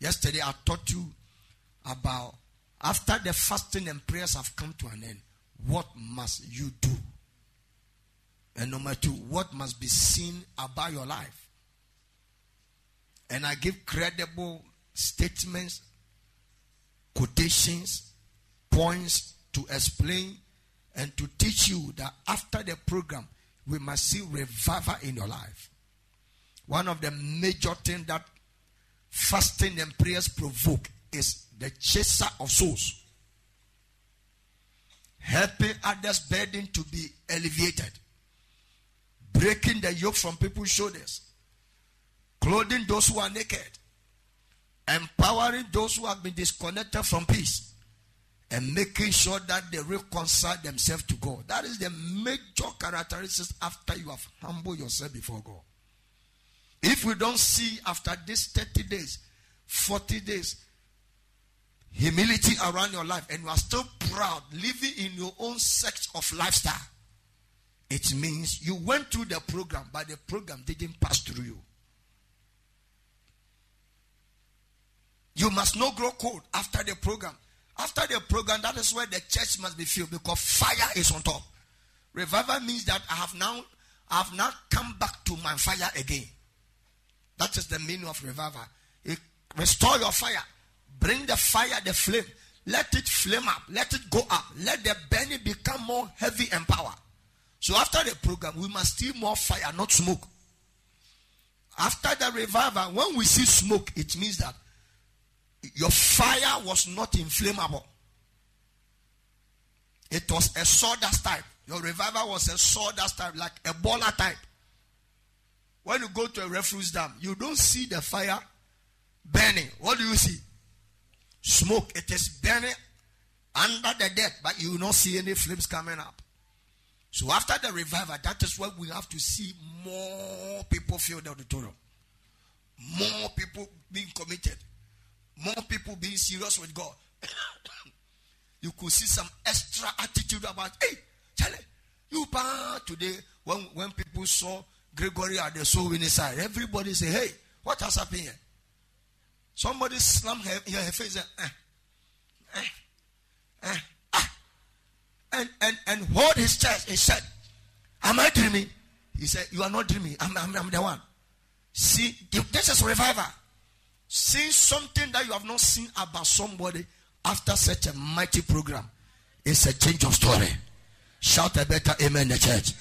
Yesterday I taught you about after the fasting and prayers have come to an end, what must you do? And number two, what must be seen about your life? And I give credible statements, quotations, points to explain and to teach you that after the program, we must see revival in your life. One of the major things that fasting and prayers provoke is the chaser of souls. Helping others' burden to be alleviated. Breaking the yoke from people's shoulders. Clothing those who are naked. Empowering those who have been disconnected from peace. And making sure that they reconcile themselves to God. That is the major characteristics after you have humbled yourself before God. If we don't see after these 30 days, 40 days, humility around your life, and you are still proud, living in your own sex of lifestyle, it means you went through the program, but the program didn't pass through you. You must not grow cold after the program. After the program, that is where the church must be filled because fire is on top. Revival means that I have now I have now come back to my fire again. That is the meaning of revival. It restore your fire. Bring the fire, the flame. Let it flame up. Let it go up. Let the burning become more heavy and power. So after the program, we must see more fire, not smoke. After the revival, when we see smoke, it means that your fire was not inflammable. It was a sawdust type. Your revival was a sawdust type, like a baller type. When you go to a refuse dam, you don't see the fire burning. What do you see? Smoke. It is burning under the deck, but you will not see any flames coming up. So after the revival, that is where we have to see more people fill the auditorium. More people being committed. More people being serious with God. you could see some extra attitude about, hey, Charlie, you pa today when, when people saw Gregory at the soul winning side. Everybody say, hey, what has happened here? Somebody slammed her, her, face and, eh, eh, eh, ah, and, and, and hold his chest. He said, Am I dreaming? He said, You are not dreaming. I'm, I'm, I'm the one. See, this is revival. Seeing something that you have not seen about somebody after such a mighty program is a change of story. Shout a better amen the church.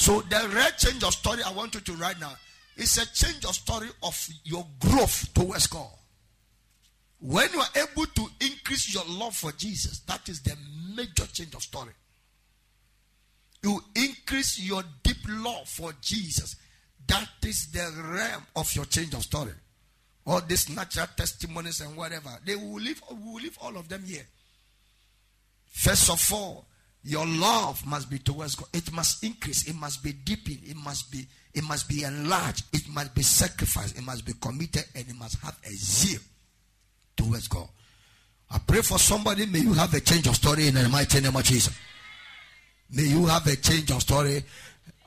So the red change of story I want you to write now is a change of story of your growth towards God. When you are able to increase your love for Jesus, that is the major change of story. You increase your deep love for Jesus. That is the realm of your change of story. All these natural testimonies and whatever, they will leave, we will leave all of them here. First of all, your love must be towards God. It must increase. It must be deepened. It must be it must be enlarged. It must be sacrificed. It must be committed, and it must have a zeal towards God. I pray for somebody. May you have a change of story in the mighty name of Jesus. May you have a change of story.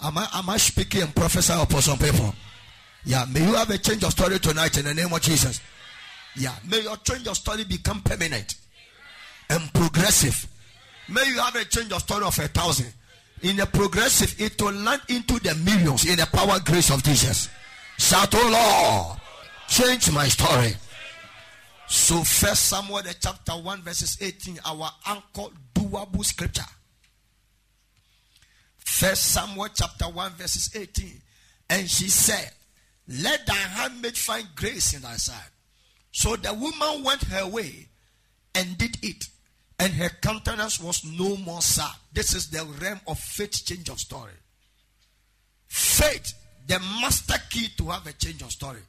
Am I am I speaking and prophesy upon some people? Yeah. May you have a change of story tonight in the name of Jesus. Yeah. May your change of story become permanent and progressive May you have a change of story of a thousand. In a progressive, it will land into the millions in the power grace of Jesus. Shout, oh Lord, change my story. So, First Samuel chapter 1, verses 18, our anchor doable scripture. First Samuel chapter 1, verses 18. And she said, Let thy handmaid find grace in thy sight. So the woman went her way and did it and her countenance was no more sad. This is the realm of faith change of story. Faith, the master key to have a change of story.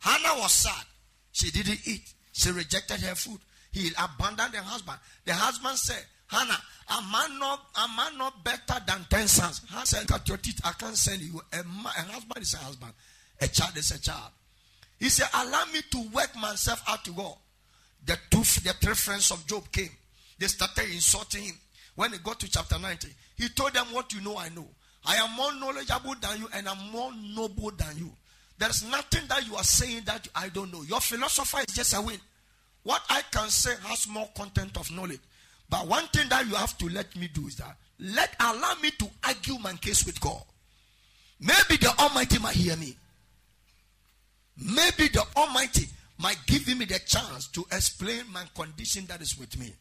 Hannah was sad. She didn't eat. She rejected her food. He abandoned her husband. The husband said, Hannah, am I not, am I not better than 10 sons? Hannah said, Cut your teeth. I can't send you. A, a husband is a husband. A child is a child. He said, Allow me to work myself out to God. The two, the three friends of Job came. They started insulting him. When he got to chapter 90, he told them, What you know, I know. I am more knowledgeable than you and I'm more noble than you. There's nothing that you are saying that I don't know. Your philosopher is just a win. What I can say has more content of knowledge. But one thing that you have to let me do is that let allow me to argue my case with God. Maybe the Almighty might hear me. Maybe the Almighty might give me the chance to explain my condition that is with me.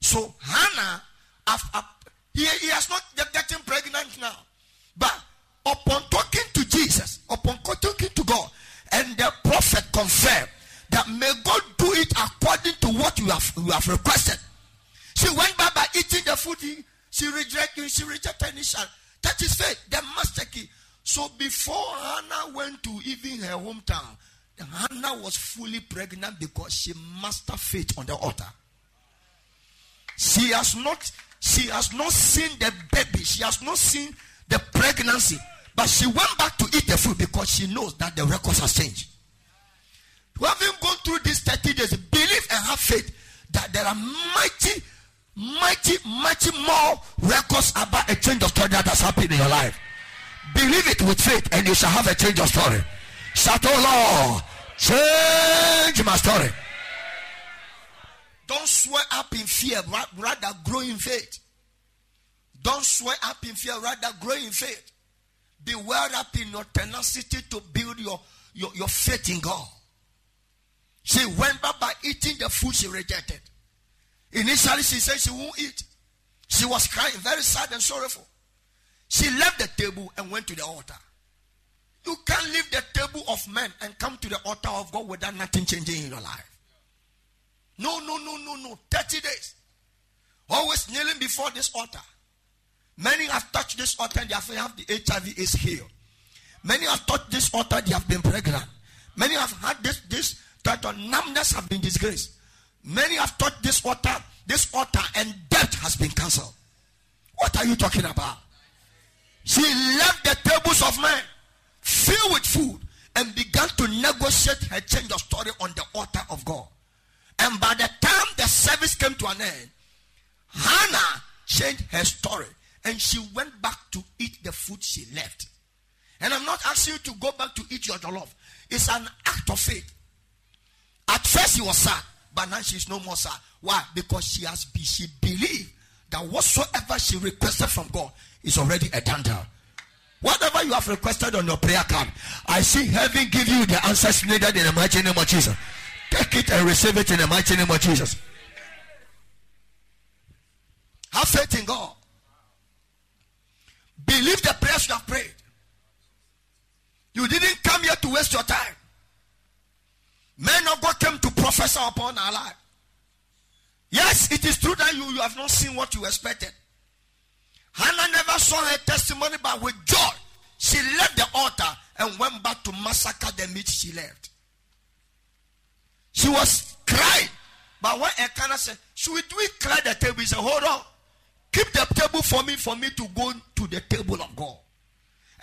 So Hannah, he, he has not getting pregnant now. But upon talking to Jesus, upon talking to God, and the prophet confirmed that may God do it according to what you have you have requested. She went back by eating the food. He, she rejected. She rejected initial. That is faith. The master key. So before Hannah went to even her hometown, Hannah was fully pregnant because she mastered faith on the altar. She has not. She has not seen the baby. She has not seen the pregnancy. But she went back to eat the food because she knows that the records has changed. Having gone through these 30 days, believe and have faith that there are mighty, mighty, mighty more records about a change of story that has happened in your life. Believe it with faith and you shall have a change of story. Shout, oh Lord, change my story. Don't swear up in fear, rather grow in faith. Don't swear up in fear, rather grow in faith. Be well up in your tenacity to build your, your, your faith in God. She went back by eating the food she rejected. Initially, she said she won't eat. She was crying, very sad and sorrowful. She left the table and went to the altar. You can't leave the table of men and come to the altar of God without nothing changing in your life. No, no, no, no, no. 30 days. Always kneeling before this altar. Many have touched this altar and they have the HIV is healed. Many have touched this altar, they have been pregnant. Many have had this, this on numbness have been disgraced. Many have touched this altar, this altar, and death has been cancelled. What are you talking about? She left the tables of men filled with food and began to negotiate her change of story on the altar of God. And by the time the service came to an end, Hannah changed her story and she went back to eat the food she left. And I'm not asking you to go back to eat your jollof. It's an act of faith. At first, she was sad, but now she's no more sad. Why? Because she has be, she believed that whatsoever she requested from God is already a done Whatever you have requested on your prayer card, I see heaven give you the answers needed in the mighty name of Jesus. Take it and receive it in the mighty name of Jesus. Have faith in God. Believe the prayers you have prayed. You didn't come here to waste your time. Men of God came to prophesy upon our life. Yes, it is true that you, you have not seen what you expected. Hannah never saw her testimony, but with joy, she left the altar and went back to massacre the meat she left. She was crying. But when Elkanah said, Should we clear the table? He said, Hold on. Keep the table for me, for me to go to the table of God.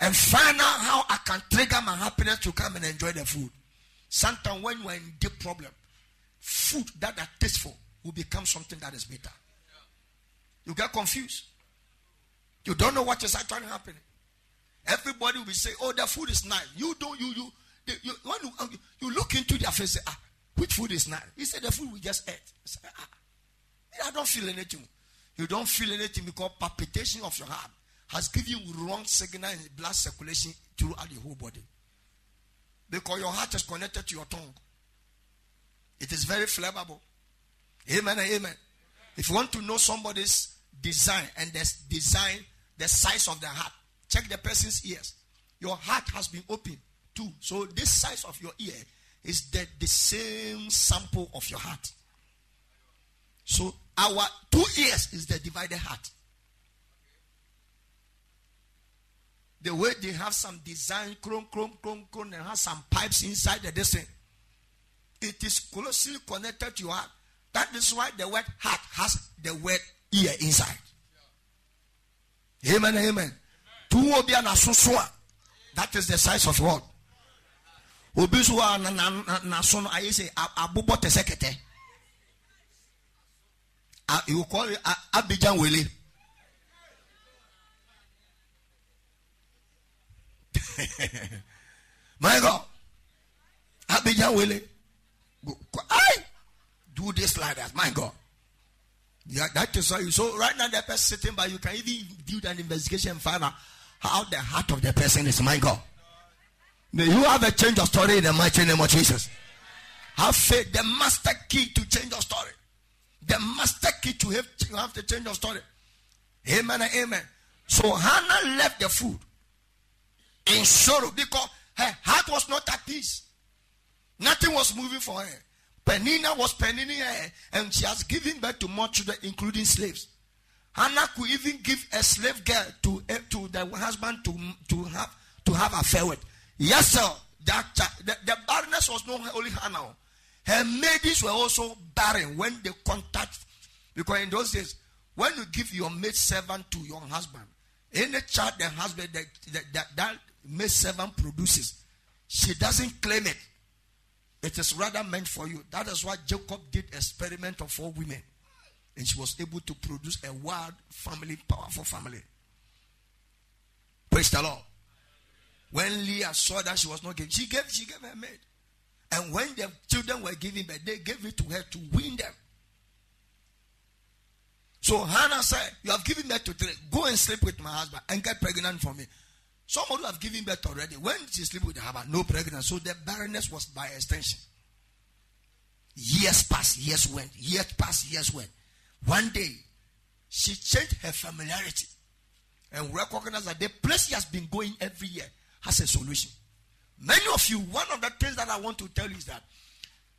And find out how I can trigger my happiness to come and enjoy the food. Sometimes when you are in deep problem, food that are tasteful will become something that is bitter. You get confused. You don't know what is actually happening. Everybody will say, "Oh, the food is nice." You don't. You you, you when you, you look into their face, say, "Ah, which food is nice?" He said, "The food we just ate." I, say, ah, I don't feel anything. You don't feel anything because palpitation of your heart has given you wrong signal in blood circulation throughout the whole body. Because your heart is connected to your tongue. It is very flammable. Amen and amen. If you want to know somebody's design and the design, the size of the heart, check the person's ears. Your heart has been opened too. So this size of your ear is the, the same sample of your heart. So our two ears is the divided heart. the way they have some design, chrome, chrome, chrome, chrome, and have some pipes inside the this it is closely connected to your heart. That is why the word heart has the word ear inside. Amen. Amen. That is the size of what? Obi nso a n'aso no ayɛ sɛ abobɔ te sɛ kɛtɛ call it abidjan wele. My god. Abidjan wele. I do this like that my god. Yeah, that is why you so right now the person sitting by you can even do an investigation and find out how the heart of the person is my god May you have a change of story in the mighty name of Jesus. Have faith, the master key to change your story. The master key to have, to have to change your story. Amen and amen. So Hannah left the food in sorrow because her heart was not at peace. Nothing was moving for her. Peninnah was penning her, and she has given birth to more children, including slaves. Hannah could even give a slave girl to, eh, to the husband to, to have to have affair with. Yes, sir. That, the, the barrenness was not only Hannah. Her maidens were also barren when they contact. Because in those days, when you give your maid servant to your husband, any child the husband that, that, that, that maid servant produces, she doesn't claim it. It is rather meant for you. That is why Jacob did experiment of four women. And she was able to produce a wild family, powerful family. Praise the Lord. When Leah saw that she was not giving, she gave, she gave her maid. And when the children were giving birth, they gave it to her to win them. So Hannah said, You have given birth to three. Go and sleep with my husband and get pregnant for me. Some of you have given birth already. When she sleep with the husband, no pregnancy. So the barrenness was by extension. Years passed, years went, years passed, years went. One day, she changed her familiarity and recognized that the place she has been going every year has a solution. Many of you, one of the things that I want to tell you is that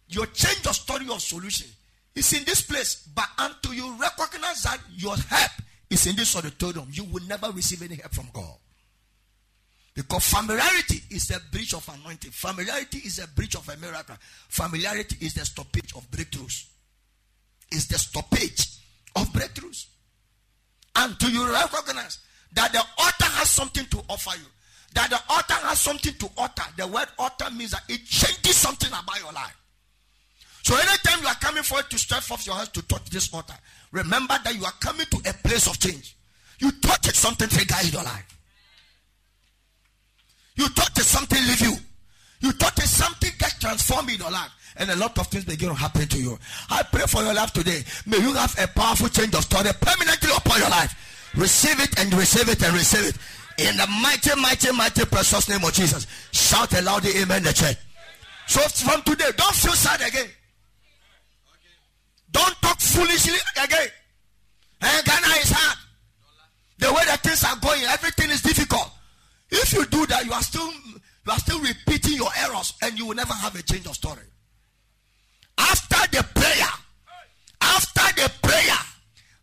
your change of story of solution is in this place. But until you recognize that your help is in this auditorium, you will never receive any help from God. Because familiarity is a breach of anointing. Familiarity is a breach of a miracle. Familiarity is the stoppage of breakthroughs. Is the stoppage of breakthroughs. Until you recognize that the altar has something to offer you that the altar has something to alter. The word altar means that it changes something about your life. So anytime you are coming forward to stretch forth your hands to touch this altar, remember that you are coming to a place of change. You touch it, something trigger in your life. You touch it, something leave you. You touch it, something get transformed in your life. And a lot of things begin to happen to you. I pray for your life today. May you have a powerful change of story permanently upon your life. Receive it and receive it and receive it. In the mighty, mighty, mighty, precious name of Jesus. Shout aloud the amen the church. So from today, don't feel sad again. Don't talk foolishly again. And Ghana is hard. The way that things are going, everything is difficult. If you do that, you are still you are still repeating your errors and you will never have a change of story. After the prayer, after the prayer,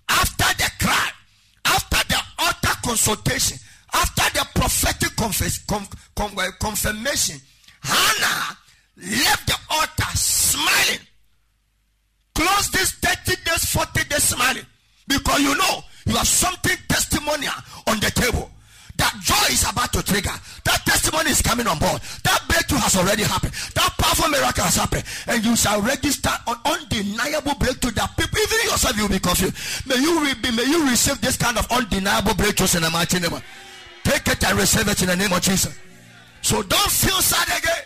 after the cry, after the altar consultation, after the prophetic confess, com, com, confirmation, Hannah left the altar smiling. Close this 30 days, 40 days smiling. Because you know you have something testimonial on the table. That joy is about to trigger. That testimony is coming on board. That breakthrough has already happened. That powerful miracle has happened. And you shall register an undeniable breakthrough that people, even yourself, you will be confused. May you, re- may you receive this kind of undeniable breakthroughs in the mighty name. Take it and receive it in the name of Jesus. So don't feel sad again.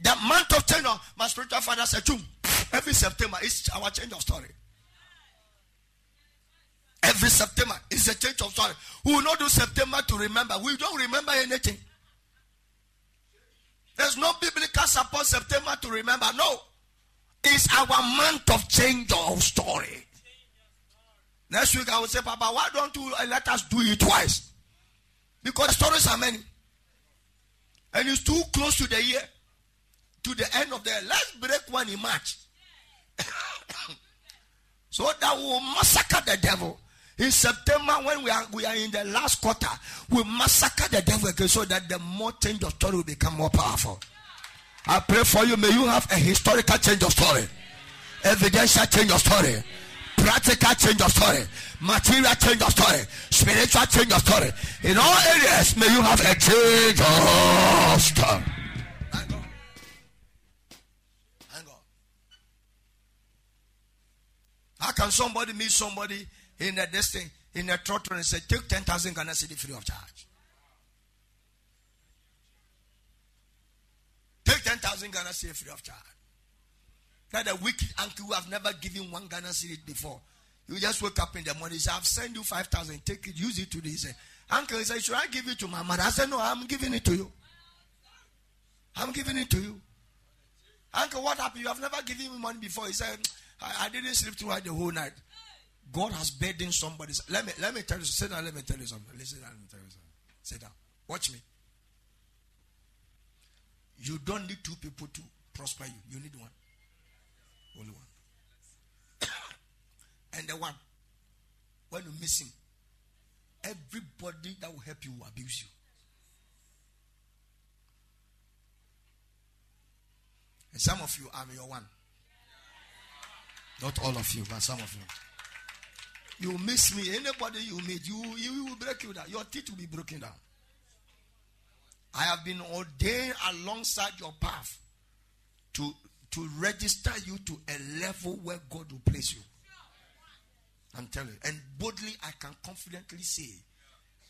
The month of change, my spiritual father said, every September is our change of story. Every September is a change of story. We will not do September to remember. We don't remember anything. There's no biblical support September to remember. No. It's our month of change of story. Next week I will say, Papa, why don't you uh, let us do it twice? Because the stories are many. And it's too close to the year, to the end of the year. Let's break one in March. so that we will massacre the devil. In September, when we are we are in the last quarter, we massacre the devil again so that the more change of story will become more powerful. I pray for you. May you have a historical change of story, evidential change of story, practical change of story, material change of story, spiritual change of story. In all areas, may you have a change of story. How can somebody meet somebody in a destiny in a trotro and say, take 10,000 Ghana cedi free of charge? Take 10,000 Ghana cedi free of charge. That a wicked uncle who have never given one Ghana cedi before. You just wake up in the morning, say, I've sent you 5,000, take it, use it today. He say, Uncle, he said, Should I give it to my mother? I said, No, I'm giving it to you. I'm giving it to you. Uncle, what happened? You have never given me money before. He said, I, I didn't sleep throughout the whole night. God has burdened somebody. Let me let me tell you. Sit down. Let me tell you something. Listen. Let me tell you something. Sit down. Watch me. You don't need two people to prosper you. You need one. Only one. And the one, when you miss him, everybody that will help you will abuse you. And some of you, I'm your one. Not all of you, but some of you. You miss me. Anybody you meet, you, you will break you down. Your teeth will be broken down. I have been ordained alongside your path to, to register you to a level where God will place you. I'm telling you. And boldly, I can confidently say,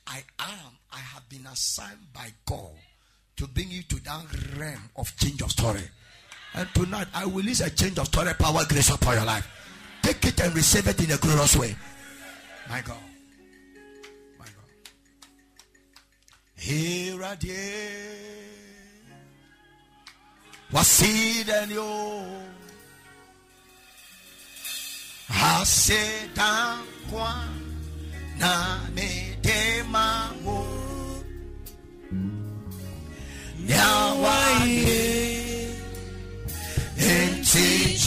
I am, I have been assigned by God to bring you to that realm of change of story. And tonight, I will release a change of story, power, grace upon your life. Take it and receive it in a glorious way. My God. My God. Here I Wasidanyo Hasetankwa na medema mo. Nyawaye Enti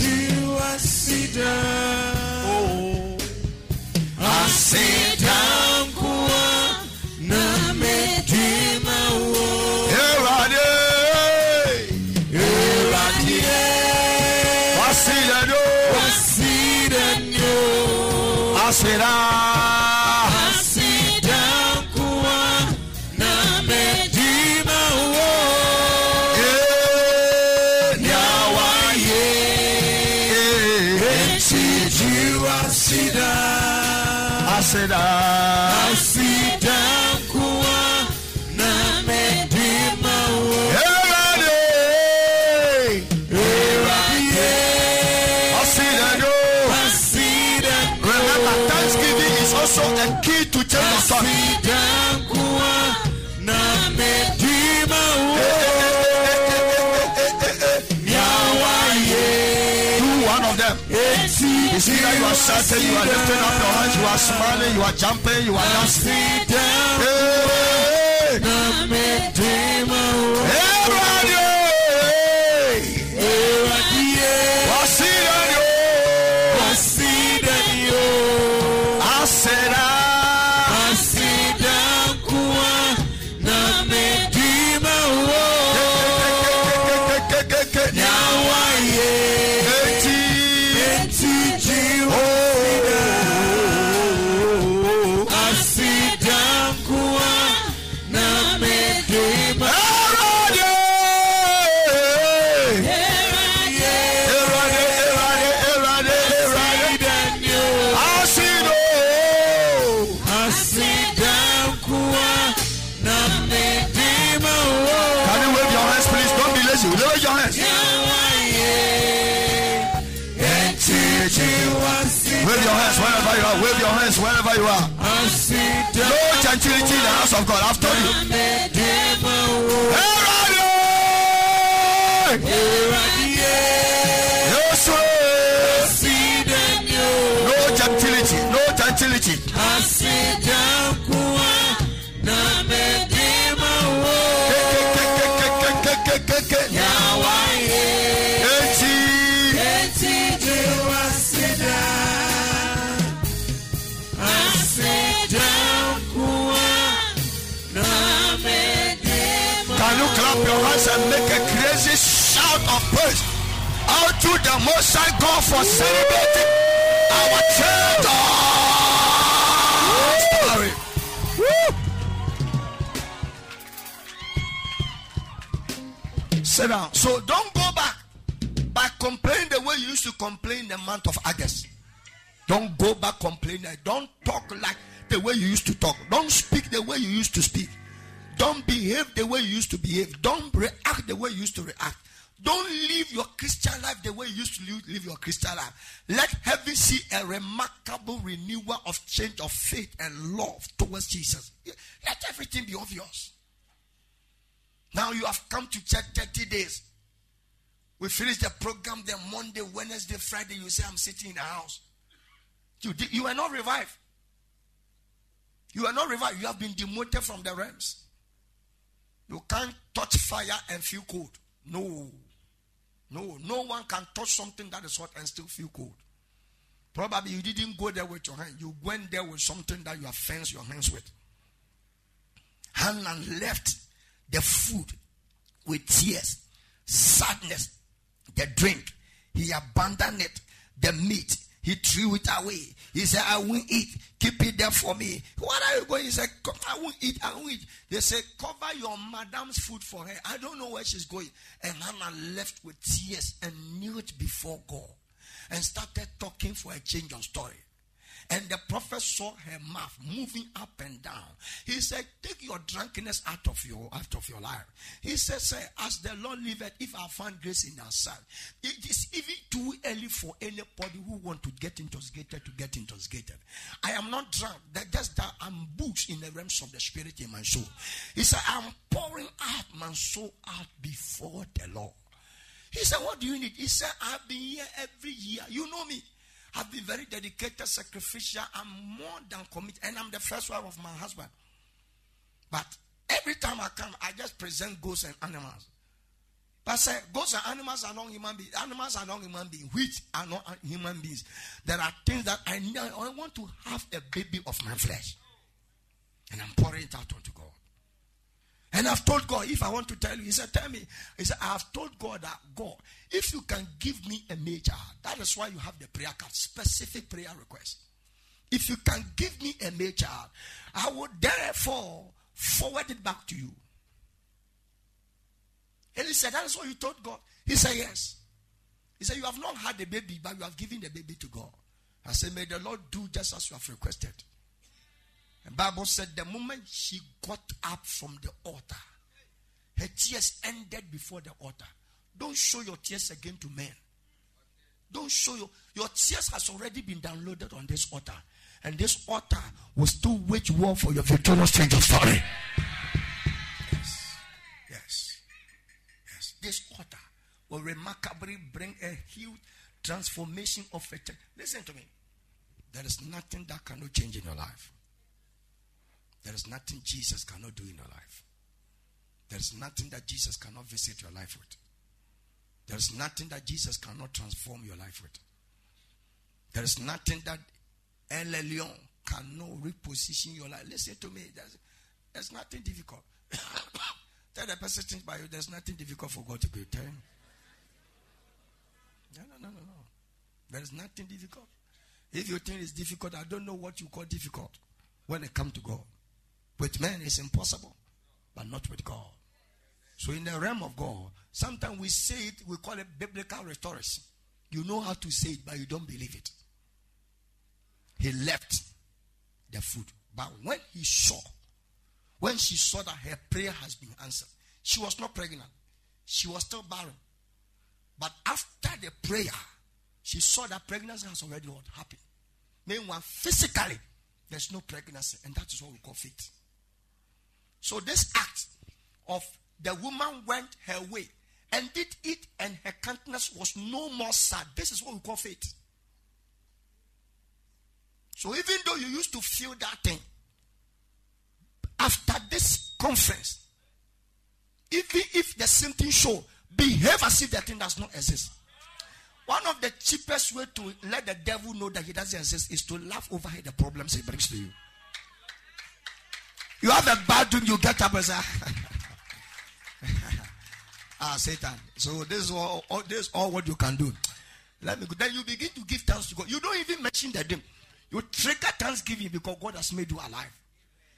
You see that you are shouting, you are lifting up your hands, you are smiling, you are jumping, you are dancing. Hey! Unto the Most High God for celebrating our story. Sit down. So don't go back by complaining the way you used to complain the month of August. Don't go back complaining. Don't talk like the way you used to talk. Don't speak the way you used to speak. Don't behave the way you used to behave. Don't react the way you used to react. Don't live your Christian life the way you used to live, your Christian life. Let heaven see a remarkable renewal of change of faith and love towards Jesus. Let everything be obvious. Now you have come to church 30 days. We finish the program then Monday, Wednesday, Friday. You say, I'm sitting in the house. You, you are not revived. You are not revived. You have been demoted from the realms. You can't touch fire and feel cold. No. No, no one can touch something that is hot and still feel cold. Probably you didn't go there with your hand. You went there with something that you have fenced your hands with. Hannah left the food with tears, sadness, the drink. He abandoned it, the meat. He threw it away. He said, I won't eat. Keep it there for me. What are you going? He said, I won't eat. I won't eat. They said, cover your madam's food for her. I don't know where she's going. And Hannah left with tears and knelt before God and started talking for a change of story. And the prophet saw her mouth moving up and down. He said, Take your drunkenness out of your out of your life. He said, Say, as the Lord liveth, if I find grace in our sight, it is even too early for anybody who want to get intoxicated to get intoxicated. I am not drunk. That just that I'm in the realms of the spirit in my soul. He said, I'm pouring out my soul out before the Lord. He said, What do you need? He said, I've been here every year. You know me. I've been very dedicated, sacrificial. I'm more than committed, and I'm the first wife of my husband. But every time I come, I just present goats and animals. But say, goats and animals are not human beings. Animals are not human beings. Which are not human beings. There are things that I need. I want to have a baby of my flesh. And I'm pouring it out onto God. And I've told God, if I want to tell you, He said, Tell me. He said, I have told God that, God, if you can give me a major, that is why you have the prayer card, specific prayer request. If you can give me a major, I will therefore forward it back to you. And he said, That is what you told God. He said, Yes. He said, You have not had a baby, but you have given the baby to God. I said, May the Lord do just as you have requested. Bible said the moment she got up from the altar, her tears ended before the altar. Don't show your tears again to men. Don't show your your tears has already been downloaded on this altar. And this altar will still wage war for your victorious change of story. Yes. Yes. Yes. This altar will remarkably bring a huge transformation of a church. Listen to me. There is nothing that cannot change in your life. There is nothing Jesus cannot do in your life. There is nothing that Jesus cannot visit your life with. There is nothing that Jesus cannot transform your life with. There is nothing that El Elyon cannot reposition your life. Listen to me. There's, there's nothing difficult. Tell the person sitting by you, there's nothing difficult for God to do. Tell him. No, no, no, no, no. There is nothing difficult. If you think it's difficult, I don't know what you call difficult when it comes to God. With men, is impossible, but not with God. So, in the realm of God, sometimes we say it, we call it biblical rhetorics. You know how to say it, but you don't believe it. He left the food. But when he saw, when she saw that her prayer has been answered, she was not pregnant. She was still barren. But after the prayer, she saw that pregnancy has already happened. Meanwhile, physically, there's no pregnancy, and that is what we call faith. So this act of the woman went her way and did it, and her countenance was no more sad. This is what we call faith. So even though you used to feel that thing, after this conference, even if the same thing show, behave as if that thing does not exist. One of the cheapest way to let the devil know that he doesn't exist is to laugh over the problems he brings to you. You have a bad dream, you get up and say, Ah, Satan. So this is all, all this is all what you can do. Let me go. Then you begin to give thanks to God. You don't even mention the name. You trigger thanksgiving because God has made you alive.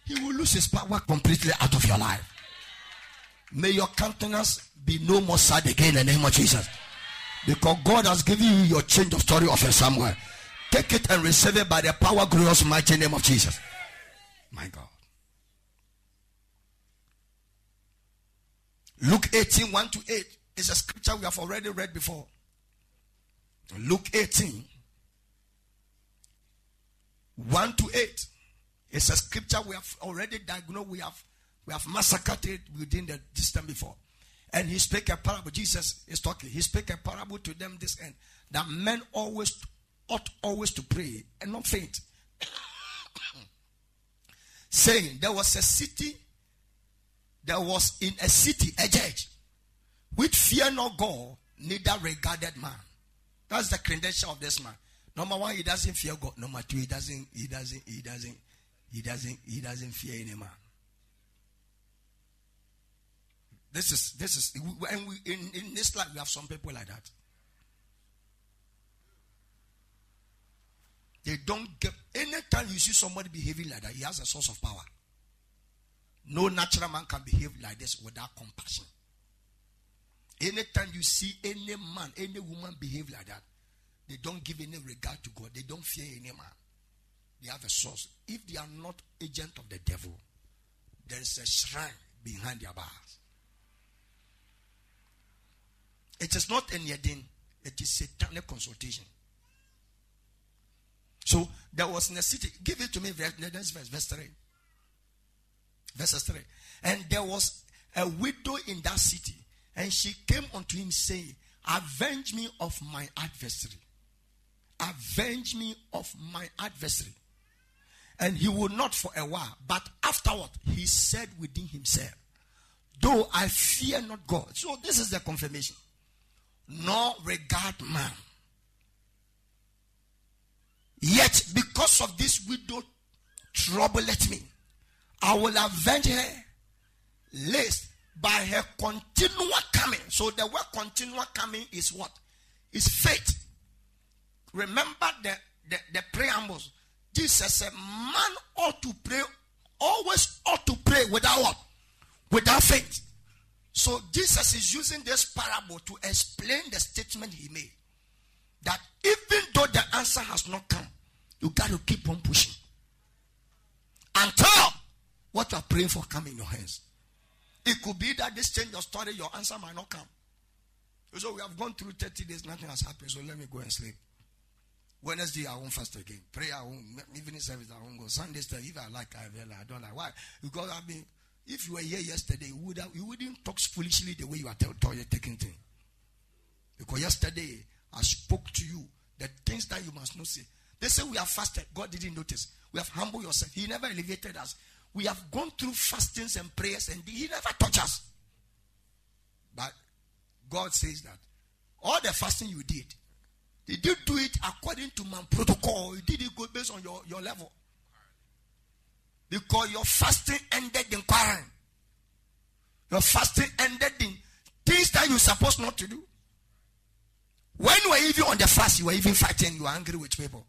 He will lose his power completely out of your life. May your countenance be no more sad again in the name of Jesus. Because God has given you your change of story of a somewhere. Take it and receive it by the power, glorious, mighty name of Jesus. My God. Luke 18, 1 to 8 is a scripture we have already read before. Luke 18, 1 to 8 is a scripture we have already diagnosed. We have we have massacred it within the distance before. And he spake a parable. Jesus is talking. He spake a parable to them this end that men always ought always to pray and not faint. Saying there was a city, there was in a city a judge which fear not God, neither regarded man. That's the credential of this man. Number one, he doesn't fear God. Number two, he doesn't, he doesn't, he doesn't, he doesn't, he doesn't fear any man. This is this is and we in, in this life we have some people like that. They don't get anytime you see somebody behaving like that, he has a source of power. No natural man can behave like this without compassion. Anytime you see any man, any woman behave like that, they don't give any regard to God. They don't fear any man. They have a source. If they are not agent of the devil, there is a shrine behind their bars. It is not any Yedin, it is satanic consultation. So there was in a city, give it to me, verse, verse 3. Verse 3. And there was a widow in that city, and she came unto him saying, Avenge me of my adversary. Avenge me of my adversary. And he would not for a while, but afterward he said within himself, Though I fear not God. So this is the confirmation nor regard man. Yet, because of this widow troubleth me, I will avenge her, lest by her continual coming. So the word continual coming is what? Is faith. Remember the, the, the preambles. Jesus said, man ought to pray, always ought to pray without what? Without faith. So Jesus is using this parable to explain the statement he made. That even though the answer has not come, you got to keep on pushing. Until what you are praying for come in your hands. It could be that this change your story, your answer might not come. So we have gone through 30 days, nothing has happened. So let me go and sleep. Wednesday, I won't fast again. Pray, I won't. Evening service, I won't go. Sunday, if I like, I will. I don't like. Why? Because I've been if you were here yesterday, you, would have, you wouldn't talk foolishly the way you are telling taking things. Because yesterday, I spoke to you the things that you must not say. They say we have fasted. God didn't notice. We have humbled yourself. He never elevated us. We have gone through fastings and prayers, and He never touched us. But God says that all the fasting you did, did you do it according to my protocol? You did it go based on your, your level. Because your fasting ended in quarrel. Your fasting ended in things that you're supposed not to do. When you were even on the fast, you were even fighting, you were angry with people.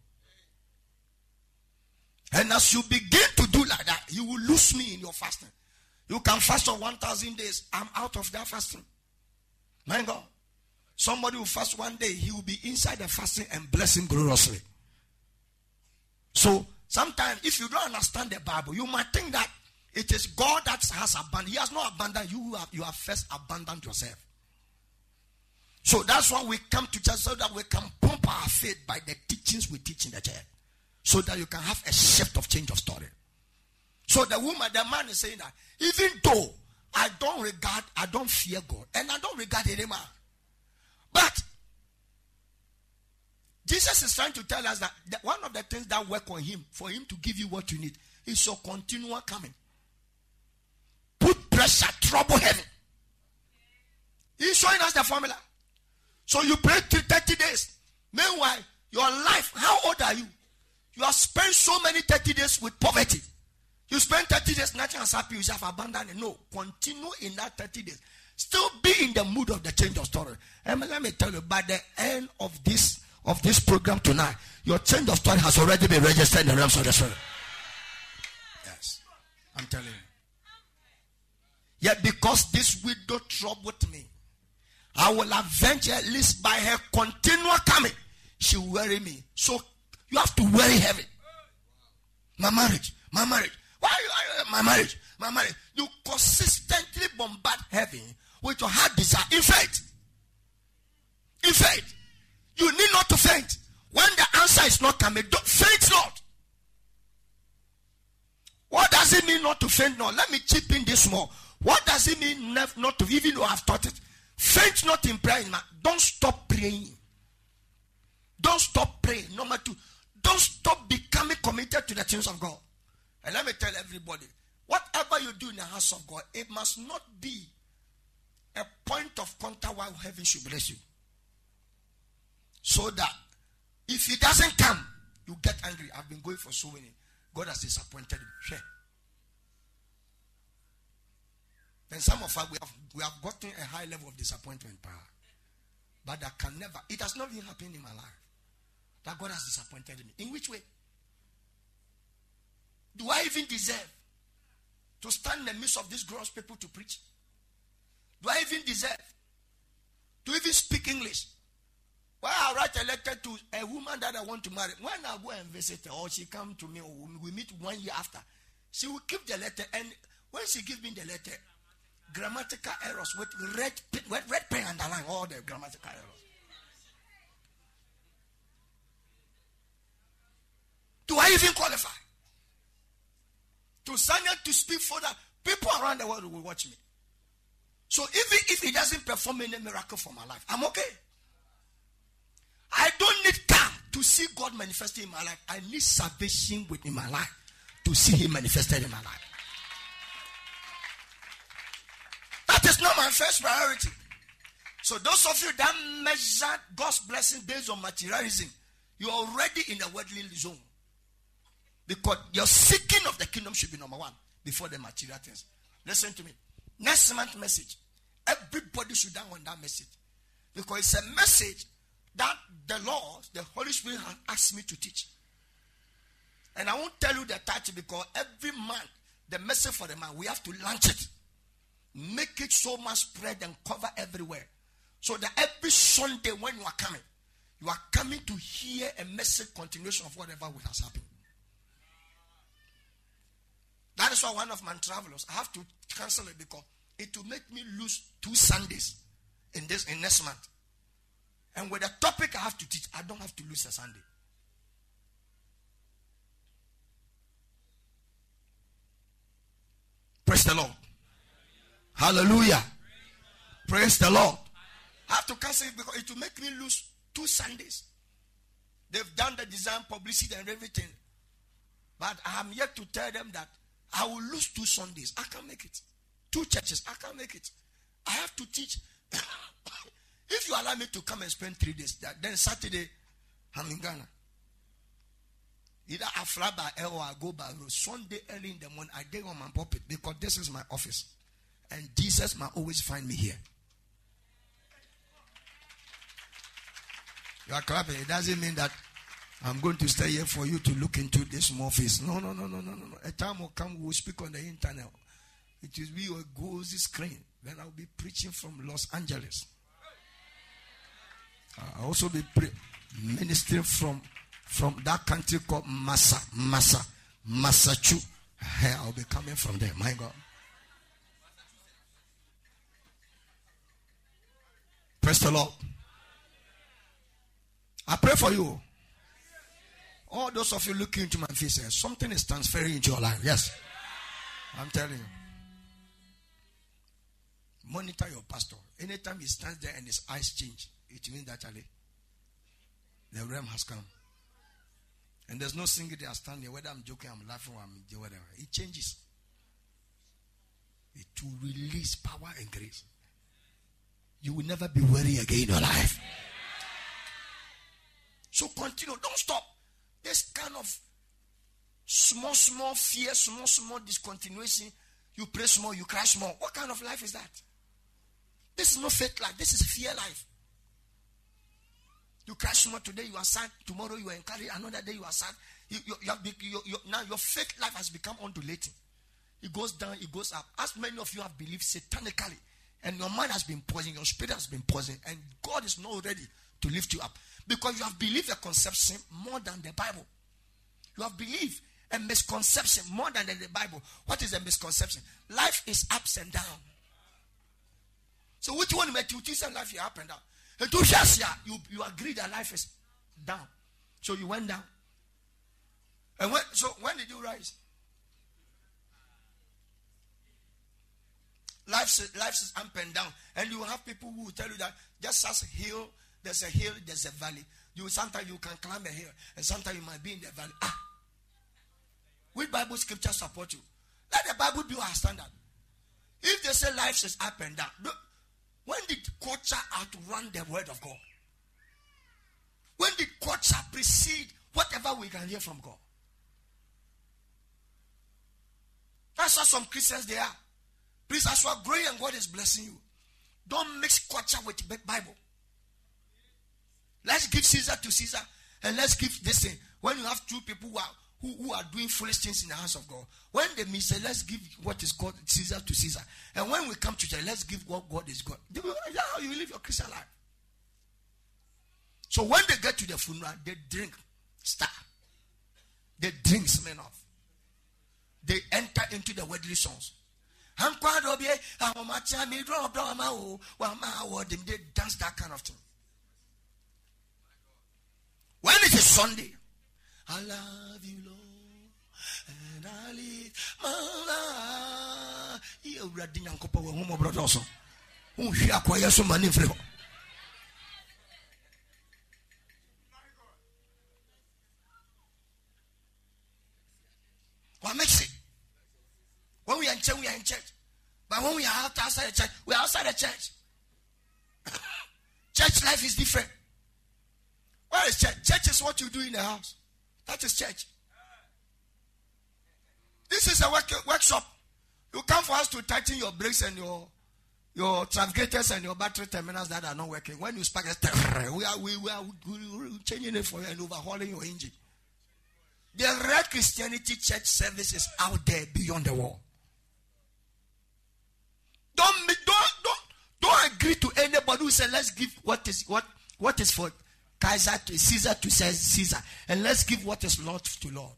And as you begin to do like that, you will lose me in your fasting. You can fast for 1,000 days. I'm out of that fasting. My God. Somebody will fast one day, he will be inside the fasting and bless him gloriously. So Sometimes, if you don't understand the Bible, you might think that it is God that has abandoned. He has not abandoned you. Have, you have first abandoned yourself. So that's why we come to church so that we can pump our faith by the teachings we teach in the church, so that you can have a shift of change of story. So the woman, the man is saying that even though I don't regard, I don't fear God, and I don't regard any man, but Jesus is trying to tell us that, one of the things that work on him for him to give you what you need is your continual coming. Put pressure, trouble heaven. He's showing us the formula. So you pray 30 days. Meanwhile, your life, how old are you? You have spent so many 30 days with poverty. You spend 30 days, nothing has happened, you have abandoned. No, continue in that 30 days. Still be in the mood of the change of story. And let me tell you, by the end of this of this program tonight, your change of story has already been registered in the realms of the spirit. Yes, I'm telling you. Yet because this widow troubled me, I will avenge at least by her continual coming. She will worry me. So you have to worry heavy. My marriage, my marriage. Why you, my marriage? My marriage. You consistently bombard heaven with your heart desire. In faith. In faith. You need not to faint. When the answer is not coming, don't faint not. What does it mean not to faint not? Let me chip in this more. What does it mean not to, even though I've taught it? Faint not in prayer. Don't stop praying. Don't stop praying. Number two, don't stop becoming committed to the things of God. And let me tell everybody, whatever you do in the house of God, it must not be a point of contact while heaven should bless you. So that if it doesn't come, you get angry. I've been going for so many. God has disappointed me. Sure. Then some of us we have, we have gotten a high level of disappointment power. But that can never, it has not even happened in my life. That God has disappointed me. In which way? Do I even deserve to stand in the midst of these gross people to preach? Do I even deserve to even speak English? Why I write a letter to a woman that I want to marry, when I go and visit her, or she come to me, or we meet one year after, she will keep the letter, and when she give me the letter, grammatical errors with red red pen underline all the grammatical errors. Do I even qualify? To stand up to speak for that, people around the world will watch me. So even if he doesn't perform any miracle for my life, I'm okay. I don't need car to see God manifested in my life. I need salvation within my life to see Him manifested in my life. That is not my first priority. So those of you that measure God's blessing based on materialism, you're already in a worldly zone. Because your seeking of the kingdom should be number one before the material things. Listen to me. Next month message. Everybody should down on that message. Because it's a message that the Lord, the Holy Spirit has asked me to teach. And I won't tell you the title because every month, the message for the man, we have to launch it. Make it so much spread and cover everywhere. So that every Sunday when you are coming, you are coming to hear a message continuation of whatever has happened. That is why one of my travelers, I have to cancel it because it will make me lose two Sundays in this in next month. And with the topic I have to teach, I don't have to lose a Sunday. Praise the Lord. Hallelujah. Praise the Lord. I have to cancel it because it will make me lose two Sundays. They've done the design, publicity, and everything. But I am yet to tell them that I will lose two Sundays. I can't make it. Two churches. I can't make it. I have to teach. if you allow me to come and spend three days, then Saturday, I'm in Ghana. Either I fly by air or I go by road. Sunday early in the morning, I get on my pulpit because this is my office. And Jesus might always find me here. You are clapping. It doesn't mean that I'm going to stay here for you to look into this small face. No, no, no, no, no, no. A time will come, we'll speak on the internet. It will be a gozy screen. Then I'll be preaching from Los Angeles. I'll also be pre- ministering from from that country called Massa, Massa, Massachusetts. I'll be coming from there. My God. Praise the Lord. I pray for you. All those of you looking into my face, eh, something is transferring into your life. Yes. I'm telling you. Monitor your pastor. Anytime he stands there and his eyes change, it means that Ali, the realm has come. And there's no single day I stand here, whether I'm joking, I'm laughing, or I'm whatever. It changes. It will release power and grace. You will never be worried again in your life. So continue. Don't stop. This kind of small, small fear, small, small discontinuation. You pray small, you cry small. What kind of life is that? This is not faith life. This is fear life. You cry small today, you are sad. Tomorrow you are encouraged. Another day you are sad. You, you, you have, you, now your faith life has become undulating. It goes down, it goes up. As many of you have believed satanically, and your mind has been poisoned, your spirit has been poisoned, and God is not ready to lift you up because you have believed a conception more than the Bible. You have believed a misconception more than the Bible. What is a misconception? Life is ups and down. So which one make you teach life is up and down? Yeah, you you agree that life is down. So you went down. And when so when did you rise? Life life is up and down, and you have people who will tell you that just as hill, there's a hill, there's a valley. You sometimes you can climb a hill, and sometimes you might be in the valley. Ah, which Bible scripture support you? Let the Bible be our standard. If they say life is up and down, when did culture outrun the word of God? When did culture precede whatever we can hear from God? That's how some Christians they are. Please, as you are growing and God is blessing you, don't mix culture with Bible. Let's give Caesar to Caesar and let's give this thing. When you have two people who are who, who are doing foolish things in the house of God, when they say, let's give what is called Caesar to Caesar. And when we come to church, let's give what God is God. That's how you live your Christian life. So when they get to the funeral, they drink star. They drink Smirnoff. They enter into the worldly songs. They dance that kind of thing. When it is Sunday, I love you, Lord, and I live my life. You already know Kopa wa homo brother also. Who kwa yesu mani free ho. What makes it? When we are in church, we are in church. But when we are outside the church, we are outside the church. church life is different. Where is church? Church is what you do in the house. That is church. This is a work, workshop. You come for us to tighten your brakes and your your navigators and your battery terminals that are not working. When you spark, it, we are we, we are changing it for you and overhauling your engine. The real Christianity church service is out there beyond the wall. Don't don't don't don't agree to anybody who says let's give what is what what is for Kaiser to Caesar to Caesar, and let's give what is Lord to Lord.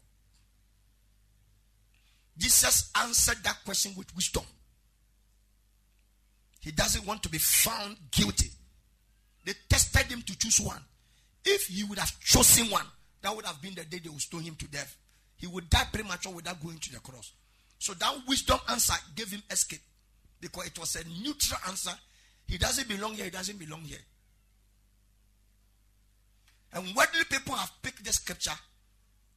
Jesus answered that question with wisdom. He doesn't want to be found guilty. They tested him to choose one. If he would have chosen one, that would have been the day they would stone him to death. He would die premature without going to the cross. So that wisdom answer gave him escape because it was a neutral answer. He doesn't belong here, he doesn't belong here. And worldly people have picked the scripture.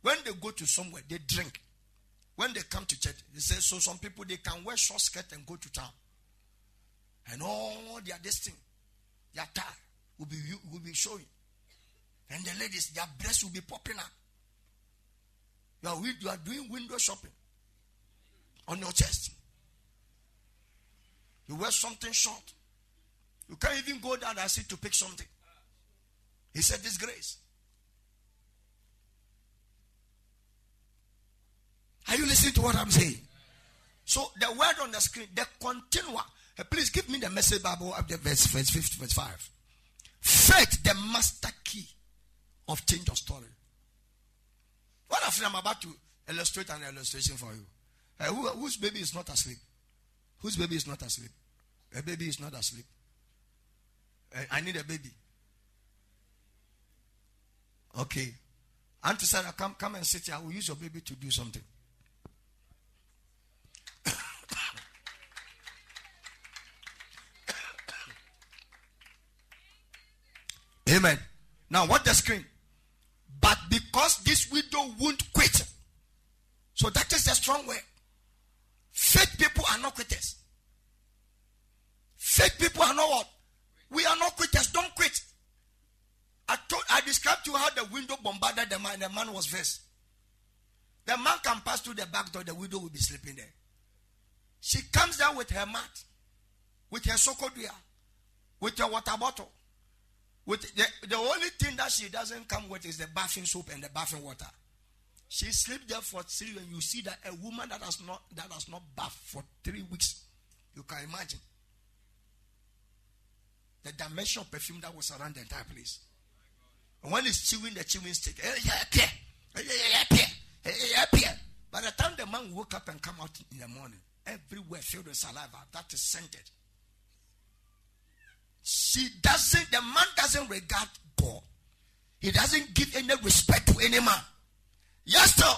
When they go to somewhere, they drink. When they come to church, they say, so some people they can wear short skirt and go to town. And all their this thing, their tie will be will be showing. And the ladies, their breasts will be popping up. You are, you are doing window shopping on your chest. You wear something short. You can't even go down and see to pick something. He said, Disgrace. Are you listening to what I'm saying? So the word on the screen, the continua. Uh, please give me the message Bible the verse, verse 50, verse 5. Faith, the master key of change of story. What if I'm about to illustrate an illustration for you? Uh, who, whose baby is not asleep? Whose baby is not asleep? A baby is not asleep. Uh, I need a baby. Okay. Auntie Sarah, come, come and sit here. I will use your baby to do something. Amen. Now, what the screen? But because this widow won't quit, so that is the strong word. Faith people are not quitters. Faith people are not what? We are not quitters. Don't quit. I told, I described to you how the window bombarded the man. The man was vexed. The man can pass through the back door. The widow will be sleeping there. She comes down with her mat, with her sokodia, with her water bottle. With the, the only thing that she doesn't come with is the bathing soap and the bathing water. She sleeps there for three, and you see that a woman that has not that has not bathed for three weeks. You can imagine the dimension of perfume that was around the entire place. One is chewing the chewing stick, by the time the man woke up and come out in the morning, everywhere filled with saliva that is scented. She doesn't, the man doesn't regard God. He doesn't give any respect to any man. Yes, sir.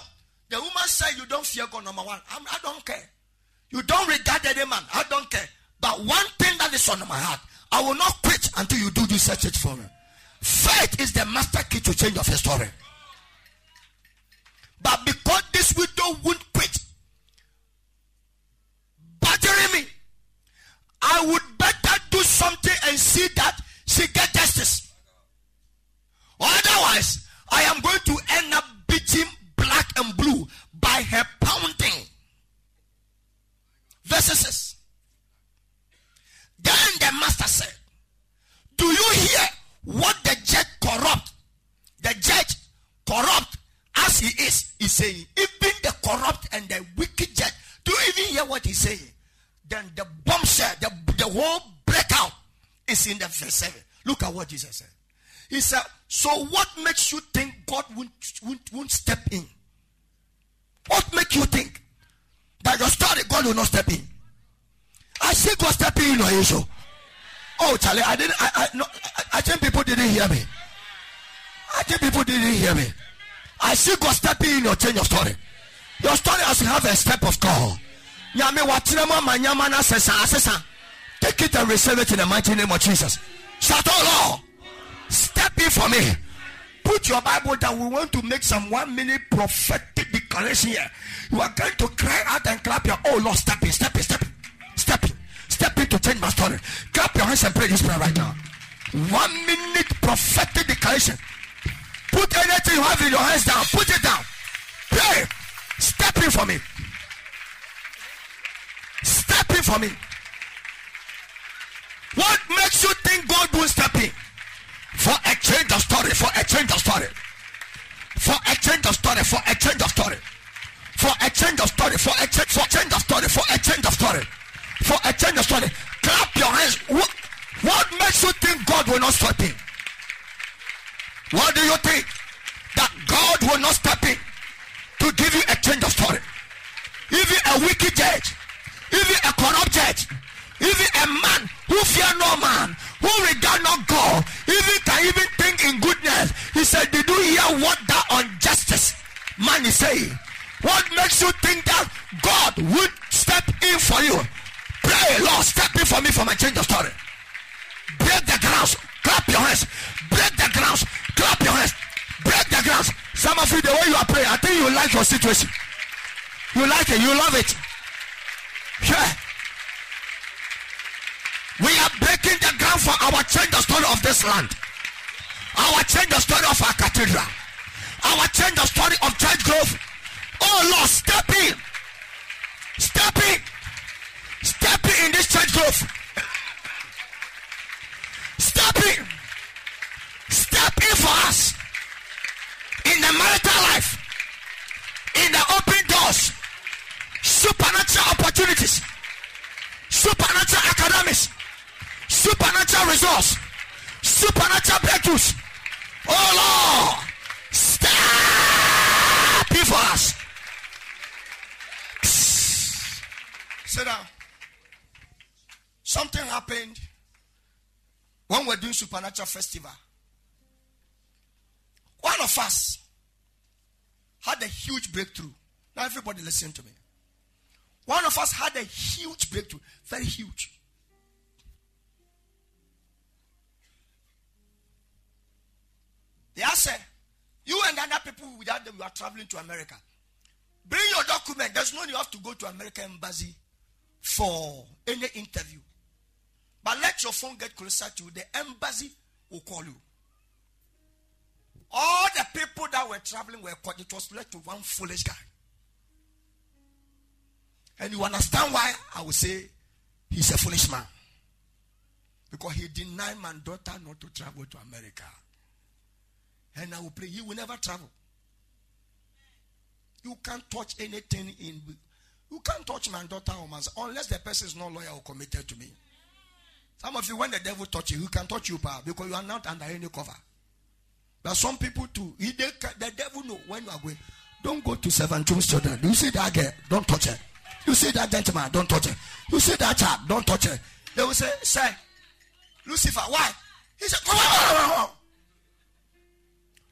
The woman said, You don't fear God, number one. I'm, I do not care. You don't regard any man. I don't care. But one thing that is on my heart, I will not quit until you do this search for me. Faith is the master key to change of your story. But because this widow won't quit, badgering me, I would better do something and see that she get justice. Otherwise, I am going to end up beating black and blue by her pounding. Verses. Then the master said, Do you hear what the judge corrupt? The judge corrupt as he is, is saying, even the corrupt and the wicked do you even hear what he's saying? Then the bombshell, the, the whole breakout is in the verse 7. Look at what Jesus said. He said, So what makes you think God won't, won't, won't step in? What makes you think that your story, God will not step in? I see God stepping in your issue. Oh, Charlie, I didn't. I, I, no, I, I think people didn't hear me. I think people didn't hear me. I see God stepping in your change of story. Your story has to have a step of God. Nyame watrema manyama na sesa asesa. Take it and receive it in the mighty name of Jesus. Shout oh Lord. Step in for me. Put your Bible down. We want to make some one minute prophetic declaration here. You are going to cry out and clap your oh Lord, step in, step in, step in, step in, step in to change my story. Clap your hands and pray this prayer right now. One minute prophetic declaration. Put anything you have in your hands down. Put it down. Pray. Step in for me. Step in for me. What makes you think God will step in? For a change of story. For a change of story. For a change of story. For a change of story. For a change of story. For a change. For a change of story. For a change of story. For a change of story. Clap your hands. What, what makes you think God will not step in? What do you think? That God will not step in to give you a change of story. Even a wicked judge, even a corrupt judge, even a man who fear no man, who regard not God, even can even think in goodness. He said, Did you hear what that unjustice man is saying? What makes you think that God would step in for you? Pray, Lord, step in for me for my change of story. Break the grounds. Clap your hands. Break the grounds. Clap your hands. Break the grounds. Some of you, the way you are praying, I think you like your situation. You like it. You love it. Yeah. We are breaking the ground for our change the story of this land. Our change the story of our cathedral. Our change the story of church growth. Oh Lord, step in. Step in. Step in in this church growth. Step in. Step in for us. In the marital life. In the open doors. Supernatural opportunities. Supernatural academics. Supernatural resource. Supernatural breakthroughs. Oh Lord. Step in for us. Sit down. Something happened when we're doing supernatural festival. One of us had a huge breakthrough. Now, everybody, listen to me. One of us had a huge breakthrough, very huge. They said, eh, You and other people without them, you are traveling to America. Bring your document. There's no you have to go to American embassy for any interview. But let your phone get closer to you. The embassy will call you. All the people that were traveling were caught. It was led to one foolish guy. And you understand why I would say he's a foolish man. Because he denied my daughter not to travel to America. And I will pray, he will never travel. You can't touch anything in. You can't touch my daughter or my son unless the person is not loyal or committed to me. Some of you, when the devil touch you, he can touch you, power because you are not under any cover. But some people too, he, they, the devil know when you are going. Don't go to seven children. You see that girl, don't touch her. You see that gentleman, don't touch her. You see that child, don't touch her. They will say, say, Lucifer, why? He said, "Wah, wah, wah, wah, wah."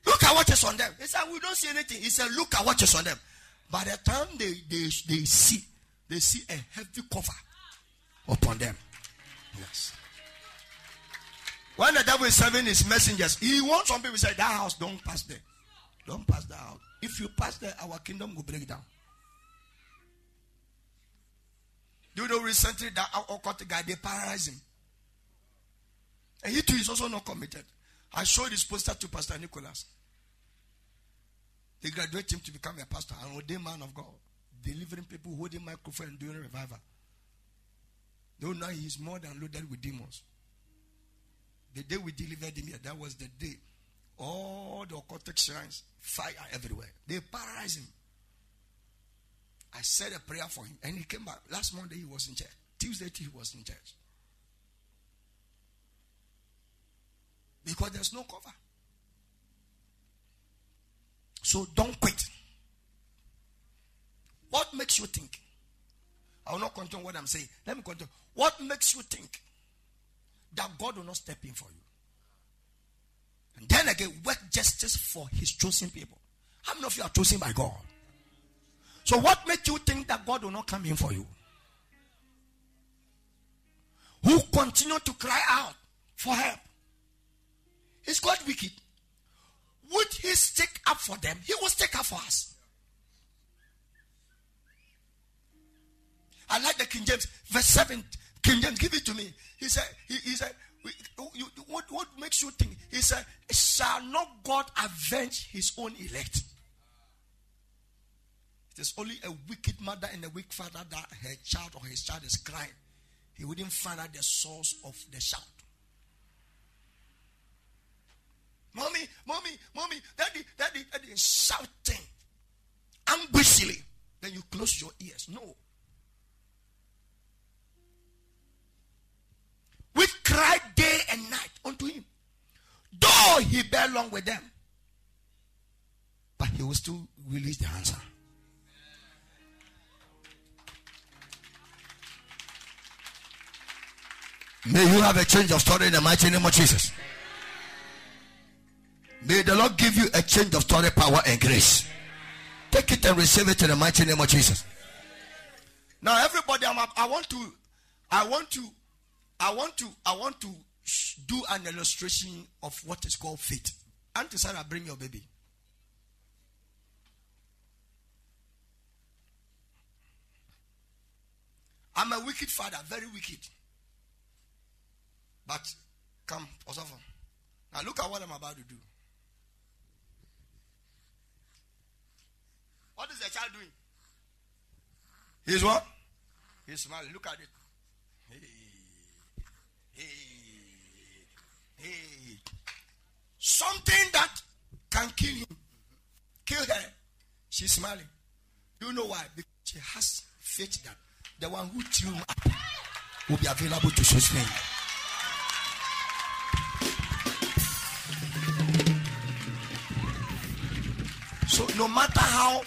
Look at what is on them. He said, We don't see anything. He said, Look at what is on them. By the time they, they, they see, they see a heavy cover upon them. Yes. When the devil is serving his messengers, he wants some people to say, That house, don't pass there. Don't pass that house. If you pass there, our kingdom will break down. Do you know recently that occult guy, they paralyzed him? And he too is also not committed. I showed this poster to Pastor Nicholas. They graduate him to become a pastor, an ordained man of God, delivering people, holding microphone, and doing revival. Though now he is more than loaded with demons. The day we delivered him here, that was the day. All the occultic shrines, fire everywhere. They paralyzed him. I said a prayer for him, and he came back. Last Monday, he was in church. Tuesday, he was in church. Because there's no cover. So don't quit. What makes you think? I will not continue what I'm saying. Let me continue. What makes you think that God will not step in for you? And then again, work justice for his chosen people. How many of you are chosen by God? So, what makes you think that God will not come in for you? Who continue to cry out for help? Is God wicked? Would he stick up for them? He will stick up for us. I like the King James, verse 7. King James, give it to me. He said, he, he said, you, what, what makes you think? He said, Shall not God avenge his own elect? It is only a wicked mother and a wicked father that her child or his child is crying. He wouldn't find out the source of the shout. Mommy, mommy, mommy, daddy, daddy, daddy, shouting anguishingly. Then you close your ears. No. We cried day and night unto him. Though he bear long with them, but he will still release the answer. May you have a change of story in the mighty name of Jesus. May the Lord give you a change of story, power, and grace. Take it and receive it in the mighty name of Jesus. Now, everybody, I'm, I want to, I want to, I want to, I want to do an illustration of what is called faith. Auntie Sarah, bring your baby. I'm a wicked father, very wicked. But come, Osofo. Now look at what I'm about to do. What is the child doing? He's what? He's smiling. Look at it. Hey, hey. Something that can kill him. Kill her. She's smiling. You know why? Because she has faith that the one who him up will be available to sustain. So no matter how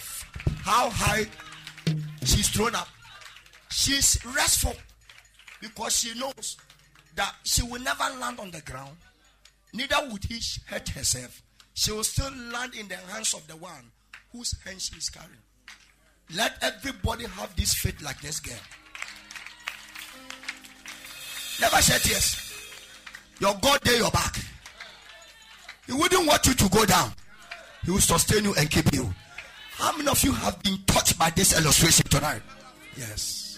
how high she's thrown up, she's restful because she knows that she will never land on the ground. Neither would he hurt herself. She will still land in the hands of the one whose hand she is carrying. Let everybody have this faith like this girl. Never shed tears. Your God there, your back. He wouldn't want you to go down. He will sustain you and keep you. How many of you have been touched by this illustration tonight? Yes.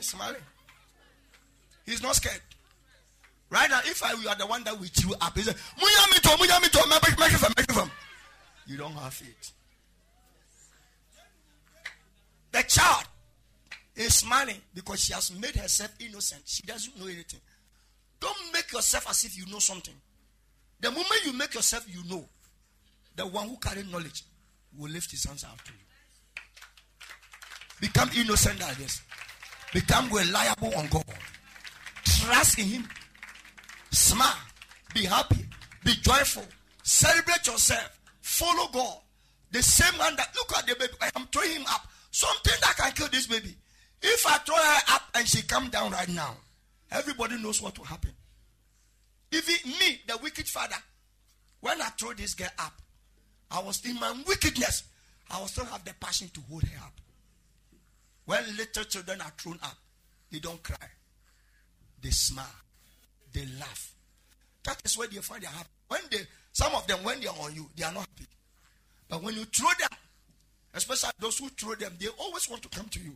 Smiling. He's not scared. Right now, if I were the one that would chew up, he said, You don't have it. The child is smiling because she has made herself innocent. She doesn't know anything. Don't make yourself as if you know something. The moment you make yourself you know, the one who carries knowledge will lift his hands out to you. Become innocent like this. Become reliable on God. Trust in Him. Smile. Be happy. Be joyful. Celebrate yourself. Follow God. The same one that look at the baby. I am throwing him up. Something that can kill this baby. If I throw her up and she come down right now, everybody knows what will happen. Even me, the wicked father, when I throw this girl up, I was in my wickedness. I will still have the passion to hold her up. When little children are thrown up, they don't cry. They smile. They laugh. That is where they find their happy. When they, some of them, when they are on you, they are not happy. But when you throw them, especially those who throw them, they always want to come to you.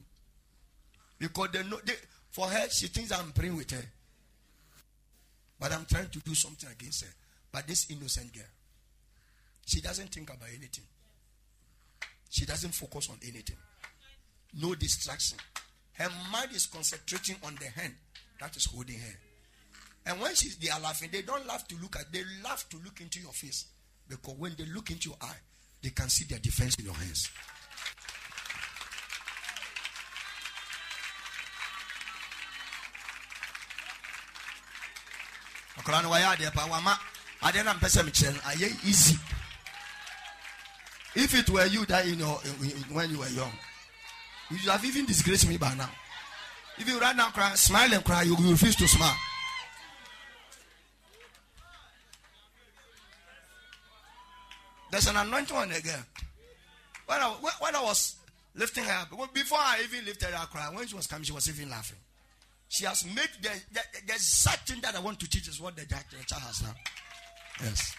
Because they know, they, for her, she thinks I'm praying with her. But I'm trying to do something against her. But this innocent girl, she doesn't think about anything. She doesn't focus on anything. No distraction. Her mind is concentrating on the hand that is holding her. And when she's they are laughing, they don't laugh to look at, they laugh to look into your face. Because when they look into your eye, they can see their defense in your hands. easy if it were you that in, in, when you were young you should have even disgraced me by now. If you right now cry smile and cry you refuse to smile. There's an anointing on the girl. When I, when I was lifting her up before I even lifted her cry when she was coming she was even laughing. She has made the, the, the exact thing that I want to teach is what the, the child has now. Yes.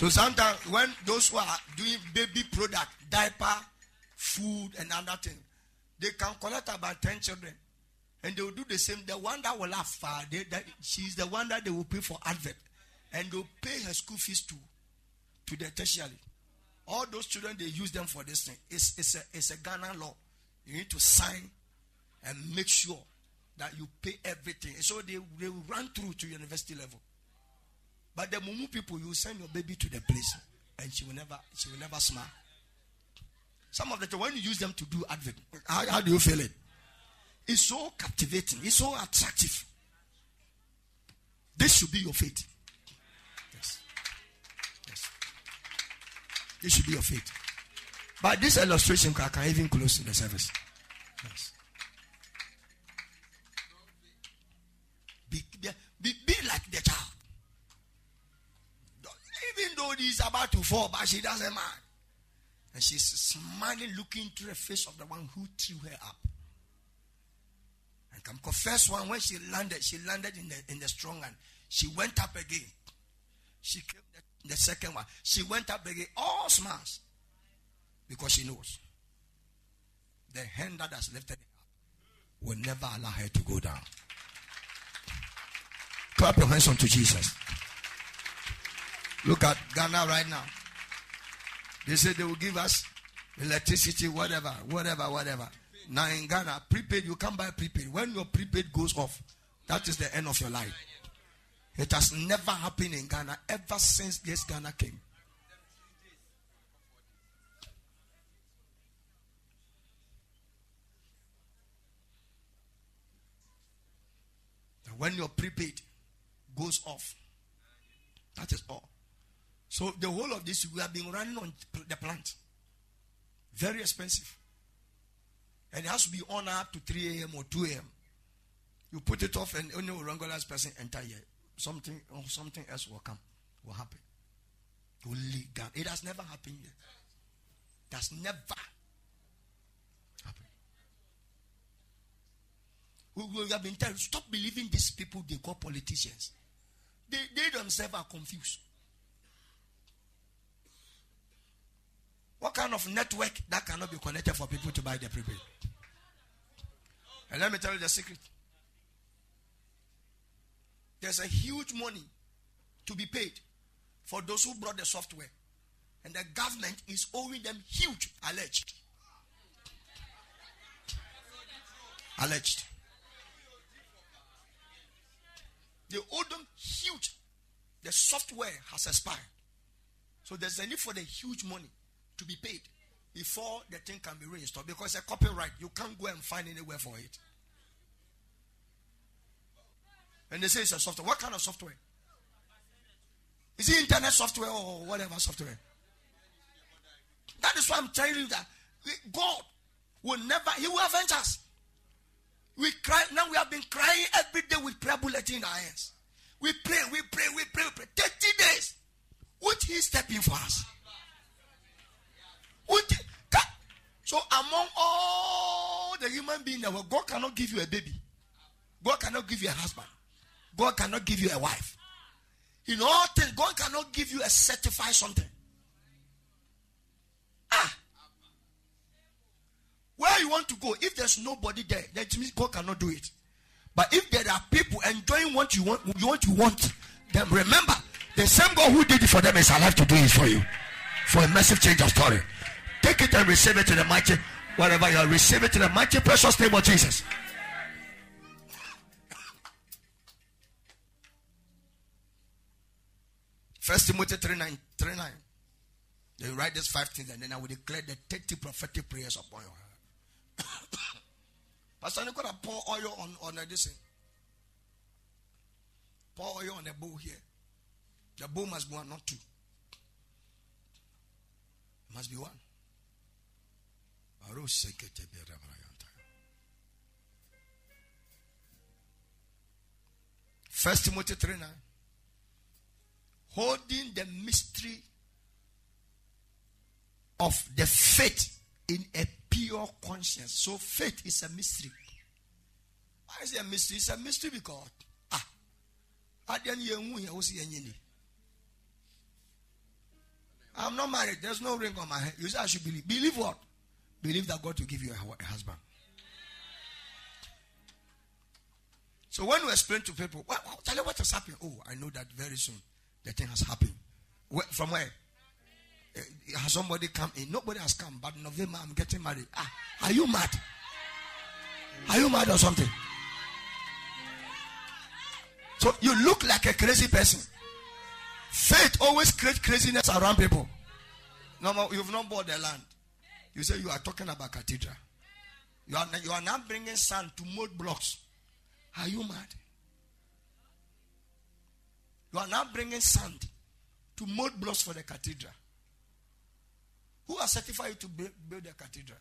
So sometimes when those who are doing baby product, diaper, food, and other thing, they can collect about 10 children. And they will do the same. The one that will laugh, uh, they, that, she's the one that they will pay for advert. And they'll pay her school fees to, to the tertiary. All those children, they use them for this thing. It's, it's, a, it's a Ghana law. You need to sign and make sure that you pay everything. So they, they will run through to university level. But the Mumu people, you send your baby to the place and she will never she will never smile. Some of the when you use them to do advert, how, how do you feel it? It's so captivating, it's so attractive. This should be your faith. Yes. Yes. This should be your faith. But this illustration I can even close the service. Yes. Be, be, be like the child. Though he's about to fall, but she doesn't mind. And she's smiling, looking into the face of the one who threw her up. And come first one, when she landed, she landed in the in the strong hand. She went up again. She came the, the second one. She went up again. All smiles. Because she knows the hand that has lifted her up will never allow her to go down. Clap your hands unto Jesus. Look at Ghana right now. They say they will give us electricity, whatever, whatever, whatever. Now in Ghana, prepaid, you can't buy prepaid. When your prepaid goes off, that is the end of your life. It has never happened in Ghana ever since this Ghana came. when your prepaid goes off. That is all. So the whole of this we have been running on the plant. Very expensive. And it has to be on up to 3 a.m. or 2 a.m. You put it off and only a regular person enter here. Something or something else will come, will happen. Only God. It has never happened yet. It has never we, have been told stop believing these people they call politicians. They, they themselves are confused. What kind of network that cannot be connected for people to buy the prepaid? And let me tell you the secret. There's a huge money to be paid for those who brought the software And the government is owing them huge, alleged. Alleged. They owe them huge. The software has expired. So there's a need for the huge money to be paid before the thing can be reinstalled because a copyright you can't go and find anywhere for it. And they say it's a software. What kind of software? Is it internet software or whatever software? That is why I'm telling you that God will never, He will avenge us. We cry, now we have been crying every day with prayer bulletin in our hands. We pray, we pray, we pray, we pray. 30 days. Would He step in for us? So among all the human beings in God cannot give you a baby. God cannot give you a husband. God cannot give you a wife. In all things, God cannot give you a certified something. Ah. Where you want to go, if there's nobody there, that means God cannot do it. But if there are people enjoying what you want, you want, you want, then remember, the same God who did it for them is alive to do it for you. For a massive change of story. Take it and receive it in the mighty, whatever you are, receive it in the mighty precious name of Jesus. First Timothy 3 9, 3 9. They write these five things and then I will declare the 30 prophetic prayers upon your head. Pastor, you gotta pour oil on, on this thing. Pour oil on the bowl here. The bowl must be one, not two. It must be one. First Timothy 3 9 holding the mystery of the faith in a pure conscience. So faith is a mystery. Why is it a mystery? It's a mystery because ah, I'm not married. There's no ring on my head. You say I should believe. Believe what? Believe that God will give you a, husband. So when we explain to people, well, tell you what has happened. Oh, I know that very soon the thing has happened. Where, from where? Uh, has somebody come in? Nobody has come, but November I'm getting married. Ah, are you mad? Are you mad or something? So you look like a crazy person. Faith always creates craziness around people. No, you've not bought the land. You say you are talking about cathedral. You are, you are now bringing sand to mold blocks. Are you mad? You are now bringing sand to mold blocks for the cathedral. Who has certified you to build the cathedral?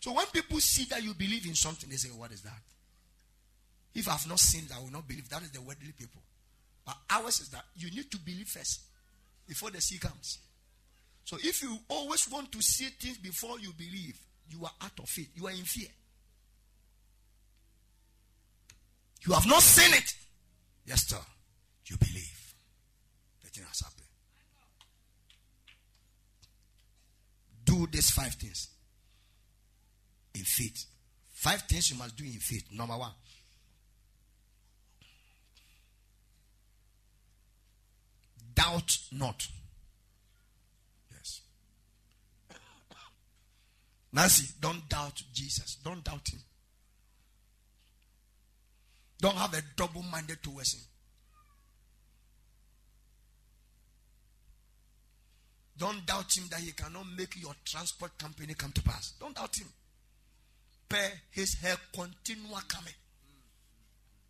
So when people see that you believe in something, they say, What is that? If I have not seen that, I will not believe. That is the worldly people. But ours is that you need to believe first before the sea comes. So if you always want to see things before you believe, you are out of faith. You are in fear. You have not seen it. Yes, sir. You believe. The thing has happened. Do these five things in faith. Five things you must do in faith. Number one. Doubt not. Yes. Nancy, don't doubt Jesus. Don't doubt him. Don't have a double minded towards him. Don't doubt him that he cannot make your transport company come to pass. Don't doubt him. Pay his hair continua coming.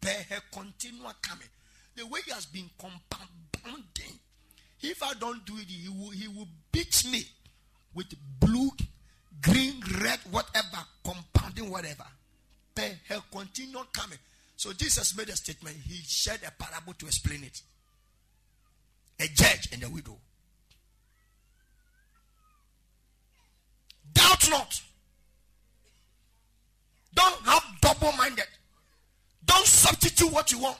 Pay her continua coming. The way he has been compounding. If I don't do it, he will, he will beat me with blue, green, red, whatever, compounding whatever. Pay her continua coming. So Jesus made a statement. He shared a parable to explain it. A judge and a widow. Doubt not. Don't have double minded. Don't substitute what you want.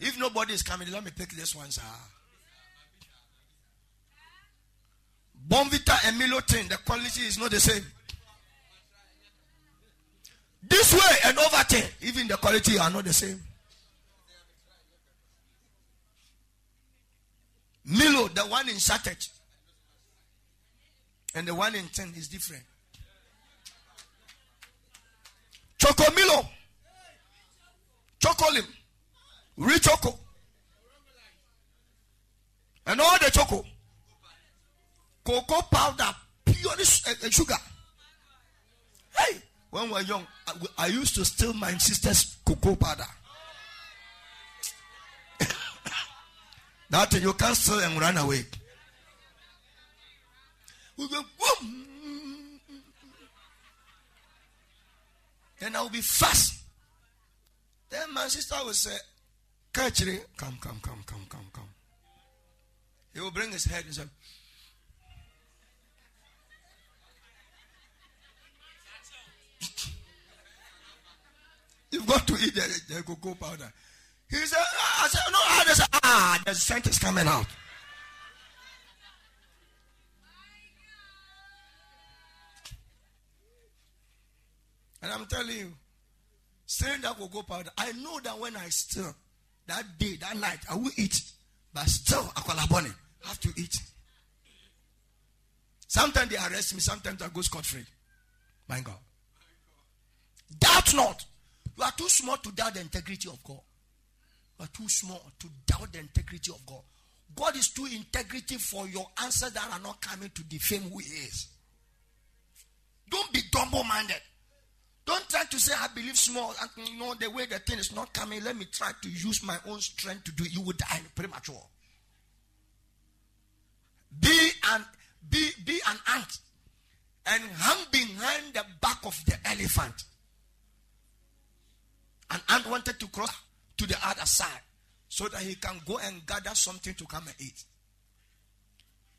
If nobody is coming, let me pick this one, sir. Bournvita and Milo Milotin, the quality is not the same. This way and over there, even the quality are not the same. Milo, the one in sachet, and the one in Ten is different. Choco Milo, Chocolim, Richoco, and all the choco, cocoa powder, pure uh, sugar. Hey, when we were young, I, I used to steal my sister's cocoa powder. that you can't steal and run away. We go, boom. Then I'll be fast. Then my sister will say, Catch it. Come, come, come, come, come, come. He will bring his head and say, You've got to eat the, the cocoa powder. He said, ah, I said, no, I said, ah, the scent is coming out. And I'm telling you, stirring that cocoa powder, I know that when I stir, that day, that night, I will eat. But still, I have to eat. Sometimes they arrest me, sometimes I go scot free. My God. Doubt not. You are too small to doubt the integrity of God. You are too small to doubt the integrity of God. God is too integrity for your answers that are not coming to defame who He is. Don't be double minded. Don't try to say, I believe small. And you know, the way the thing is not coming, let me try to use my own strength to do it. You will die premature. Be an, be, be an ant and hang behind the back of the elephant. An ant wanted to cross to the other side so that he can go and gather something to come and eat.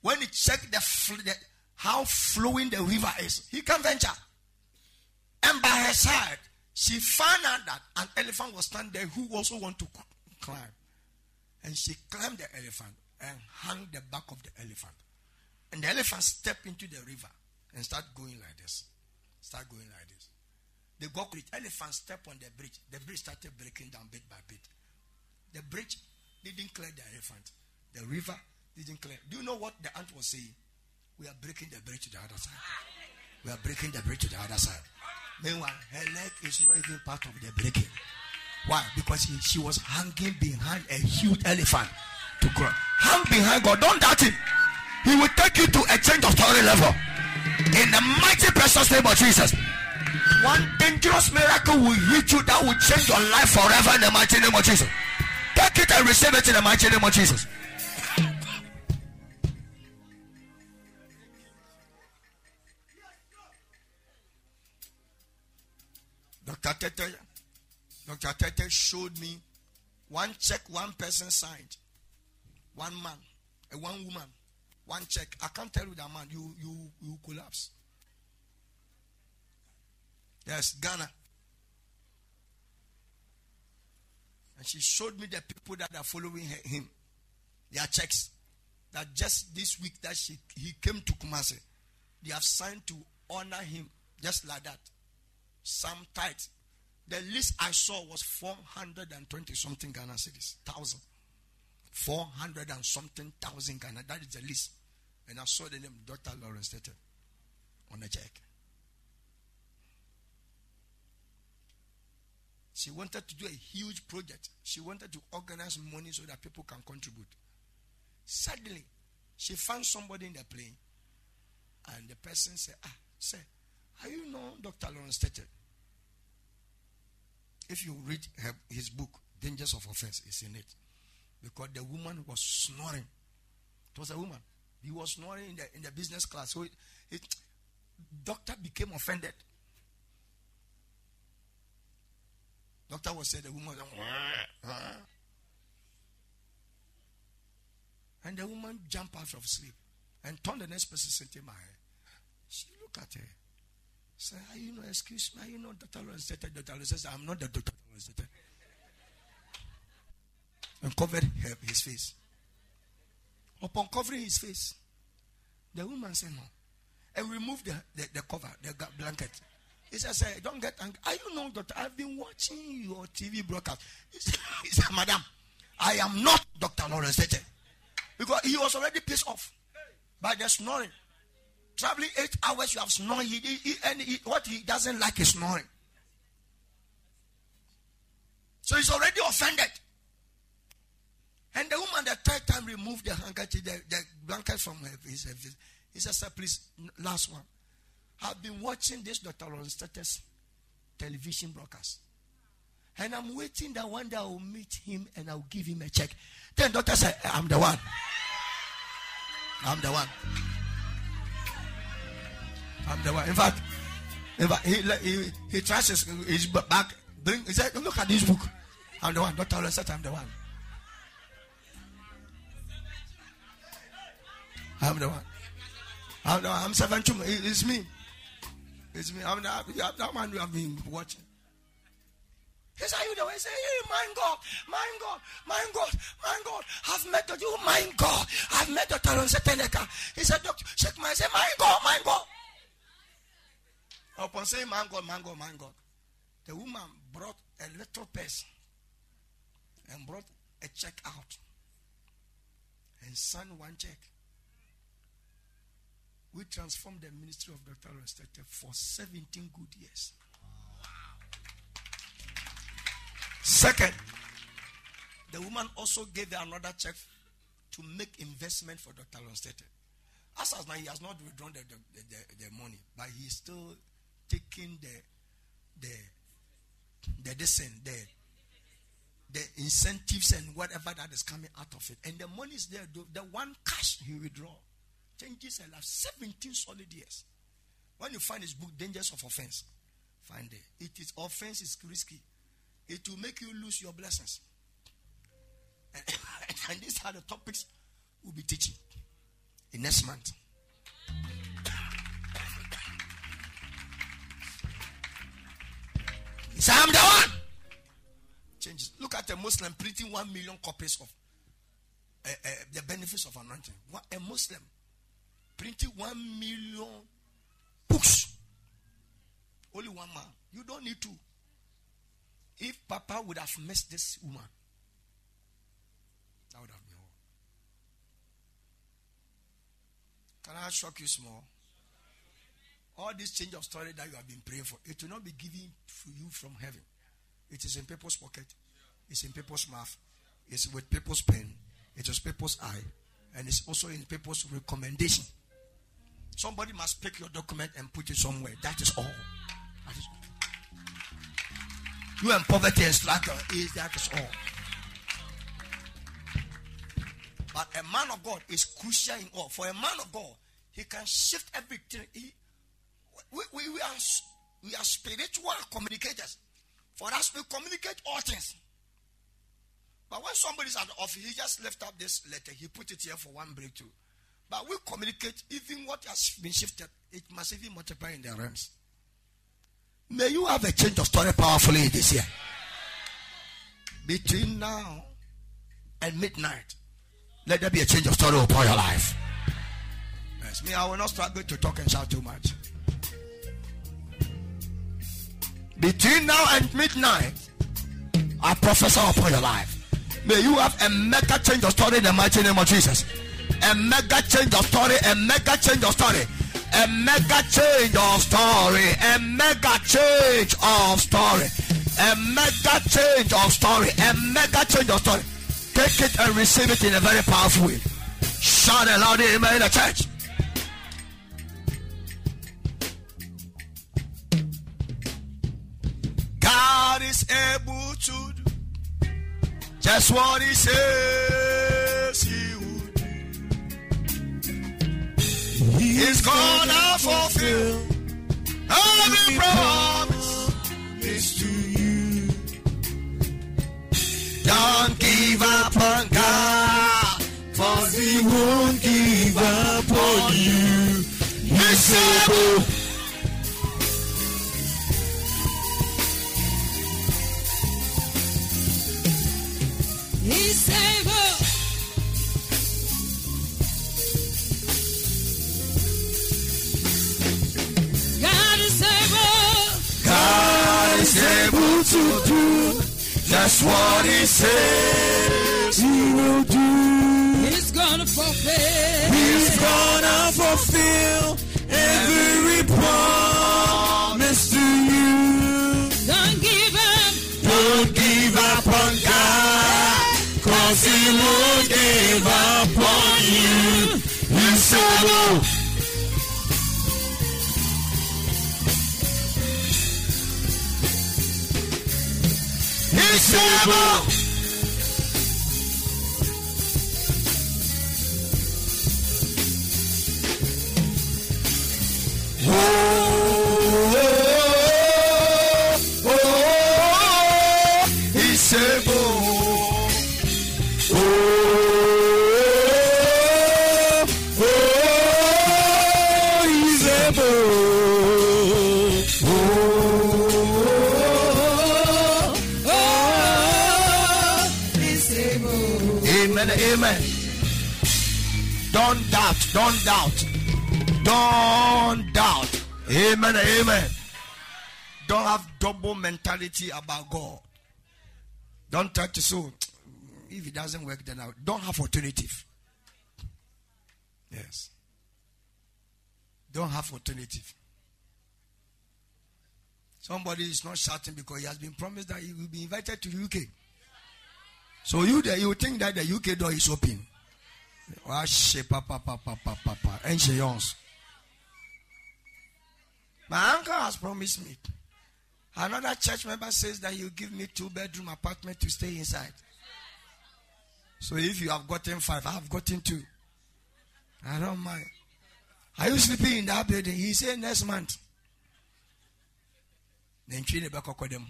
When he checked the, the how flowing the river is, he can venture. And by her side, she found out that an elephant was standing there who also want to climb. And she climbed the elephant and hung the back of the elephant. And the elephant stepped into the river and start going like this. Start going like this. They got the elephant stepped on the bridge. The bridge started breaking down bit by bit. The bridge didn't clear the elephant. The river didn't clear. Do you know what the ant was saying? We are breaking the bridge to the other side. We are breaking the bridge to the other side. Meanwhile, her leg is not even part of the breaking. Why? Because he, she was hanging behind a huge elephant to grow. Hang behind God. Don't doubt him. He will take you to a change of story level. In the mighty precious name of Jesus. One dangerous miracle will hit you that will change your life forever in the mighty name of Jesus. Take it and receive it in the mighty name of Jesus. Dr. Tetteh, Dr. Tetteh showed me one check one person signed. One man, a one woman, one check. I can't tell you that man, you you you collapse. Yes, Ghana. And she showed me the people that are following her, him, their checks. That just this week that she he came to Kumasi, they have signed to honor him just like that. Some tithe. The list I saw was 420 something Ghana cedis, thousand. 400 and something thousand Ghana. That is the list. And I saw the name Dr. Lawrence Tetteh on the check. She wanted to do a huge project. She wanted to organize money so that people can contribute. Suddenly, she found somebody in the plane, and the person said, Ah, say, are you know Dr. Lawrence Tetteh? If you read her, his book, Dangers of Offense, it's in it. Because the woman was snoring. It was a woman. He was snoring in the, in the business class. So it, it, doctor became offended. Doctor was saying the woman and the woman jumped out of sleep and turned the next person sitting her. She looked at her. Say, are you know, excuse me, are you know Dr. Lawrence? Dr. Lawrence says, I'm not the Dr. Lawrence And covered her, his face. Upon covering his face, the woman said no. And removed the, the, the cover, the blanket. He says, eh, Don't get angry. Are you know, doctor? I've been watching your TV broadcast. He said, he said Madam, I am not Dr. Lawrence Tetteh. Because he was already pissed off by the snoring. Traveling eight hours, you have snoring. He, he, and he, what he doesn't like is snoring. So he's already offended. And the woman the third time removed the handkerchief, the, the blanket from her face. He said, Sir, please, last one. I've been watching this Dr. Lawrence Tetteh's television broadcast. And I'm waiting that one day I will meet him and I'll give him a check. Then doctor said, eh, I'm the one. I'm the one. I'm the one. In fact, in fact he, he, he tries his, his back. Bring, he said, look at this book. I'm the one. Dr. Lawrence said, I'm the one. I'm the one. I'm the one. I'm seven. It's me. It's me. I'm I'm the one who have been watching. He said, you the one. He said, hey, my God, my God, my God, my God. I've met you, my God. I've met the Lawrence Teneka. He said, doctor, shake my, I said, my God, my God. Upon saying, my God, my God, my God, the woman brought a little purse and brought a check out and signed one check. We transformed the ministry of Dr. Lawrence for 17 good years. Second, the woman also gave another check to make investment for Dr. Lawrence Tetteh. As of now, he has not withdrawn the, the, the, the money, but he's still taking the the the this the the incentives and whatever that is coming out of it. And the money is there. The, the one cash he withdraw changes a life. 17 solid years. When you find his book, Dangers of Offense, find it. It is offense is risky. It will make you lose your blessings. And, and these are the topics we'll be teaching in next month. He I'm the one. Changes. Look at a Muslim printing one million copies of uh, uh, the benefits of anointing. What, A Muslim printing one million books. Only one man. You don't need to. If Papa would have missed this woman, that would have been all. Can I shock you small? All this change of story that you have been praying for, it will not be given to you from heaven. It is in people's pocket. It's in people's mouth. It's with people's pen. It is people's eye. And it's also in people's recommendation. Somebody must pick your document and put it somewhere. That is all. That is all. You and poverty and struggle is that is all. But a man of God is crucial in all. For a man of God, he can shift everything. He, we, we, we, are, we are spiritual communicators. For us, we communicate all things. But when somebody's at the office, he just left up this letter. He put it here for one breakthrough. But we communicate even what has been shifted. It must even multiply in their realms. May you have a change of story powerfully this year. Between now and midnight, let there be a change of story upon your life. Yes, me, I will not struggle to talk and shout too much. Between now and midnight, I prophesy upon your life. May you have a mega change of story in the mighty name of Jesus. A mega change of story, a mega change of story, a mega change of story, a mega change of story, a mega change of story, a mega change of story. Take it and receive it in a very powerful way. Shout a loud amen in the church. God is able to do just what He says He would He's gonna fulfill every promise is to you. Don't give up on God, for He won't give up on you. He's able. To do just what He says He will do. He's gonna fulfill. He's gonna fulfill every promise to you. Don't give up. Don't give up on God, cause He won't give up on you. He's able. He's able. Oh, doubt. Don't doubt. Don't doubt. Amen. Amen. Don't have double mentality about God. Don't try to so. If it doesn't work, then I don't have alternative. Yes. Don't have alternative. Somebody is not shouting because he has been promised that he will be invited to the UK. So you there, you think that the UK door is open. Washe papa. And she yawns. My uncle has promised me. Another church member says that he'll give me two bedroom apartment to stay inside. So if you have gotten five, I have gotten two. I don't mind. Are you sleeping in that building? He said next month. Back them.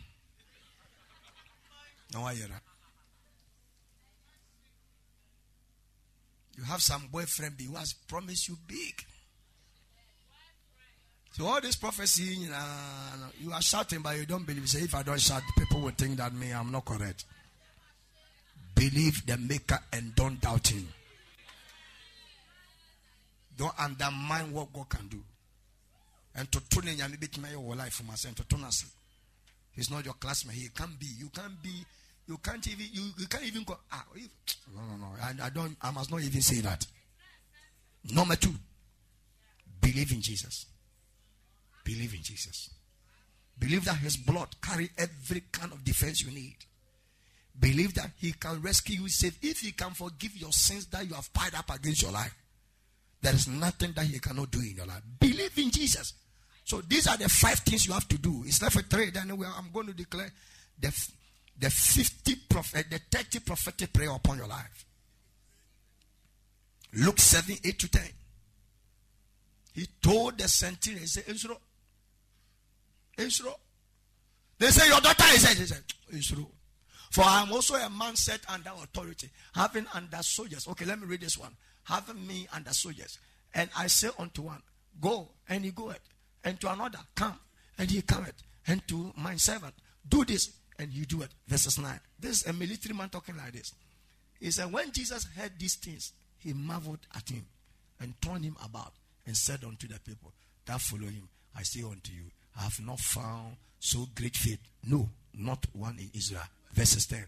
No, I hear that. You have some boyfriend who has promised you big. So all this prophecy, you, know, you are shouting, but you don't believe. Say, if I don't shout, people will think that me, I'm not correct. Believe the maker and don't doubt him. Don't undermine what God can do. And to tune in your life for myself to tune us. He's not your classmate. He can't be. You can't be. You can't even. You, you can't even go. Ah, no, no, no. I, I don't. I must not even say that. Number two. Believe in Jesus. Believe in Jesus. Believe that his blood carry every kind of defense you need. Believe that he can rescue you save. If he can forgive your sins that you have piled up against your life, there is nothing that he cannot do in your life. Believe in Jesus. So these are the five things you have to do. It's left with three. Then I'm going to declare the the 50 prophet, the 30 prophetic prayer upon your life. Luke 7, 8 to 10. He told the centurion, he said, Israel, Israel. They say, Your daughter is dead. He said, Israel. For I am also a man set under authority, having under soldiers. Okay, let me read this one. Having me under soldiers. And I say unto one, Go, and he goeth. And to another, Come, and he cometh. And to my servant, Do this, and you do it. Verses 9. This is a military man talking like this. He said, When Jesus heard these things, he marveled at him and turned him about and said unto the people that follow him, I say unto you, I have not found so great faith. No, not one in Israel. Verses 10.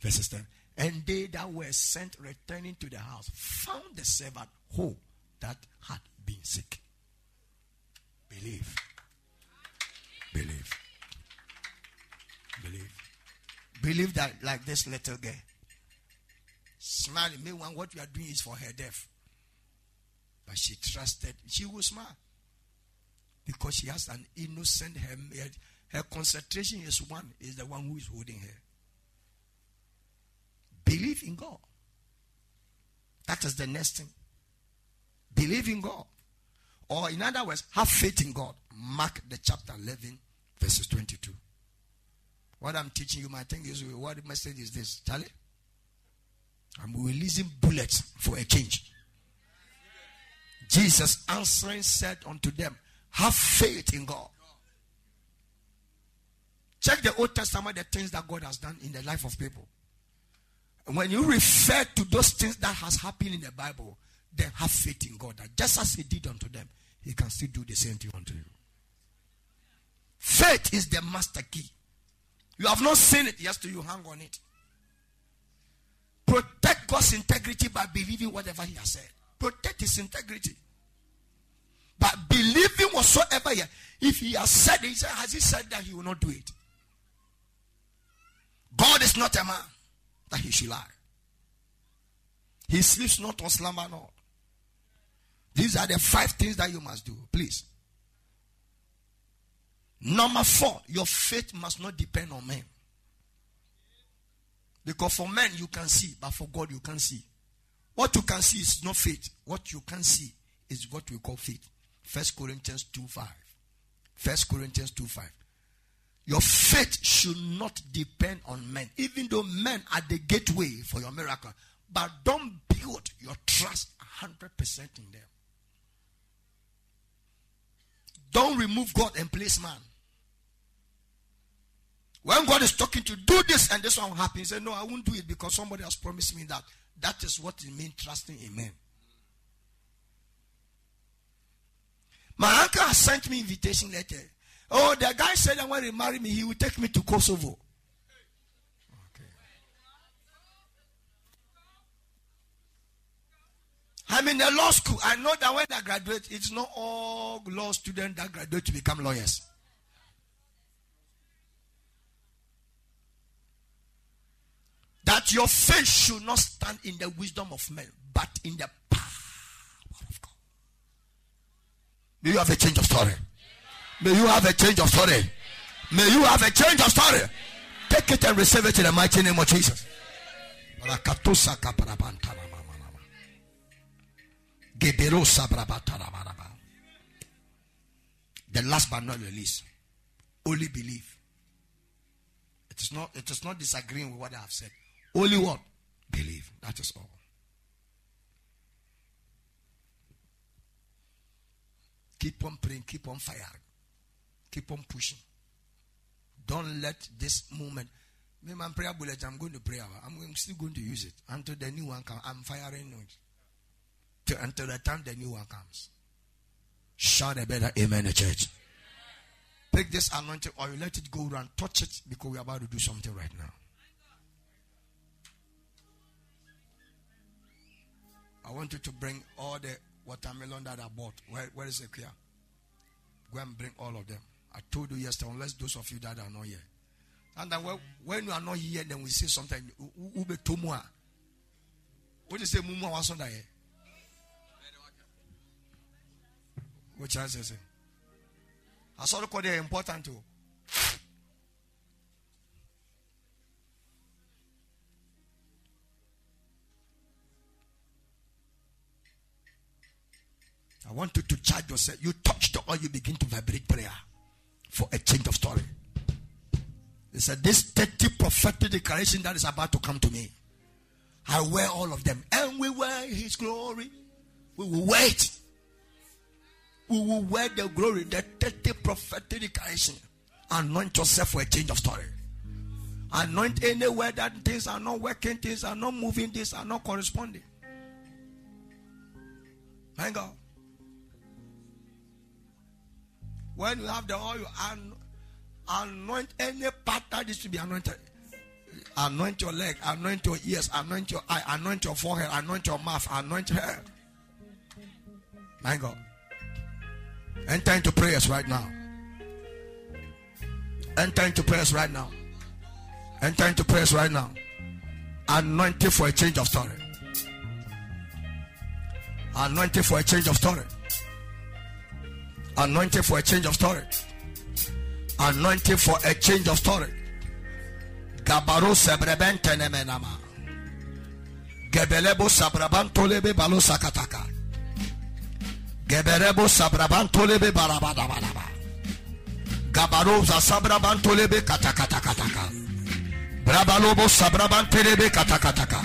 Verses 10. And they that were sent returning to the house found the servant whole that had been sick. Believe. Believe. Believe. Believe that, like this little girl. Smiling. Meanwhile, what we are doing is for her death. But she trusted. She will smile. Because she has an innocent her, her, her concentration is one, is the one who is holding her. Believe in God. That is the next thing. Believe in God. Or in other words, have faith in God. Mark the chapter 11, verses 22. What I'm teaching you, my thing is, what message is this? Charlie? I'm releasing bullets for a change. Jesus answering said unto them, Have faith in God. Check the Old Testament, the things that God has done in the life of people. And when you refer to those things that has happened in the Bible, then have faith in God that just as He did unto them, He can still do the same thing unto you. Faith is the master key. You have not seen it, yes, to you hang on it. Protect God's integrity by believing whatever He has said. Protect His integrity. But believing whatsoever He if He has said, said, has He said that He will not do it? God is not a man that He should lie. He sleeps not or slumber not. These are the five things that you must do. Please. Number four, your faith must not depend on men. Because for men you can see, but for God you can't see. What you can see is not faith. What you can see is what we call faith. First Corinthians 2 5. First Corinthians 2 5. Your faith should not depend on men, even though men are the gateway for your miracle. But don't build your trust 100% in them. Don't remove God and place man. When God is talking to do this and this one will happen, said, No, I won't do it because somebody has promised me that. That is what it means trusting in men. My uncle has sent me invitation letter. Oh, the guy said that when he marry me, he will take me to Kosovo. Okay. I'm in a law school. I know that when I graduate, it's not all law students that graduate to become lawyers. That your faith should not stand in the wisdom of men, but in the power of God. May you have a change of story. May you have a change of story. May you have a change of story. Take it and receive it in the mighty name of Jesus. The last but not the least, only believe. It is not, it is not disagreeing with what I have said. Only what? Believe. That is all. Keep on praying, keep on firing, keep on pushing. Don't let this moment. Me, my prayer bullet, I'm going to pray. I'm still going to use it until the new one comes. I'm firing it until the time the new one comes. Shout a better amen, the church. Take this anointing or you let it go around, touch it because we're about to do something right now. I want you to bring all the watermelon that I bought. Where, where is it here? Go and bring all of them. I told you yesterday, unless those of you that are not here. And then when, when you are not here, then we say something. Ube. What do you say? Mumu was on there. Eh? What chance is it? I saw the code important too. I want you to charge yourself. You touch the oil, you begin to vibrate prayer for a change of story. He said, This 30 prophetic declaration that is about to come to me, I wear all of them. And we wear his glory. We will wait. We will wear the glory, the 30 prophetic declaration. Anoint yourself for a change of story. Anoint anywhere that things are not working, things are not moving, things are not corresponding. My God. When you have the oil, anoint any part that is to be anointed. Anoint your leg, anoint your ears, anoint your eye, anoint your forehead, anoint your mouth, anoint her. My God. Enter into prayers right now. Enter into prayers right now. Enter into prayers right now. Anointed for a change of story. Anointed for a change of story. Anointed for a change of story. Anointed for a change of story. Gabaro sebrebente nemenama. Gebelebo sabrabantolebe balo sakataka. Geberebo sabrabantolebe barabadabalaba. Gabaro sabrabantolebe katakatakataka. Brabalobo sabrabantelebe katakataka.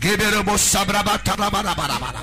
Geberebo sabrabatabarabarabara.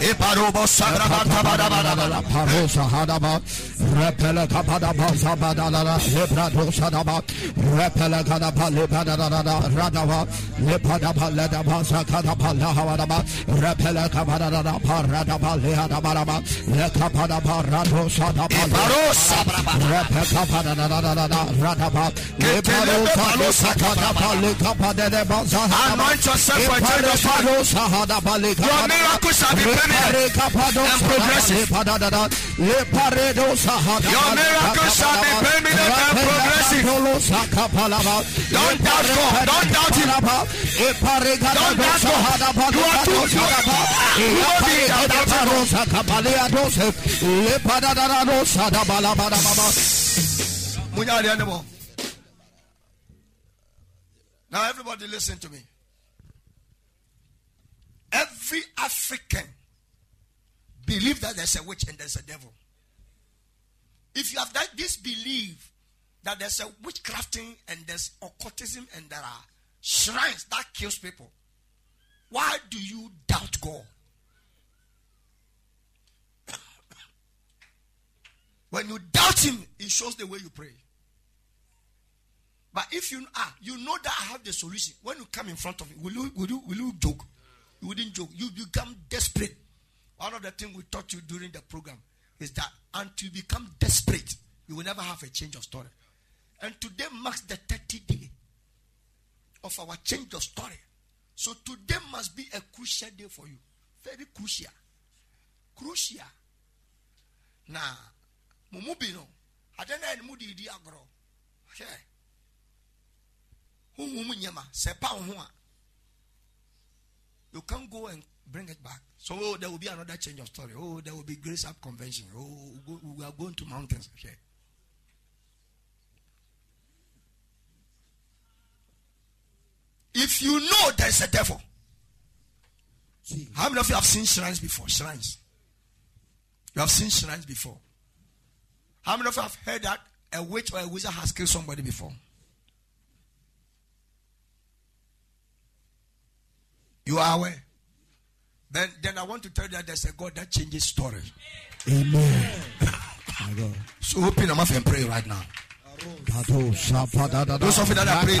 Eparobo sabrabanta badabadabada. Parosa hadaba, repele kapadaba zabadala, lebrado sadaba, repele kadaba lebadada, radaba, lepadaba ledaba zakadaba lahavadaba, repele kapadada, paradaba lehadabaraba, lekapadaba rado sadaba, Eparosa brabada. repe kapadada, radaba, leparosa sakadaba lekapadeba zahadaba, Anoint yourself for hadaba Your permanent and progressive. Your miracle shall be permanent and progressive. Don't doubt God. Don't doubt Him. Don't doubt God. You are too. You are you won't be doubting God. Munyari anymore. Now, everybody, listen to me. Every African believe that there's a witch and there's a devil. If you have that this belief that there's a witchcrafting and there's occultism and there are shrines that kills people, why do you doubt God? when you doubt Him, it shows the way you pray. But if you ah, you know that I have the solution. When you come in front of me, will you will you will you joke? You wouldn't joke. You become desperate. One of the things we taught you during the program is that until you become desperate, you will never have a change of story. And today marks the 30 day of our change of story. So today must be a crucial day for you. Very crucial. Crucial. Now, mumubi no. Adena en mudi di agro. You can't go and bring it back. So oh, there will be another change of story. Oh, there will be Grace Up Convention. Oh, we are going to mountains. Okay. If you know there is a devil, See. how many of you have seen shrines before? Shrines. You have seen shrines before. How many of you have heard that a witch or a wizard has killed somebody before? You are aware. Then, then I want to tell you that there's a God that changes story. Amen. So open your mouth and pray right now. Those Those of you that are praying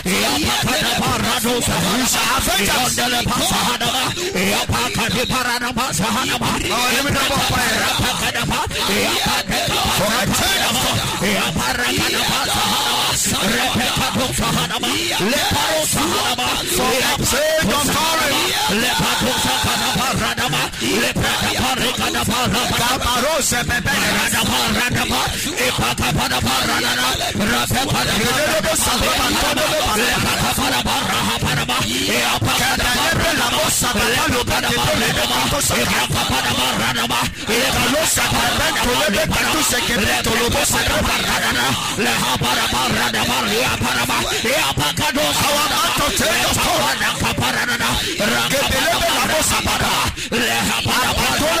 parada paseadaba di barekatoza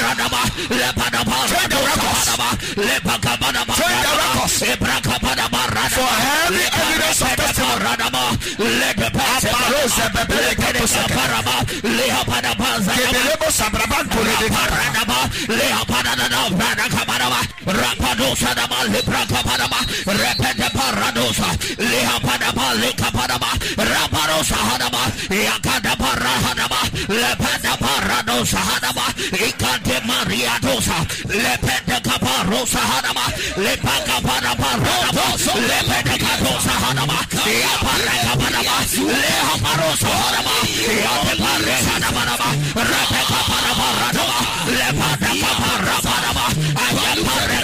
radaba, rahapadaba, For every evidence of testimony. Kedelebo sabrabanto le Maria dosa, lepede caparosa hadaba, lepaka padaba radaba, lepede cadosa hadaba, yapareka padaba, leha parosa hadaba, hadaba, ayapare capadaba, ipandele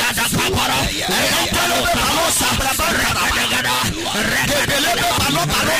Yada Kapara, Kelebe balosa brabantara. Regadagada, Kebelebe balo balo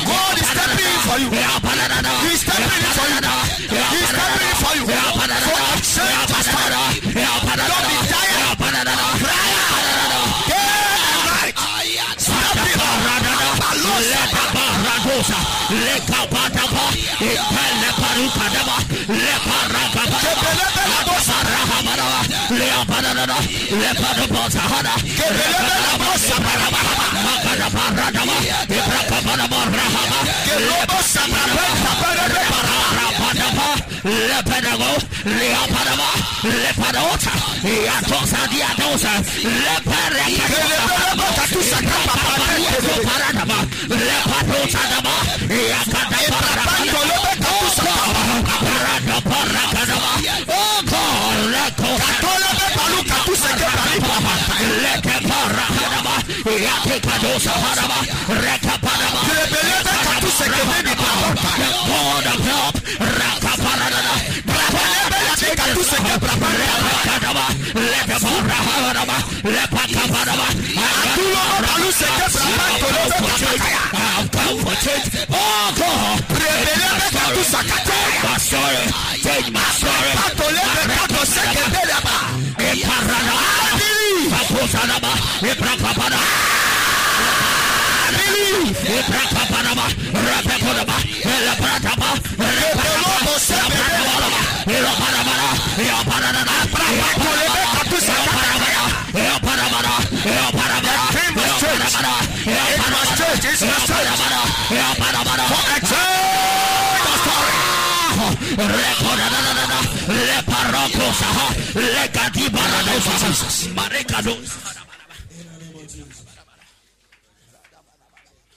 God is stepping in for you. He's stepping in for you. He's stepping in for you. For of story. Kebelebe labosa. Kelobosa brabanta. Kebelebe Lepedago, Leopadama, Lepadota, Yatosa, Diatosa, Lepedago, Katusa kapa Paradama, Lepatosa Dama, Yakata katusa kapa. Parada kebalipa. Leke Parakadama, Yakikadosa Hadama, Rekapadama, Kebelebe katusa kebalipa. God of help, Rakaparadama, Kebelebe yate katusa kebalipa. Atulobo balu seke brabanta. Kebelebe Kebelebe katusa kebalipa. Katolebe katusa kebalipa. Kebelobo sebe. Katolebe katusa kebalipa. King was church. It was church. It's not church. For a change of story.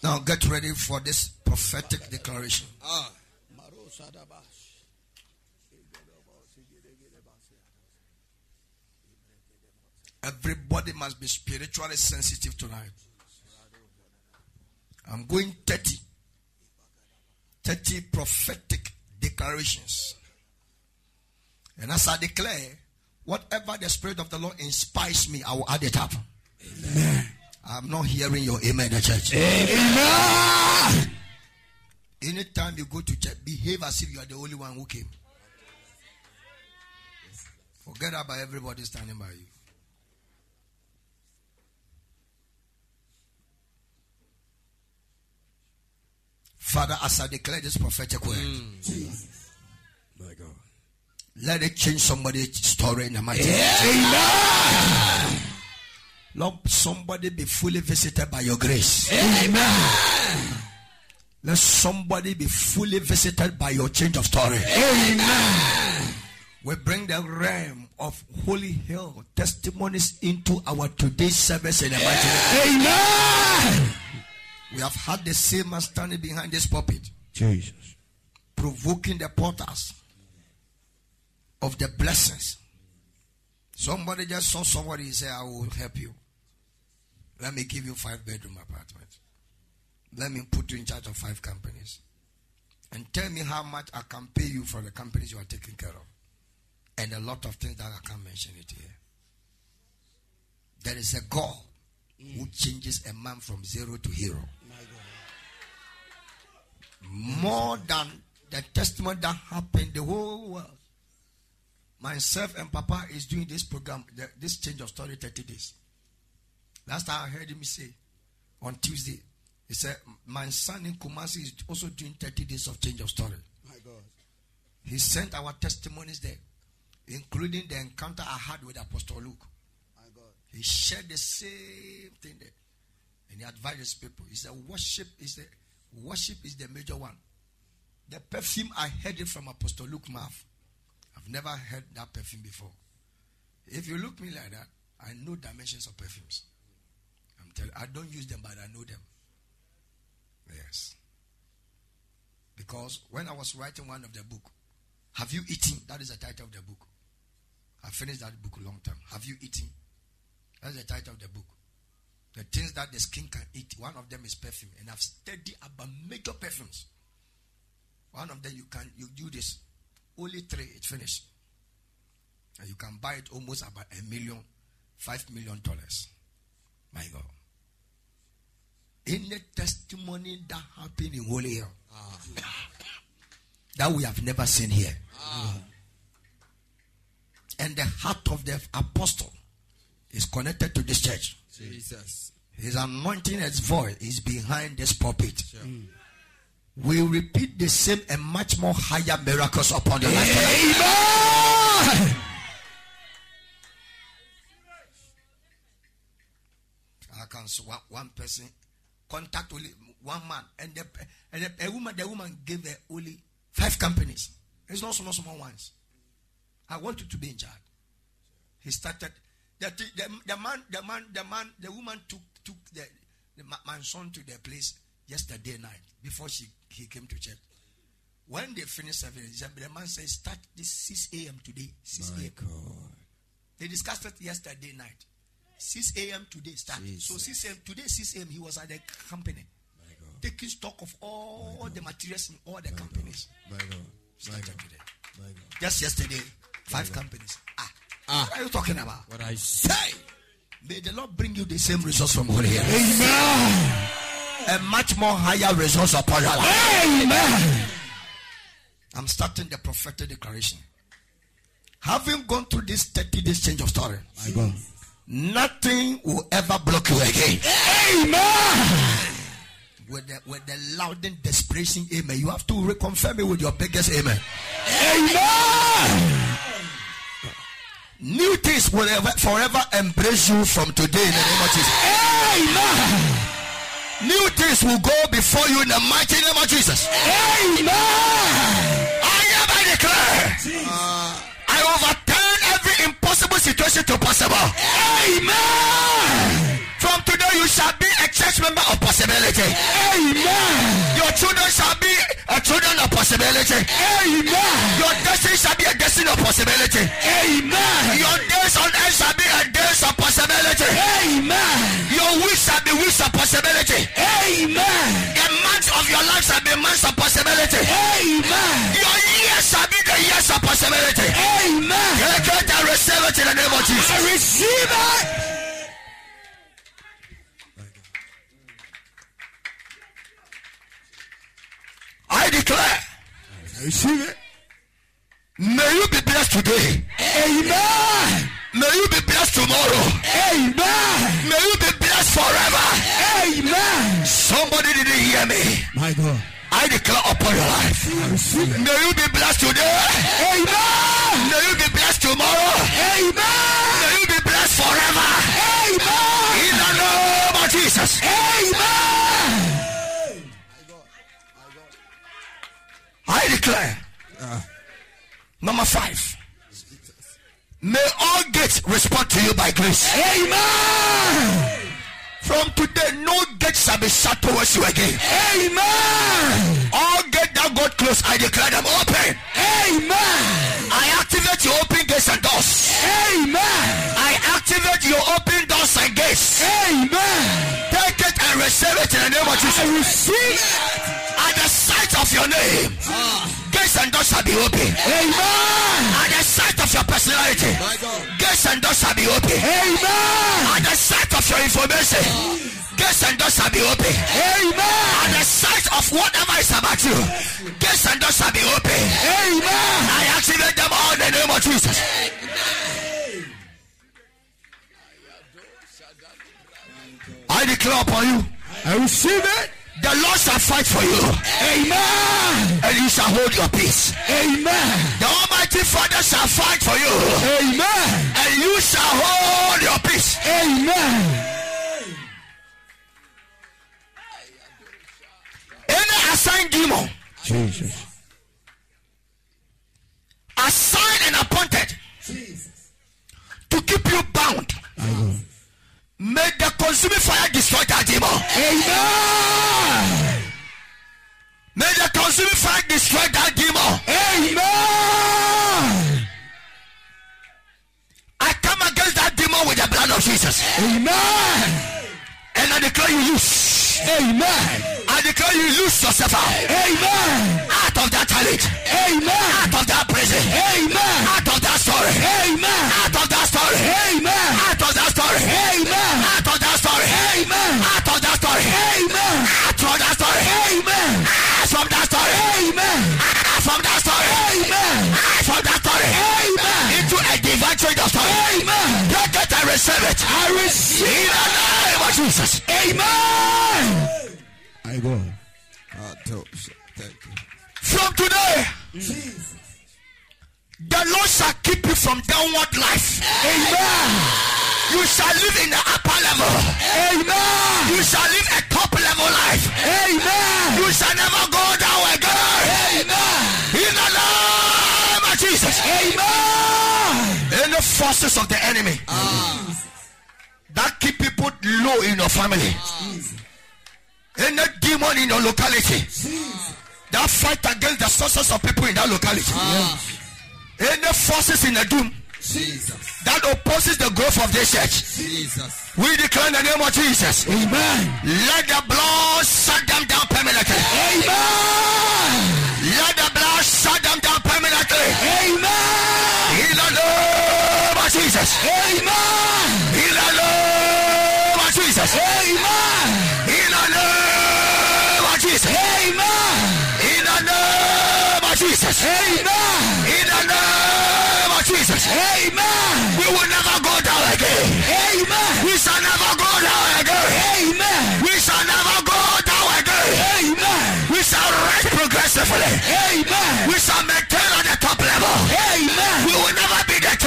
Now get ready for this prophetic declaration. Everybody must be spiritually sensitive tonight. I'm going 30. 30 prophetic declarations. And as I declare, whatever the Spirit of the Lord inspires me, I will add it up. Amen. I'm not hearing your amen in the church. Amen. Anytime you go to church, behave as if you are the only one who came. Forget about everybody standing by you. Father, as I declare this prophetic word, mm. My God. Let it change somebody's story in the mighty Amen. Lord, somebody be fully visited by your grace. Amen. Let somebody be fully visited by your change of story. Amen. We bring the realm of Holy Hill testimonies into our today's service in the mighty name. Amen. We have had the same man standing behind this pulpit, Jesus. provoking the portals of the blessings. Somebody just saw somebody and say, I will help you. Let me give you five bedroom apartment. Let me put you in charge of five companies. And tell me how much I can pay you for the companies you are taking care of. And a lot of things that I can't mention it here. There is a God who mm. changes a man from zero to hero. More than the testimony that happened the whole world. Myself and Papa is doing this program, this change of story 30 days. Last time I heard him say, on Tuesday. He said, My son in Kumasi is also doing 30 days of change of story. My God. He sent our testimonies there, including the encounter I had with Apostle Luke. My God. He shared the same thing there. And he advised people. He said, Worship is the worship is the major one. The perfume I heard it from Apostle Luke mouth. I've never heard that perfume before. If you look me like that, I know dimensions of perfumes. I'm telling I don't use them, but I know them. Yes. Because when I was writing one of the book, Have you eaten? That is the title of the book. I finished that book a long time. Have you eaten? That's the title of the book. The things that the skin can eat. One of them is perfume. And I've studied about major perfumes. One of them you can you do this. Only three, It finished. And you can buy it almost about a million, five million dollars. My God. Any testimony that happened in Holy Hill that we have never seen here. And the heart of the apostle is connected to this church. Jesus. His anointing, his voice is behind this pulpit. Mm. We repeat the same and much more higher miracles upon your life. Amen. I can see one, one person contact only one man, and the and the, a woman, the woman gave her only five companies. It's not small, small ones. I want you to be in charge. He started. The, the, the man, the man, the man, the woman took took the, the my son to their place yesterday night before she he came to church. When they finished service, the man said, "Start this 6 a.m. today. 6 a.m." They discussed it yesterday night. 6 a.m. today start. So 6 a.m. today, 6 a.m. he was at the company. Taking stock of all the materials in all the companies. My God. My Started God. today. My God. Just yesterday, five companies. Ah, Ah. what are you talking about? What I say. May the Lord bring you the same results from Holy here. Amen. And much more higher results upon your life. Amen. I'm starting the prophetic declaration. Having gone through this 30 days change of story, My God. nothing will ever block you again. Amen. With the, with the loud and desperation amen, you have to reconfirm it with your biggest amen. Amen. New things will ever, forever embrace you from today in the name of Jesus. Amen. New things will go before you in the mighty name of Jesus. Amen. I hereby declare, I overturn every impossible situation to possible. Amen. From today, you shall be a church member of possibility. Amen. Your children shall be a children of possibility. Amen. Your destiny shall be a destiny of possibility. Amen. Your days on earth shall be a days of possibility. Amen. Your weeks shall be weeks of possibility. Amen. The months of your life shall be months of possibility. Amen. Your years shall be the years of possibility. Amen. It and receive it in the name of Jesus? I receive it. I declare, I receive it. may you be blessed today. Amen. May you be blessed tomorrow. Amen. May you be blessed forever. Amen. Somebody didn't hear me. My God. I declare upon your life. I receive it. May you be blessed today. Amen. May you be blessed tomorrow. Amen. May you be blessed forever. Amen. In the name of Jesus. Amen. I declare. Number five. May all gates respond to you by grace. Amen. From today, no gate shall be shut towards you again. Amen. All gates that got closed, I declare them open. Amen. I activate your open gates and doors. Amen. I activate your open doors and gates. Amen. Take it and receive it in the name of I Jesus. receive it. At the sight of your name, gates and doors shall be open. Amen. At the sight of your personality, gates and doors shall be open. Amen. At the sight of your information, gates and doors shall be open. Amen. At the sight of whatever is about you, gates and doors shall be open. Amen. I activate them all in the name of Jesus. I declare upon you, I receive it. The Lord shall fight for you. Amen. And you shall hold your peace. Amen. The Almighty Father shall fight for you. Amen. And you shall hold your peace. Amen. Any assigned demon, Jesus. assigned and appointed to keep you bound, God. May the consuming fire destroy that demon. Amen. May the consuming fire destroy that demon. Amen. I come against that demon with the blood of Jesus. Amen. And I declare you loose. Amen. I declare you loose yourself out. Amen. Out of that challenge. Amen. Out of that prison. Amen. Out of that story. Amen. Out of that story. Amen. Out of that story. Amen. Out of that story. Amen. Out of that story. Amen. Out from that story. Amen. Out from that story. Amen. Out from that story. Amen. Out from that story. Amen. Into a divine change of story. Amen. Take it and receive it. I receive In the name of Jesus. Amen. I go. Ah, Thank you. From today, Jesus. the Lord shall keep you from downward life. Amen. You shall live in the upper level. Amen. You shall live a top level life. Amen. You shall never go down again. Amen. Forces of the enemy that keep people low in your family. Any demon in your locality that fight against the sources of people in that locality. Any forces in the doom Jesus. that opposes the growth of this church. Jesus. We declare in the name of Jesus. Amen. Let the blood shut them down permanently. Amen. Let the blood shut them down permanently. Amen. In the name Jesus. Amen. In the name of Jesus. Amen. In the name of Jesus. Amen. In the name of Jesus. Amen. In the name of Jesus. Amen. We will never go down again. Amen. We shall never go down again. Amen. We shall never go down again. Amen. We shall rise progressively. Amen. We shall maintain at the top level. Amen. We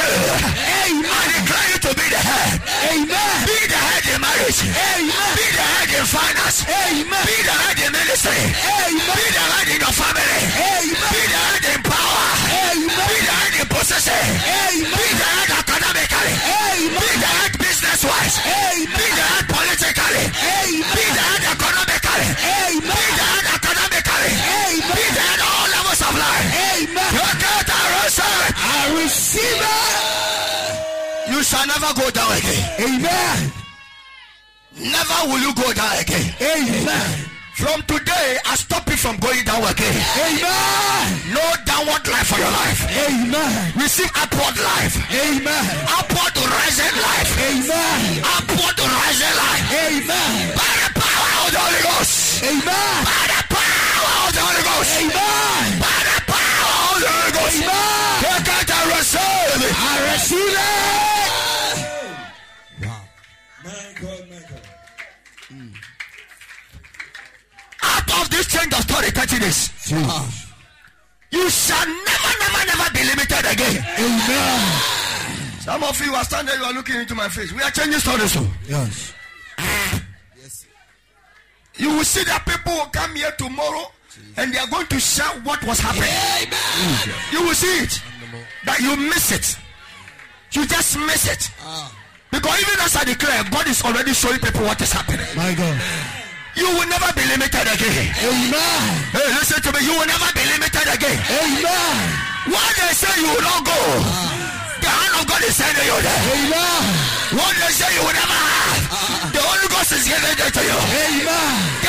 will never be the tail. I Amen. declare you to be the head. Amen. Be the head in marriage. Amen. Be the head in finance. Amen. Be the head in ministry. Amen. Be the head in your family. Amen. Be the head in power. Amen. Be the head in possession. Amen. Be the head academically. Amen. Be the head business wise. Amen. Be the head politically. Amen. Shall never go down again. Amen. Never will you go down again. Amen. From today, I stop you from going down again. Amen. No downward life for your life. Amen. Receive upward life. Amen. Upward rising life. Amen. Upward rising life. Amen. By the power of the Holy Ghost. Amen. By the power of the Holy Ghost. Amen. By the power of the Holy Ghost. Amen. Out of this change of story, 30 days. Ah. You shall never, never, never be limited again. Amen. Some of you are standing, you are looking into my face. We are changing stories. So. Yes. Yes. You will see that people will come here tomorrow and they are going to share what was happening. Amen. You will see it. That you miss it. You just miss it. Ah. Because even as I declare, God is already showing people what is happening. My God. You will never be limited again. Amen. Hey, listen to me. You will never be limited again. Amen. When they say you will not go, the hand of God is sending you there. Amen. When they say you will never have, the Holy Ghost is giving it to you. Amen.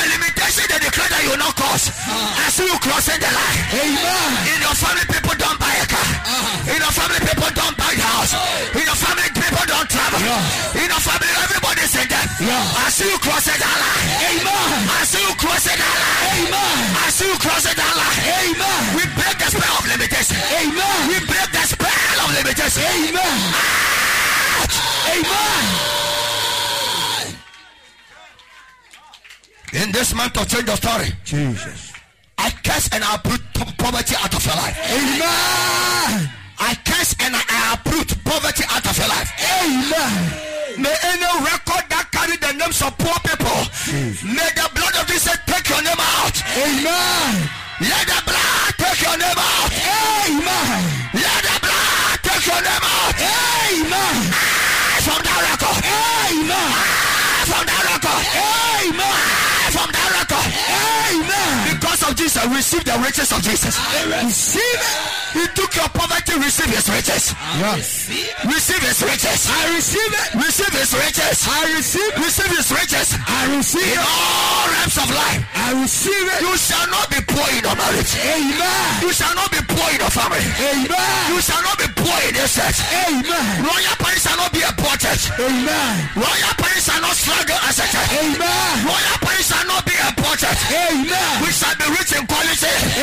The declare that you will not uh-huh. cross. I see you crossing the line. Amen. In your family, people don't buy a car. Uh-huh. In your family, people don't buy a house. Oh. In your family, people don't travel. In your family, everybody's in debt. Yeah. I see you crossing that line. Amen. I see you crossing that line. Amen. I see you crossing that line. Amen. We break the spell of limitation. Amen. We break the spell of limitation. Amen. Ah! Amen. In this month of change of story, Jesus. I curse and I uproot poverty out of your life. Amen. I curse and I uproot poverty out of your life. Amen. May any record that carry the names of poor people, may the blood of Jesus take your name out. Amen. Let the blood take your name out. Amen. Let the blood take your name out. Amen. Ah, From that record. Amen. Ah, From that record. Amen. Of receive the riches of Jesus. Receive it. He took your poverty, receive his riches. Yes. Receive his riches. I receive it. Receive his riches. I receive it. Receive his riches. I receive In all realms of life. I receive it. You shall not be poor in your marriage. Amen. You shall not be poor in your family. Amen. You shall not be poor in your church. Amen. Royal parents shall not be a poor church. Amen. Royal parents shall not struggle as a church. Amen. Royal parents shall not be a poor church. Amen. We shall be rich in.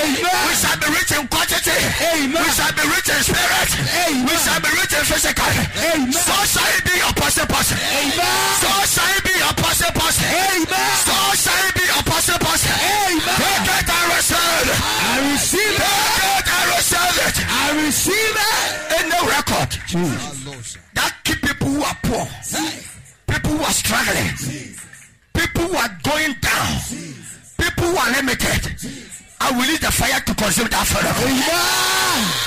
Amen. We shall be rich in quantity. Amen. We shall be rich in spirit. Amen. We shall be rich in physical. Amen. So shall it be portion portion. Amen. So shall it be portion portion. Amen. So shall it be portion portion. Amen. Take it and receive it. I receive it. Take it and receive it. I receive it. In the record Jesus. that keep people who are poor, people who are struggling, people who are going down, people who are limited. I will leave the fire to consume that fire. Amen.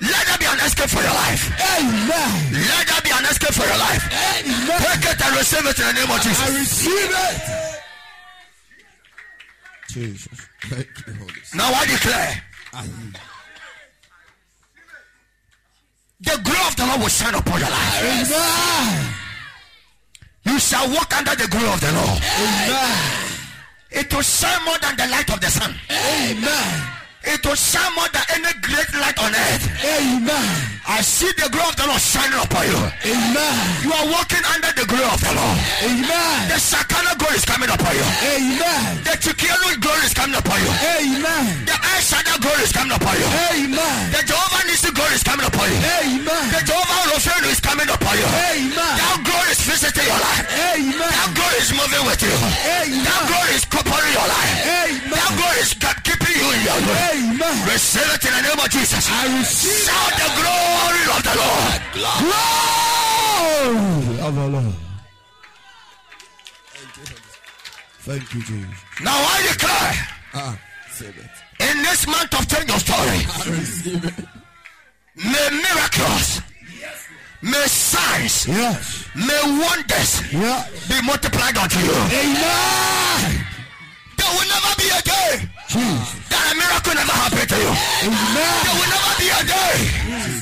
Let there be an escape for your life. Amen. Let there be an escape for your life. Amen. Take it and receive it in the name of Jesus. I receive it. Jesus. Thank you, Holy Spirit. Now I declare the glory of the Lord will shine upon your life. Amen. You shall walk under the glory of the Lord. Amen. It will shine more than the light of the sun. Amen. It will shine more than any great light on earth. Amen. I see the glory of the Lord shining upon you. Amen. You are walking under the glory of the Lord. Amen. The Shekinah glory is coming upon you. Amen. The Chikiano glory is coming upon you. Amen. The Aishada glory is coming upon you. Amen. The Jehovah Nissi glory is coming upon you. Amen. The Jehovah Rofenu is coming upon you. Amen. That glory is visiting your life. Amen. That glory is moving with you. That Amen. glory is covering your life. That Amen. glory is keeping you in your way. Amen. Receive it in the name of Jesus. I receive Shout the glory of the Lord. glory of the Lord. Thank you, Jesus. Now I declare Ah, say that. in this month of change of story, I receive it. may miracles, may signs, Yes. may wonders Yeah. be multiplied unto you. Amen. There will never be a day Jesus. that a miracle never happened to you. There will never be a day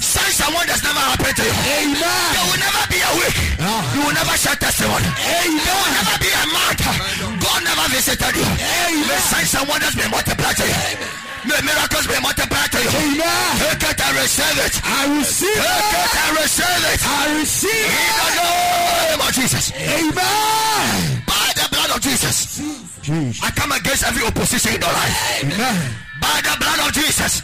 signs and wonders never happen to you. There will never be a week Ah. you will never share testimony. There will never be a month God never visited you. May signs and wonders be multiplied to you. May miracles be multiplied to you. Amen. Take it and receive it. I receive Take it. it and receive it. I receive In it. the name of Jesus. Amen. By the blood of Jesus. Jesus. I come against every opposition in your life. Amen. By the blood of Jesus.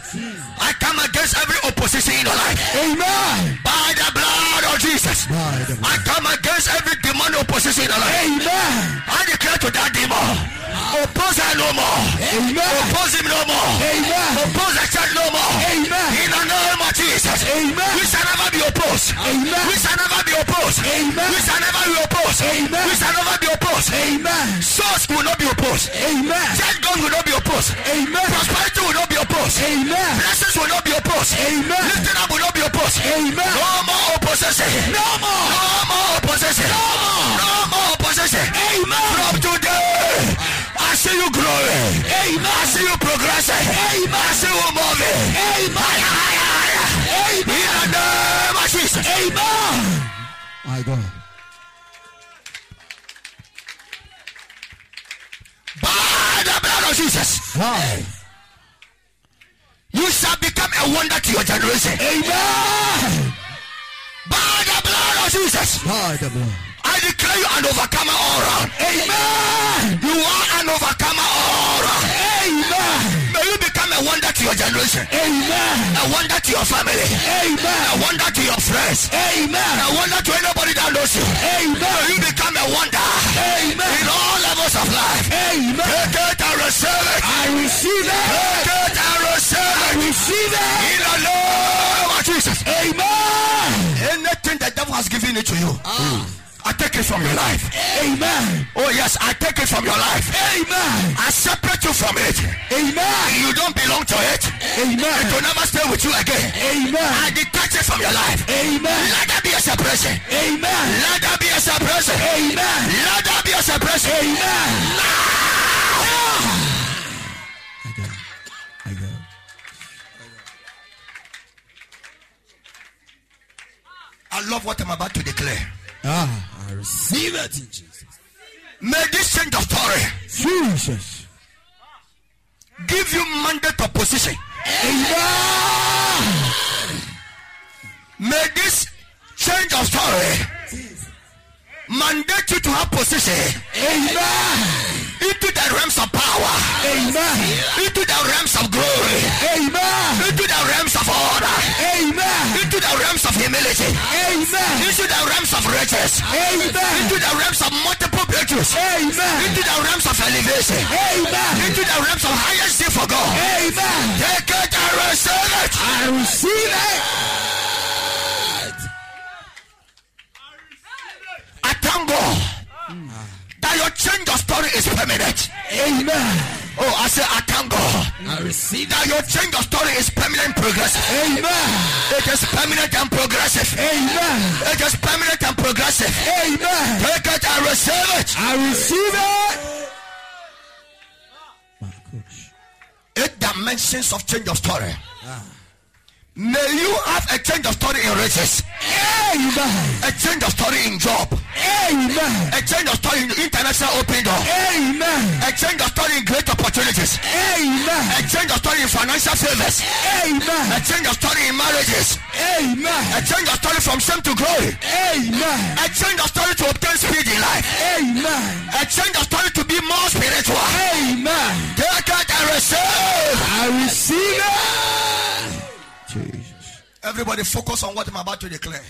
I come against every opposition in your life. Amen. By the blood of Jesus. The I come against every demon opposition in your life. Amen. I declare to that demon. Oppose her no more. Amen. Oppose him no more. Amen. Oppose the church no more. Amen. In the name of Jesus. Amen. We shall never be opposed. Amen. We shall never be opposed. Amen. We shall never be opposed. Amen. We shall never be opposed. Amen. Souls will not be opposed. Amen. Church God will not be opposed. Amen. Prosperity will not be opposed. Amen. Blessings will not be opposed. Amen. Lifting up will not be opposed. Amen. No more opposition. No more. No more opposition. No more. No more opposition. Amen. From today, I see you growing. Amen. I see you progressing. Amen. I see you moving. Amen. Amen. In the name of Jesus. Amen. My God. By the blood of Jesus, Hi. You shall become a wonder to your generation. Amen. By the blood of Jesus, By the blood. I declare you an overcomer all round. Amen. You are an overcomer all round. Amen. May you become a wonder to your generation. Amen. A wonder to your family. Amen. A wonder to your friends. Amen. A wonder to anybody that knows you. Amen. May you become a wonder Amen. in all levels of life. receive it. Take it and receive it. Receive it. In the name of Jesus. Amen. Anything the devil has given it to you, ah. I take it from your life. Amen. Oh yes, I take it from your life. Amen. I separate you from it. Amen. You don't belong to it. Amen. It will never stay with you again. Amen. I detach it from your life. Amen. Let there be a separation. Amen. Let there be a separation. Amen. Let there be a separation. Amen. Love what I'm about to declare. Ah, I receive it in Jesus. May this change of story Jesus. give you mandate of position. Amen. May this change of story mandate you to have position Amen. into the realms of power, Amen. into the realms of glory, Amen. into the realms of order, Amen. into the realms of humility, Amen. into the realms of riches, Amen. into the realms of multiple breakthroughs, Amen. into the realms of elevation, Amen. into the realms of highest for God. Amen. Take it and receive it. I receive it. I thank God that your change of story is permanent. Amen. Oh, I say I thank God I receive that your change of story is permanent and progressive. Amen. It is permanent and progressive. Amen. It is permanent and progressive. Amen. Take it and receive it. I receive it. my. Eight dimensions of change of story. May you have a change of story in riches, Amen. a change of story in job, Amen. a change of story in international open door, Amen. a change of story in great opportunities, Amen. a change of story in financial favors, Amen. a change of story in marriages, Amen. a change of story from shame to glory, Amen. a change of story to obtain speed in life, Amen. a change of story to be more spiritual. Amen. Take it and receive. I receive it. Everybody focus on what I'm about to declare.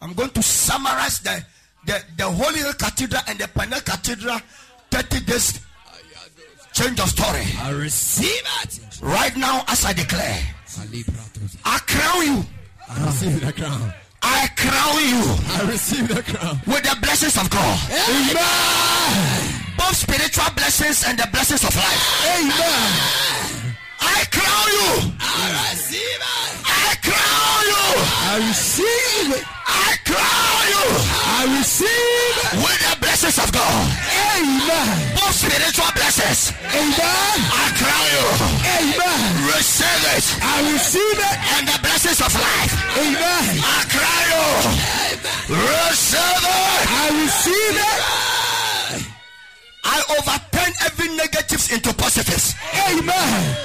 I'm going to summarize the, the, the Holy Hill Cathedral and the Panel Cathedral 30 days change of story. I receive it. Right now, as I declare, I crown you. I receive the crown. I crown you I receive the crown. with the blessings of God. Amen. Both spiritual blessings and the blessings of life. Amen. I crown you. I receive it. I crown you. I receive it. I crown you I receive it. with the blessings of God. Amen. Both spiritual blessings. Amen. I crown you. Amen. Receive it. I receive it. And the blessings of life. Amen. I crown you. Receive it. I receive it. I overturn every negatives into positives. Amen.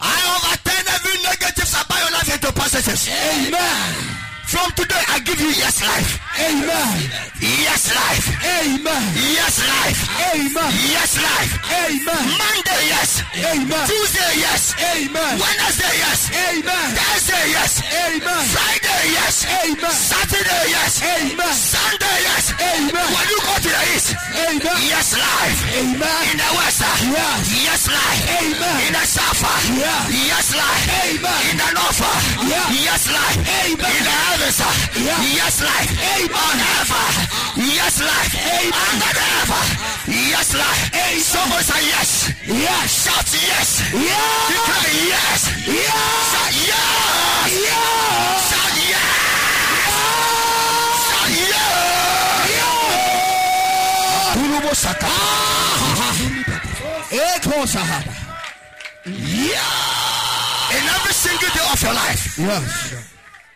I overturn every negatives about your life into positives. Amen. From today, I give you yes life. Amen. Yes life. Amen. Yes life. Amen. Yes life. Amen. Monday, yes. Amen. Tuesday, yes. Amen. Wednesday, yes. Amen. Thursday, yes. Amen. Friday, yes. Amen. Saturday, yes. Amen. Sunday, yes. Amen. When you go to the east, Amen. yes life. Amen. In the west, ah, Yes. yes life. Amen. In the south, ah, Yes. yes life. Amen. In the north, ah, Yes. yes life. Amen. In the heavens, Yes. yes life. On earth, yes life. Under the earth, yes life. Someone say yes. Yes. Shout yes. Yes. Declare yes. Yes. Shout yes. Yes. Shout yes. Shout yes. Kurubo saka. Echo Sahara. In every single day of your life, Yes.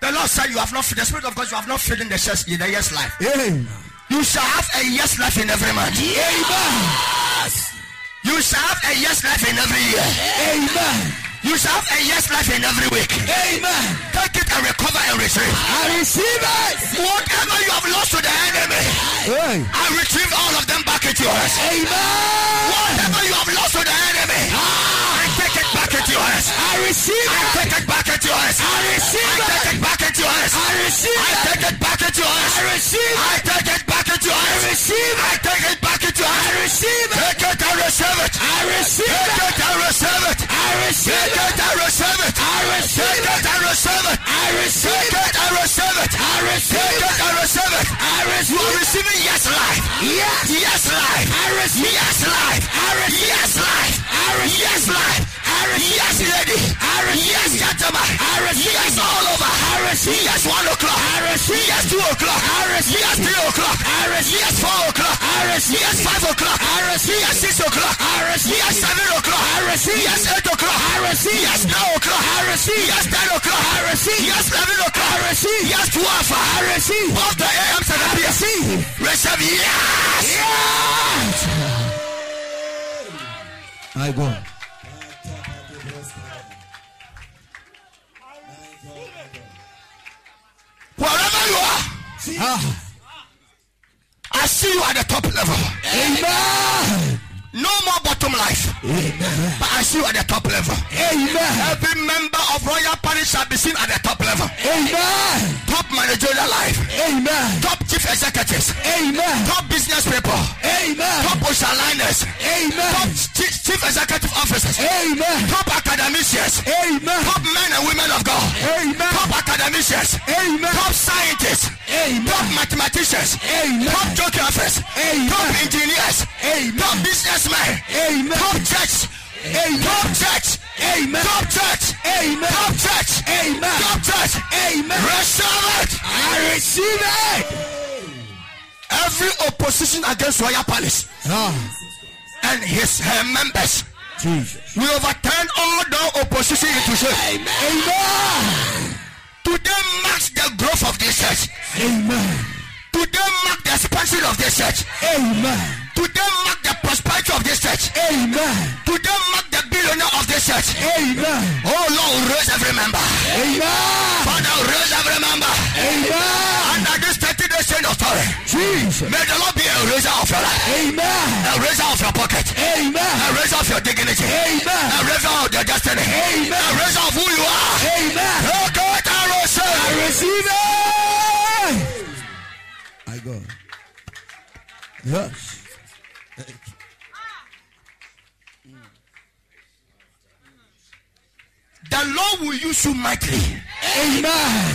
The Lord said you have not, the Spirit of God, you have not filled in the yes, in the yes life. Amen. You shall have a yes life in every month. Amen. You shall have a yes life in every year. Amen. You shall have a yes life in every week. Amen. Take it and recover and receive. I receive it. Whatever you have lost to the enemy, Hey. I retrieve all of them back into your hands. Amen. Whatever you have lost to the enemy, ah. I take it back into your hands. I receive it. I it. take it back into your hands. I receive I take it. Into your hands. I receive I take it back into your hands. I receive I take it back into into I receive I take it back into I receive. Take it and receive it. I receive it. Take it and receive it. I receive it. Take it and receive it. I receive it. Take it and receive it. I receive it. Take it and receive it. I receive it. Take it and receive it. I receive You are receiving yes life. Yes. Receive yes one o'clock. I receive yes two o'clock. I receive yes three o'clock. I receive yes four o'clock. I receive yes five o'clock. I receive yes six o'clock. I receive yes seven o'clock. I receive yes eight o'clock. I receive yes nine o'clock. I receive yes ten o'clock. I receive yes eleven o'clock. I receive yes twelve. I receive both the AM and the. Receive. Receive yes. Yes. My God. Wherever you are, Ah. I see you at the top level. Amen. No more bottom life. Amen. But I see you at the top level. Amen. Every member of royal parish shall be seen at the top level. Amen. Top managerial life. Amen. Top chief executives. Amen. Top business people. Amen. Top ocean liners. Top chief, chief executive officers. Amen. Top academicians. Amen. Top men and women of God. Amen. Top academicians. Amen. Top scientists. Amen. Top mathematicians. Amen. Top geographers. Amen. Top engineers. Amen. Top businessmen. Amen. Top church. Amen. Top church. Amen. Top church. Amen. Top church. Amen. Top church. Amen. Receive it. I receive it. Every opposition against Royal Palace Ah. and his her members. Jesus. We overturn all the opposition into shame. Amen. Today marks the growth of this church. Amen. Today mark the expansion of this church. Amen. Today mark the prosperity of this church. Amen. Today mark the billionaire of this church. Amen. Oh Lord, raise every member. Amen. Father, raise every member. Amen. Under this 30 days chain of authority. Jesus. May the Lord be a raiser of your life. Amen. A raiser of your pocket. Amen. A raiser of your dignity. Amen. A raiser of your destiny. Amen. A raiser of who you are. Amen. Oh God, I I receive. receive it. I go. Yes. The Lord will use you mightily. Amen.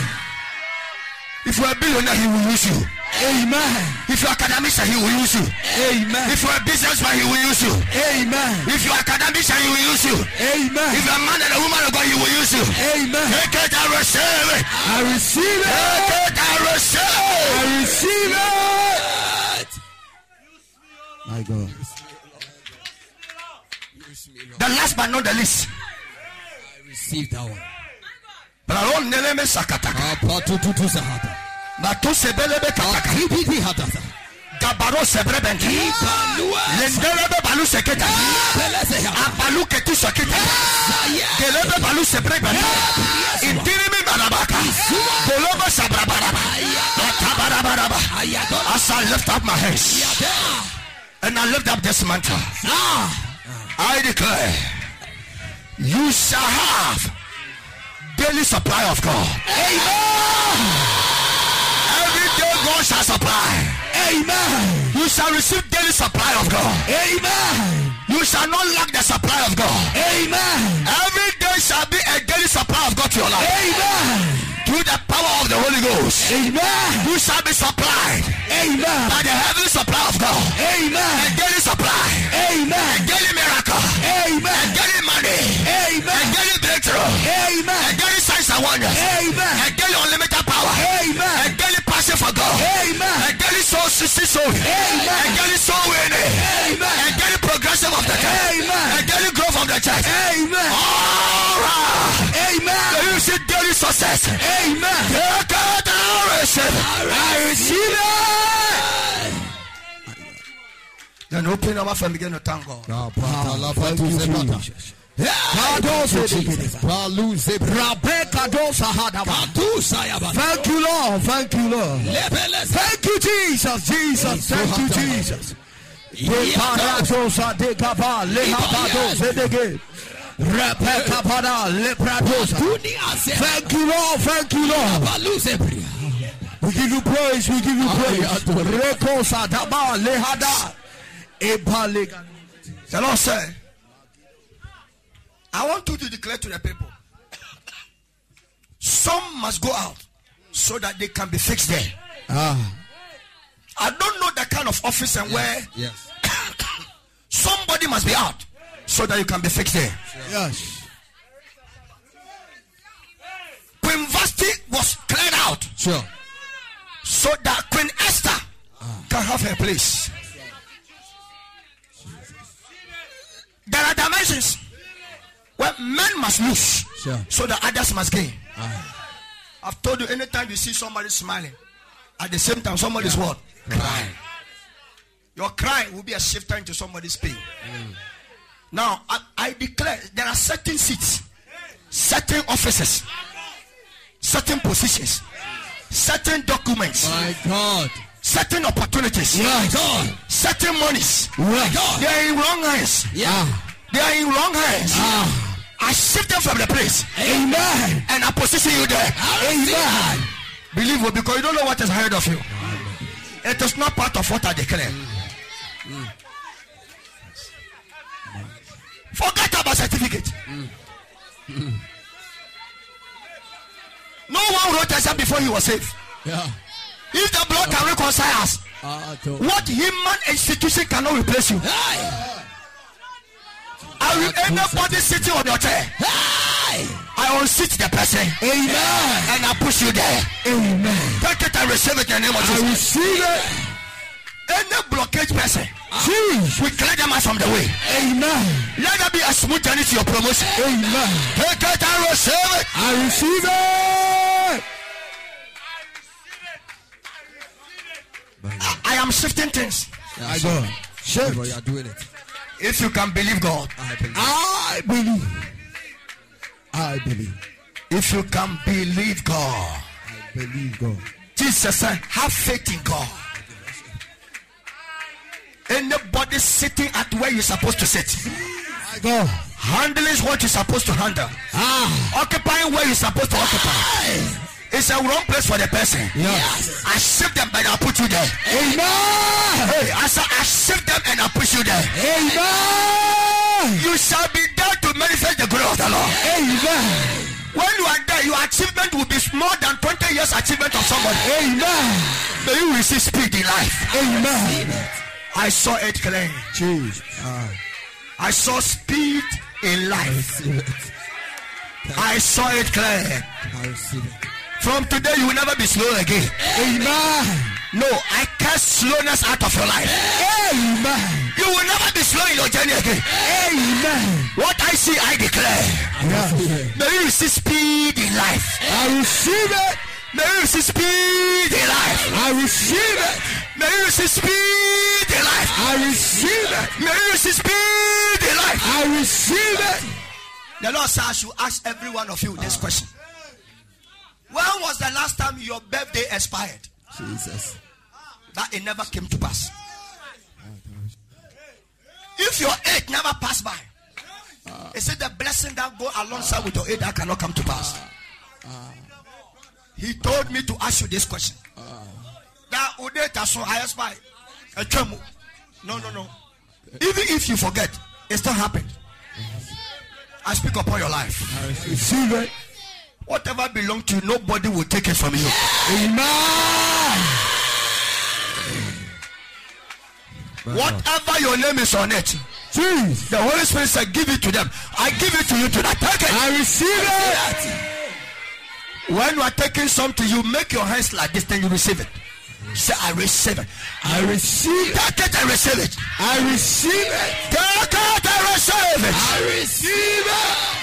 If you're a billionaire, he will use you. Amen. If you're academician, he will use you. Amen. If you're a businessman, he will use you. Amen. If you're academician, he will use you. Amen. If you're a man and a woman of God, he will use you. Amen. Take it and receive it. I receive Take it. it and receive I receive it. My God. The last but not the least. Receive that one. Braron neleme sakata. Apatututu sahata. Mato sebelebe kataka. Akibiti hatata. Gabaro sebrebente. Lendelebe balu seketa. Abalu ah, ketu seketa. Gelebe balu sebrebente. Intirimi barabaka. Bolobo sabrabaraba. Atabarabaraba. As I lift up my hands and I lift up this mantle, I declare you shall have daily supply of God. Amen. Every day God shall supply. Amen. You shall receive daily supply of God. Amen. You shall not lack the supply of God. Amen. Every day shall be a daily supply of God to your life. Amen. Through the power of the Holy Ghost. Amen. You shall be supplied Amen. by the heavenly supply of God. Amen. A daily supply. A Amen. daily miracle. Amen. daily money. A Amen. daily breakthrough. A Amen. daily signs and wonders. Amen. A daily unlimited power. Amen. daily passion for God. Amen. daily soul sissy soul. Amen. A daily soul winning. Amen. daily progressive of the church. Amen. A daily growth of the church. Amen. All right. Amen. You see daily success. Amen. Take it receive. I receive it. Then open our mouth and begin to thank God. Thank you, Jesus. Hadaba. Thank you, Lord. Thank you, Lord. Thank you, Jesus. Jesus. Thank you, Jesus. Leparadosa de gaba, lehabadosa de ge. Rebecca pada, lepradosa. Thank you, Lord. Thank you, Lord. We give you praise. We give you praise. Rekosa daba lehada. The Lord said, I want you to declare to the people some must go out so that they can be fixed there. Ah. I don't know the kind of office and where Yes. somebody must be out so that you can be fixed there. Yes. Queen Vashti was cleared out Sure. so that Queen Esther can have her place. There are dimensions where men must lose Sure. so that others must gain. I've told you anytime you see somebody smiling, at the same time somebody is what? Crying. Your cry will be a shifter into somebody's pain. Mm. Now, I, I declare there are certain seats, certain offices, certain positions, certain documents, My God. Certain opportunities, My God. certain monies. My God. They are in wrong hands. Yeah. Ah. They are in wrong hands. Ah. I shift them from the place Amen. and I position you there. Amen. Believe me, because you don't know what is ahead of you. It is not part of what I declare. Forget about certificate. Mm. Mm. No one wrote exam before he was saved. Yeah. If the blood can reconcile us, Ah, what human institution cannot replace you? I will anybody sitting on your chair. I unseat the person. Amen. And I push you there. Amen. Take it and receive it in the name of Jesus. I receive it. Any blockage person, Jesus. we clear them out from the way. Amen. Let there be a smooth journey to your promotion. Amen. Take it and receive it. I receive it. I, am shifting things. I go. Shift. you are doing it. If you can believe God, I believe. I believe. I believe. if you can believe God, I believe God. Jesus said, have faith in God. Anybody sitting at where you're supposed to sit, I go. handling what you're supposed to handle, Ah. occupying where you're supposed to occupy. It's a wrong place for the person. Yes. I shift them and I put you there. Amen. Hey, I said I shift them and I push you there. Amen. You shall be there to manifest the glory of the Lord. Amen. When you are there, your achievement will be more than 20 years achievement of somebody. Amen. May you receive speed in life. Amen. I saw it clear. Jesus. I saw speed in life. I saw it clear. I receive it. From today, you will never be slow again. Amen. No, I cast slowness out of your life. Amen. You will never be slow in your journey again. Amen. What I see, I declare. Yeah. May you receive speed in life. I receive it. May you receive speed in life. I receive it. May you receive speed in life. I receive it. May you receive speed in life. I receive it. The Lord said, I should ask every one of you this question. When was the last time your birthday expired? Jesus. That it never came to pass. If your age never passed by, it said the blessing that go alongside with your age that cannot come to pass. He told me to ask you this question. That Udeta so I expire. No, no, no. Even if you forget, it still happened. I speak upon your life. Whatever belongs to you, nobody will take it from you. Amen. Whatever your name is on it, Jesus. the Holy Spirit said, Give it to them. I give it to you tonight. Take it. I receive it. When you are taking something, you make your hands like this, then you receive it. Say, I receive it. I receive it. Take it and receive it. I receive it. Take it and receive it. I receive it.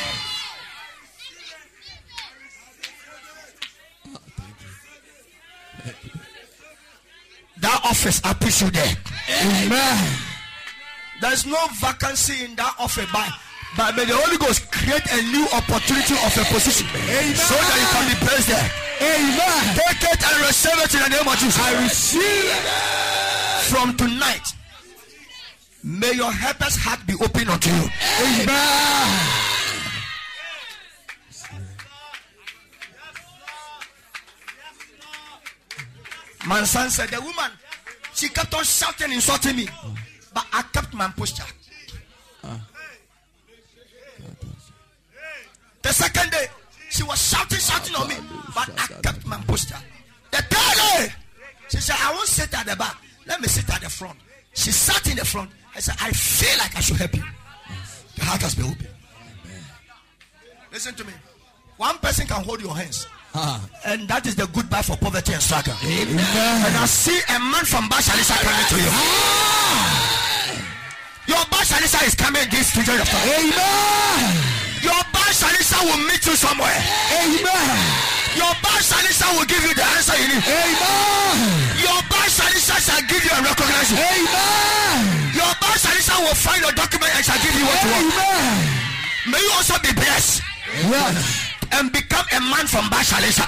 That office, I push you there. Amen. There's no vacancy in that office, but, but may the Holy Ghost create a new opportunity of a position Amen. so that you can be placed there. Amen. Take it and receive it in the name of Jesus. I receive it. From tonight, may your helper's heart be open unto you. Amen. My son said, the woman, she kept on shouting, insulting me. But I kept my posture. The second day, she was shouting, shouting on me. But I kept my posture. The third day, she said, I won't sit at the back. Let me sit at the front. She sat in the front. I said, I feel like I should help you. The heart has been open. Listen to me. One person can hold your hands. And that is the goodbye for poverty and struggle. And I see a man from Bashalisa coming to you. Your Bashalisa is coming this period of time. Amen. Your Bashalisa will meet you somewhere. Amen. Your Bashalisa will give you the answer you need. Amen. Your Bashalisa shall give you a recognition. Amen. Your Bashalisa will find your document and shall give you what you want. Amen. May you also be blessed Yes. And become a man from Bashalisa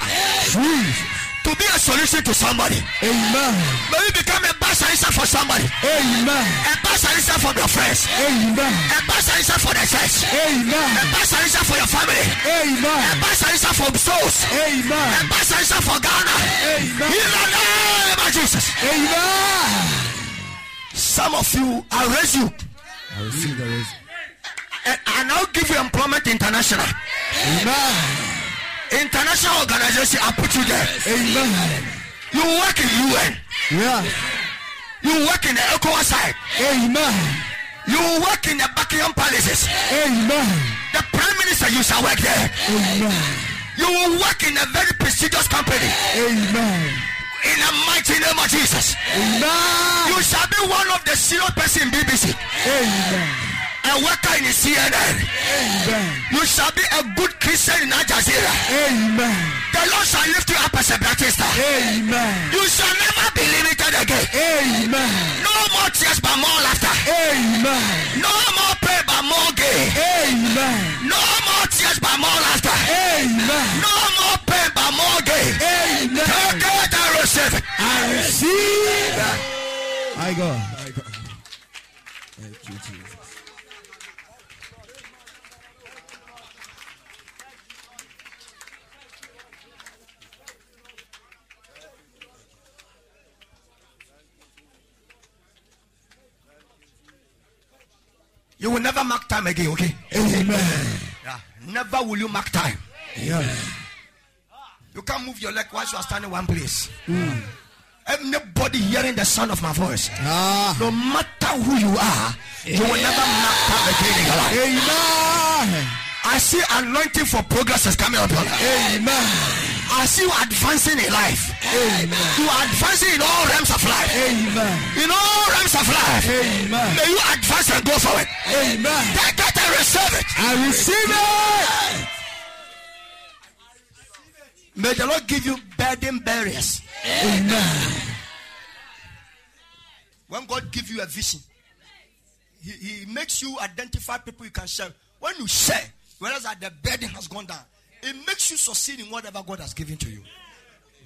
Jesus. to be a solution to somebody. Amen. May you become a Bashalisa for somebody. Amen. A Bashalisa for your friends. Amen. A Bashalisa for the church. A Amen. Bashalisa for your family. A Amen. Bashalisa for souls. A Amen. Bashalisa for Ghana. In the name of Jesus. Amen. Some of you, I'll raise you. I receive the raise. And and I'll give you employment international. Amen. International organization, I'll put you there. Amen. You work in UN. Yeah. You work in the ECOWAS side. Amen. You work in the Buckingham Palaces. Amen. The Prime Minister, you shall work there. Amen. You will work in a very prestigious company. Amen. In the mighty name of Jesus. Amen. You shall be one of the serious person in BBC. Amen. A worker in CNN. Amen. You shall be a good Christian in Al Jazeera. Amen. The Lord shall lift you up as a Baptist. Amen. You shall never be limited again. Amen. No more tears but more laughter. Amen. No more pain but more gain. Amen. No more tears but more laughter. Amen. No more pain but more gain. Amen. Take it and receive it. I receive. I go. I go. Thank you, Jesus. You will never mark time again, okay? Amen. Yeah. Never will you mark time. Yes. You can't move your leg while you are standing one place. Anybody hearing the sound of my voice, Ah. no matter who you are, you will never mark time again in your life. Amen. I see anointing for progress is coming up your life. Amen. I see you advancing in life. Amen. You are advancing in all realms of life. Amen. In all realms of life. Amen. May you advance and go forward. Amen. Take it and receive it. I receive it. May the Lord give you burden bearers. Amen. When God gives you a vision, he, he makes you identify people you can share. When you share, whereas that the burden has gone down, it makes you succeed in whatever God has given to you.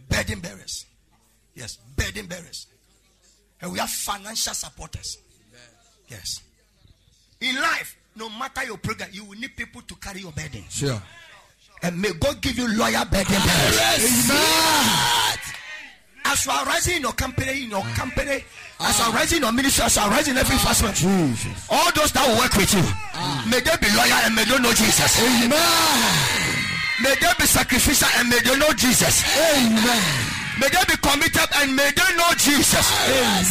Burden bearers. Yes, burden bearers. And we have financial supporters. Yes. In life, no matter your program, you will need people to carry your burden. Sure. And may God give you loyal burden bearers. Amen. As you are rising in your company, in your company, as you are ah. rising in your ministry, as you are rising in every ah. facet, Jesus. all those that will work with you, ah. may they be loyal and may they know Jesus. Amen. May they be sacrificial and may they know Jesus. Amen. May they be committed and may they know Jesus. Amen.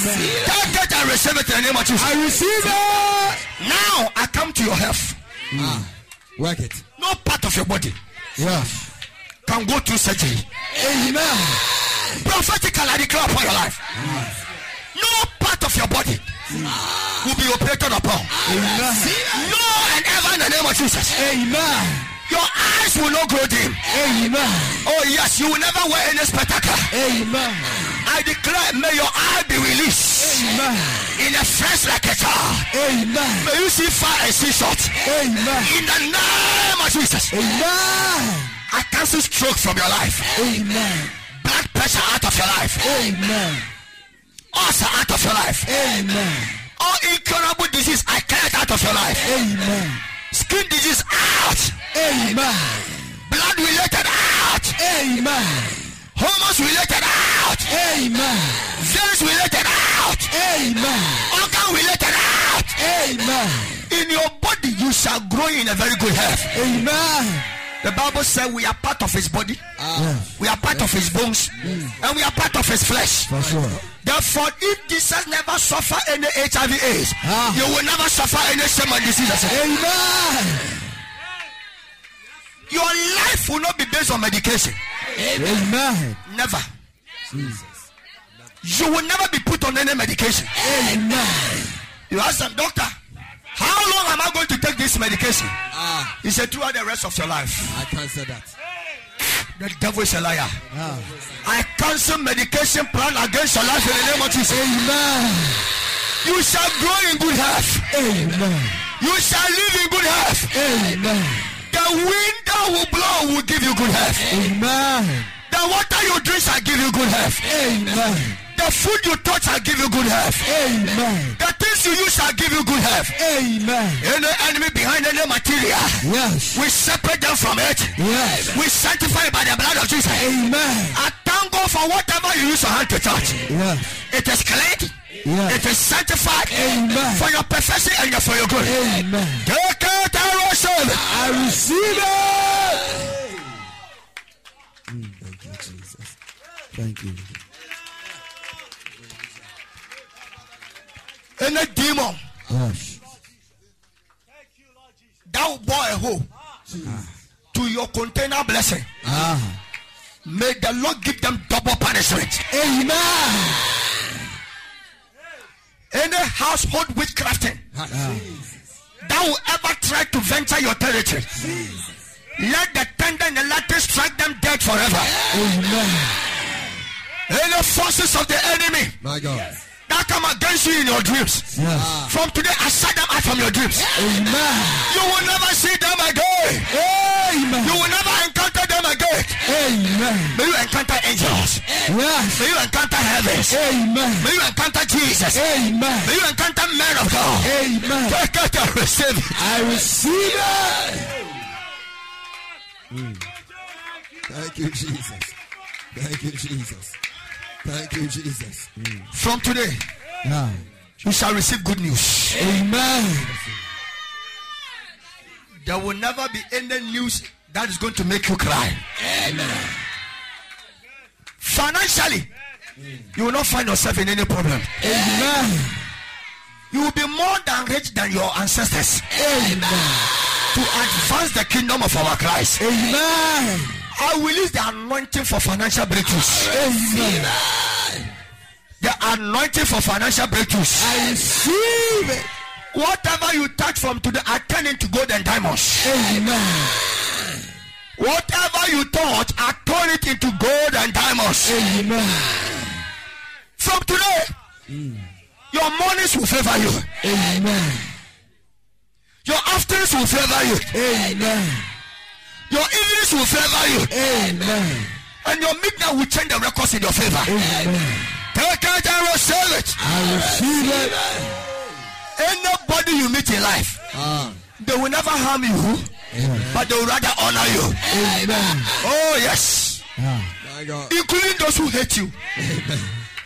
Take it and receive it in the name of Jesus. I receive it. Now I come to your health. Hmm. Work it. No part of your body Yes. can go through surgery. Amen. Prophetically, I declare upon your life. No part of your body will be operated upon. Amen. No and ever in the name of Jesus. Amen. Your eyes will not grow dim. Amen. Oh, yes, you will never wear any spectacle. Amen. I declare, may your eye be released Amen. in a fresh like a child. Amen. May you see far and see short. Amen. In the name of Jesus, Amen. I cancel stroke from your life, Amen. Blood pressure out of your life, Amen. ulcer out of your life, Amen. all incurable disease, I clear it out of your life. Amen. Skin disease out, Amen. blood related out, Amen. Hormones related out. Amen. Veins related out. Amen. Organ related out. Amen. In your body, you shall grow in a very good health. Amen. The Bible said we are part of his body, Yes. we are part of his bones, and we are part of his flesh. For sure. Therefore, if Jesus never suffer any HIV AIDS, Ah. you will never suffer any shame and disease. Amen. Your life will not be based on medication. Amen. Never. Jesus. You will never be put on any medication. Amen. You ask them, doctor, how long am I going to take this medication? Ah. He said, throughout the rest of your life. I cancel that. The devil is a liar. Ah. I cancel medication plan against your life in the name of Jesus. Amen. You shall grow in good health. Amen. You shall live in good health. Amen. The wind that will blow will give you good health. Amen. The water you drink shall give you good health. Amen. The food you touch shall give you good health. Amen. The things you use shall give you good health. Amen. Any enemy behind any material, Yes. we separate them from it. Yes. We sanctify it by the blood of Jesus. Amen. I thank God for whatever you use your hand to touch. Yes. It is cleansed. Yes. It is sanctified Amen. for your perfection and for your good. Amen. Take it and receive it. I receive it. Thank you, Jesus. Thank you. Any demon Yes. that will bore a hole to your container blessing, Ah. may the Lord give them double punishment. Amen. Any household witchcrafting that will ever try to venture your territory, let the tender and the latter strike them dead forever. Amen. Any forces of the enemy My God. That come against you in your dreams, Yes. from today I shut them out from your dreams. Amen. You will never see them again. Amen. You will never encounter them again. Amen. May you encounter angels. Yes. May you encounter heavens. Amen. May you encounter Jesus. Amen. May you encounter men of God. Amen. Take it and receive it. I receive it. Thank you, Jesus. Thank you, Jesus. Thank you, Jesus. Mm. From today, Yeah. you shall receive good news. Amen. There will never be any news that is going to make you cry. Amen. Financially, you will not find yourself in any problem. Amen. You will be more than rich than your ancestors Amen. to advance the kingdom of our Christ. Amen. I will use the anointing for financial breakthroughs. Amen. The anointing for financial breakthroughs. I receive it. Whatever you touch from today, I turn into gold and diamonds. Amen. Whatever you touch, I turn it into gold and diamonds. Amen. From today, hmm. your mornings will favor you. Amen. Your afternoons will favor you. Amen. Your evenings will favor you. Amen. And your midnight will change the records in your favor. Amen. Take it and receive it. I receive it. Anybody you meet in life, Ah. they will never harm you, but they will rather honor you. Amen. Oh, yes. Yeah. Including those who hate you, Amen.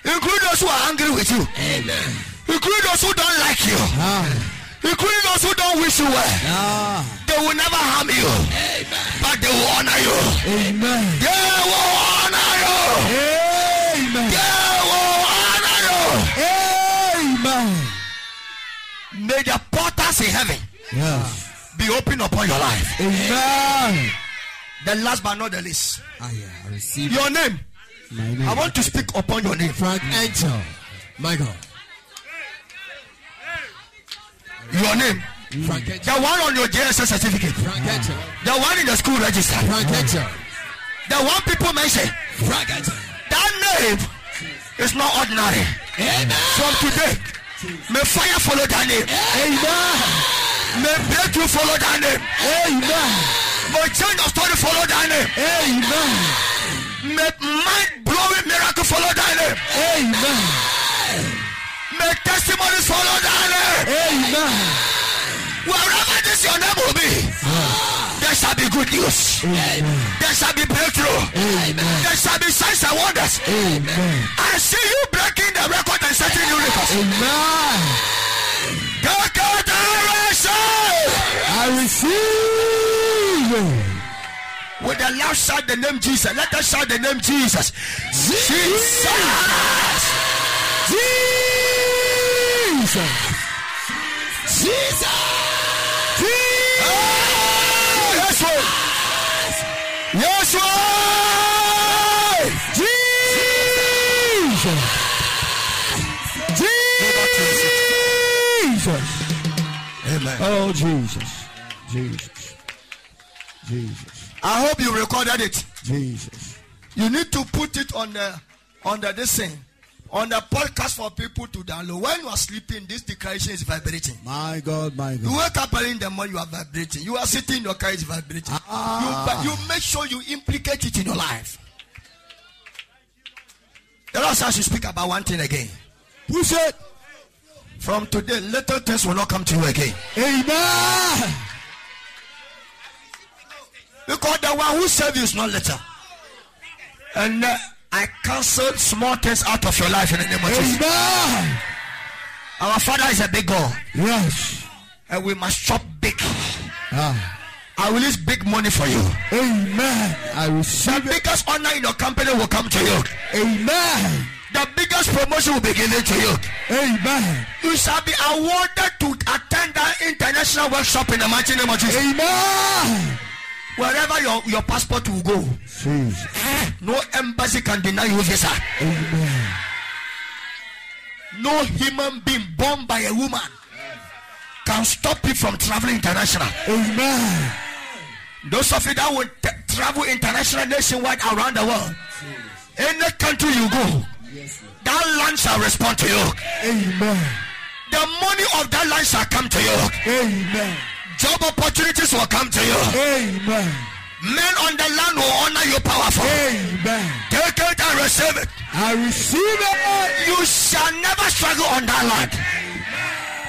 including those who are angry with you, Amen. including those who don't like you, Ah. Including those who don't wish you well. Ah. They will never harm you, but they will honor you. Amen. They will honor you. Amen. They will honor you. Amen. May the portals in heaven Yes. be open upon your life. Amen. The last but not the least, Ah, yeah. I receive your name. My name. I want to speak upon your name. Frank Angel. My God. Your name. Frank The one on your JSS certificate. Frank. The one in the school register. Frank. The one people mention. Frank. That name is not ordinary. From today, may fire follow that name. Amen. May breakthrough follow that name. Amen. May change of story follow that name. Amen. May mind blowing miracle follow that name. Amen. May testimonies follow that. Amen. Wherever this your name will be, there shall be good news. There shall be breakthrough. There shall be signs and wonders. Amen. I see you breaking the record and setting new records. Amen. Take out I receive it. With the loud shout the name Jesus. Let us shout the name Jesus. Jesus. Jesus. Jesus. Oh, yes, Lord. Yes, Lord. Jesus. Jesus. Amen. Oh, Jesus. Jesus. Jesus. I hope you recorded it. Jesus. You need to put it on the on the this thing on the podcast for people to download. When you are sleeping, this declaration is vibrating. My God, my God. You wake up early in the morning, you are vibrating. You are sitting in your car, it's vibrating. Ah. You, you make sure you implicate it in your life. The Lord says you speak about one thing again. Who said? From today, little things will not come to you again. Amen. Because the one who serves you is not little. And uh, I cancel small things out of your life in the name of Jesus. Amen. Our Father is a big God. Yes. And we must chop big. Ah. I will release big money for you. Amen. I will The biggest honor in your company will come to you. Amen. The biggest promotion will be given to you. Amen. You shall be awarded to attend that international workshop in the mighty name of Jesus. Amen. Wherever your, your passport will go, Jesus. Eh, no embassy can deny you visa. Amen. No human being born by a woman can stop you from traveling international. Amen. Those of you that will t- travel international nationwide around the world, any country you go, that land shall respond to you. Amen. The money of that land shall come to you. Amen. Job opportunities will come to you. Amen. Men on the land will honor you powerful. Amen. Take it and receive it. I receive it. You shall never struggle on that land.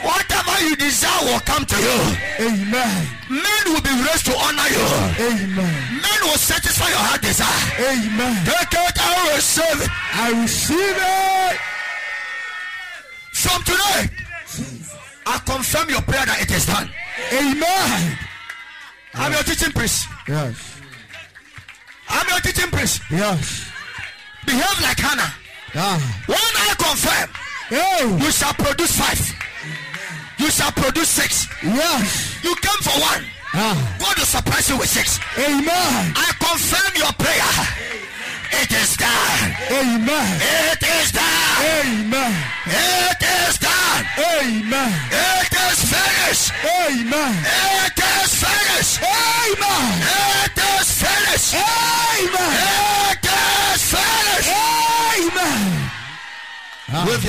Whatever you desire will come to you. Amen. Men will be raised to honor you. Amen. Men will satisfy your heart desire. Amen. Take it and receive it. I receive it. From today, I confirm your prayer that it is done. Amen. I'm your teaching priest. Yes. I'm your teaching priest. Yes. Behave like Hannah. Ah. When I confirm, Hey. you shall produce five. You shall produce six. Yes. You came for one. Ah. God will surprise you with six. Amen. I confirm your prayer. It is done. Amen. It is done. Amen.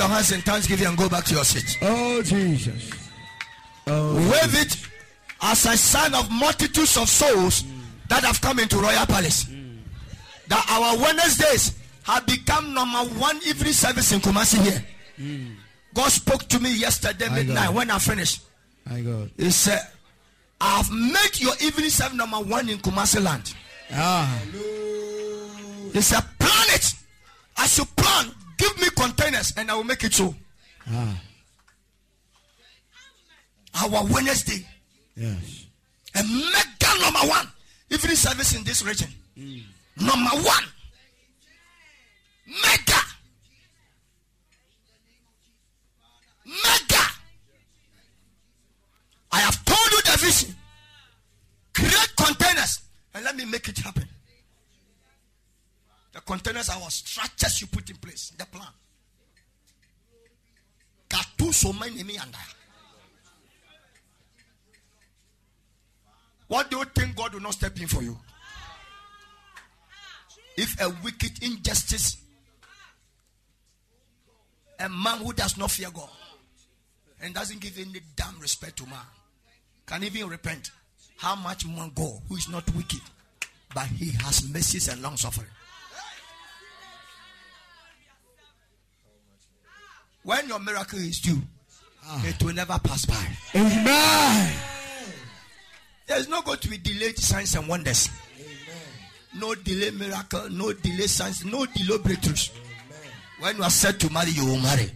Your hands in thanksgiving and go back to your seat. Oh Jesus. Oh. Wave it as a sign of multitudes of souls that have come into Royal Palace. That our Wednesdays have become number one evening service in Kumasi here. God spoke to me yesterday My midnight when I finished. I God. He said, I've made your evening service number one in Kumasi land. Ah. He said, plan it. As you plan, give me containers and I will make it so. Ah. Our Wednesday, Yes. a mega number one evening service in this region. Number one. Mega. Mega. I have told you the vision. Create containers and let me make it happen. Containers are our structures you put in place. The plan. What do you think God will not step in for you? If a wicked injustice, a man who does not fear God and doesn't give any damn respect to man, can even repent, how much more God, who is not wicked, but he has mercies and long suffering? When your miracle is due, ah. it will never pass by. Amen. There's not going to be delayed signs and wonders. Amen. No delay miracle, no delay signs, no delay breakthroughs. When you are set to marry, you will marry.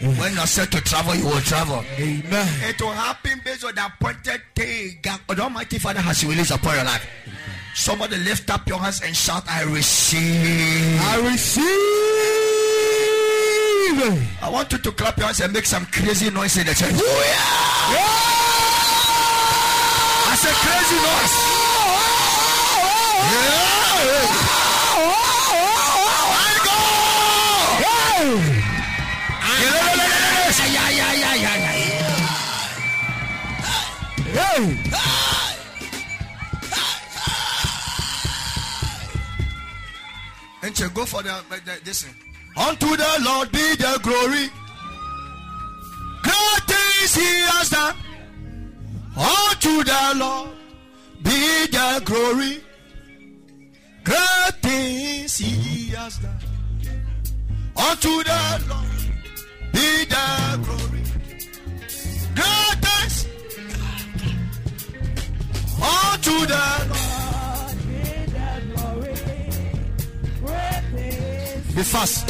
When you are set to travel, you will travel. Amen. It will happen based on the appointed day God, the Almighty Father has released upon your life. Somebody lift up your hands and shout, I receive. I receive. It. I want you to clap your hands and make some crazy noise in the church. I said crazy noise. I go. Yeah, yeah, yeah, yeah, yeah. Hey. And go for the, the this. thing. Unto the Lord be the glory. Great things he has done. Unto the Lord be the glory. Great things he has done. Unto the Lord be the glory. Great things. Unto the Lord. Be fast.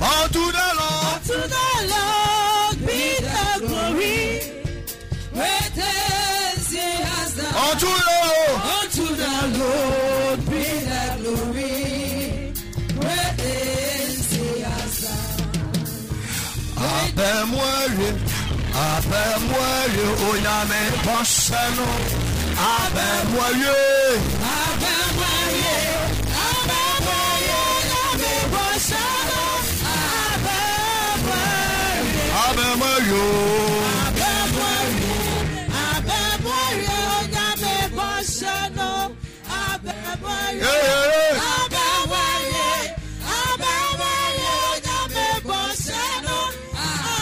Unto the Lord. To the Lord be the glory. Great things he has done. Unto the Lord. Unto the Lord be the glory. Great things he has done. Abemwere, abemwere, onyame bọ́sẹ̀nu. Abemwere, Abẹ́wáyé, abẹ́wáyé, Abẹ́wáyé, abemwere o. abẹ́wáyé, abẹ́wáyé, lábẹ́ bọ́sánà. Abẹ́wáyé. Hey, Abẹ́wáyé, abẹ́wáyé, lábẹ́ bọ́sánà.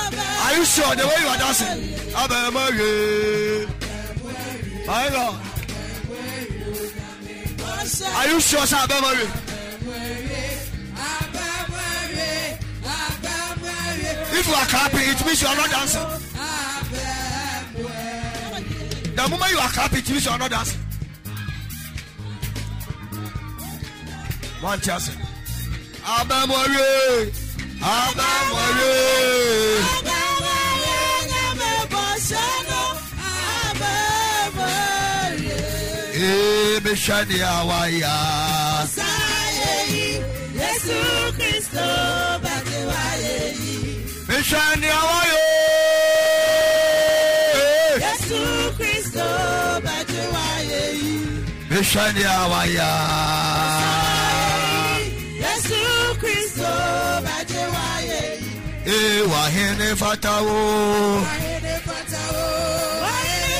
Abẹ́- Are you sure the way you are dancing? Abemwere. My God. bọ́sánà. Are you sure, sir? Abemwere. Abẹ́wáyé, If you are clapping, it means you are not dancing. The moment you are clapping, it means you are not dancing. One chance. Lábẹ́ bọ́sánà. Abẹ́wáyé. Ebeshani awaya. yìí Jésù Kristo yìí. Beshani awayo. Jésù Kristo bá ti wáyé yìí. Beshani awaya. Jésù Kristo bá ti wáyé yìí. Ewa hene fatawo. Wáyé ní pátá o. Wáyé ní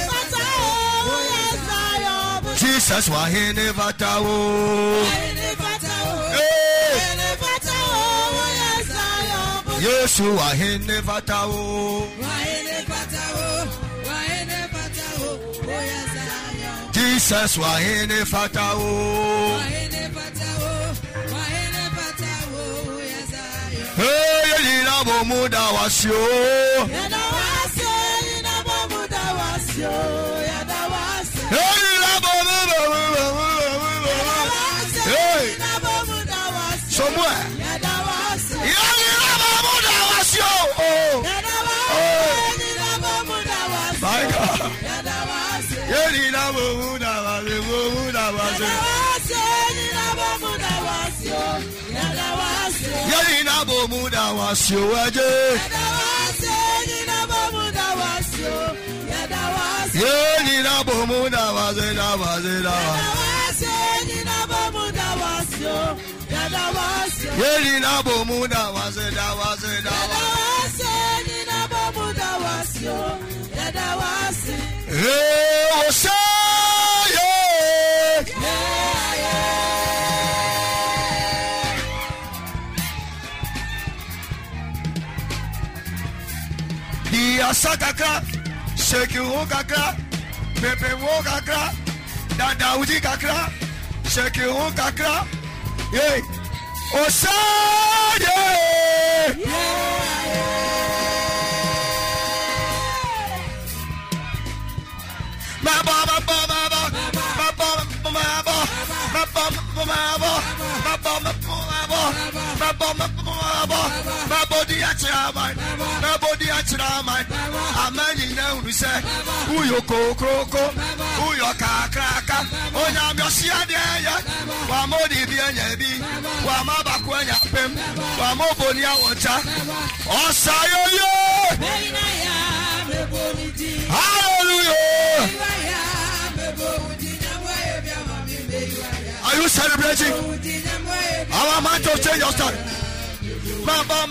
Yesu wahene fatawo. Wahene fatawo. Wahene fatawo. Oya Zion. Jesus wahene fatawo. Wahene fatawo. Wahene fatawo. Oya Zion. Hey, yina bomuda wasio. Yada wasio, yina bomuda wasio. Yada wasio. Hey, yina bomuda wasio. Hey. Somewhere. Bomuda wasio. Eje. Yada wase, yina bamuda wasyo. Yada wase. Yelina bomuda wasio. Da wasio. Da wasio. Yadawase, ninabomuda wasyo. Yadawase, Yelina Diasa kakra, seki wo kakra, pepe wo kakra, dada uji kakra, seki wo kakra. Hey, Osaye. Ma ba ba ba ba ba. mɛbɔ hallelujah. Are you celebrating our man to change your story Mamba,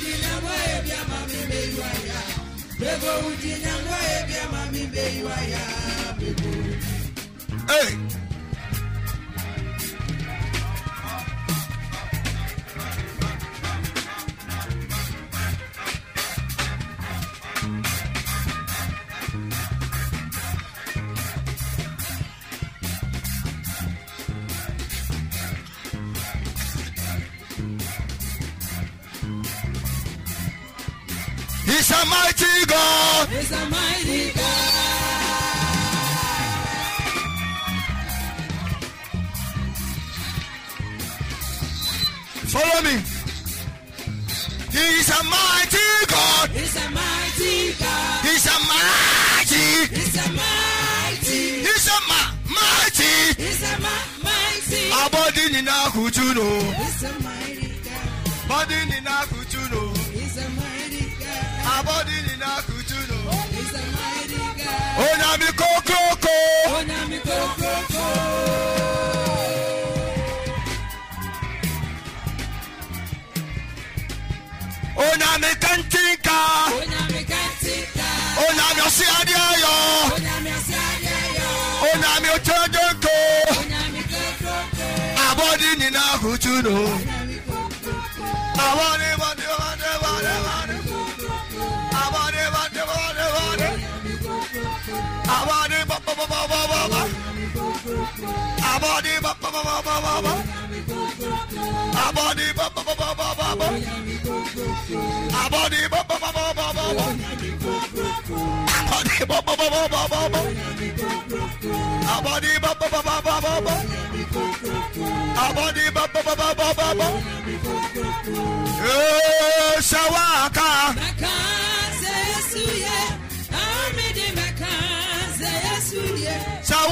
Hey! He's a mighty God. He's a mighty God. Follow me. He's a mighty God. He's a mighty God. He's a mighty. He's a mighty. He's a ma- mighty. He's a ma- mighty. Abadi nina kutuno. He's a mighty God. body in kutuno. He's a mighty. Onyami kokoko. Onyami kokoko. Onyami kantinka. Onyami kantinka. Onyami osi adi ayo. Onyami osi adi ayo. Onyami otojoko. Onyami kokoko. Abodi nina hutuno. Abodi. Shawaka.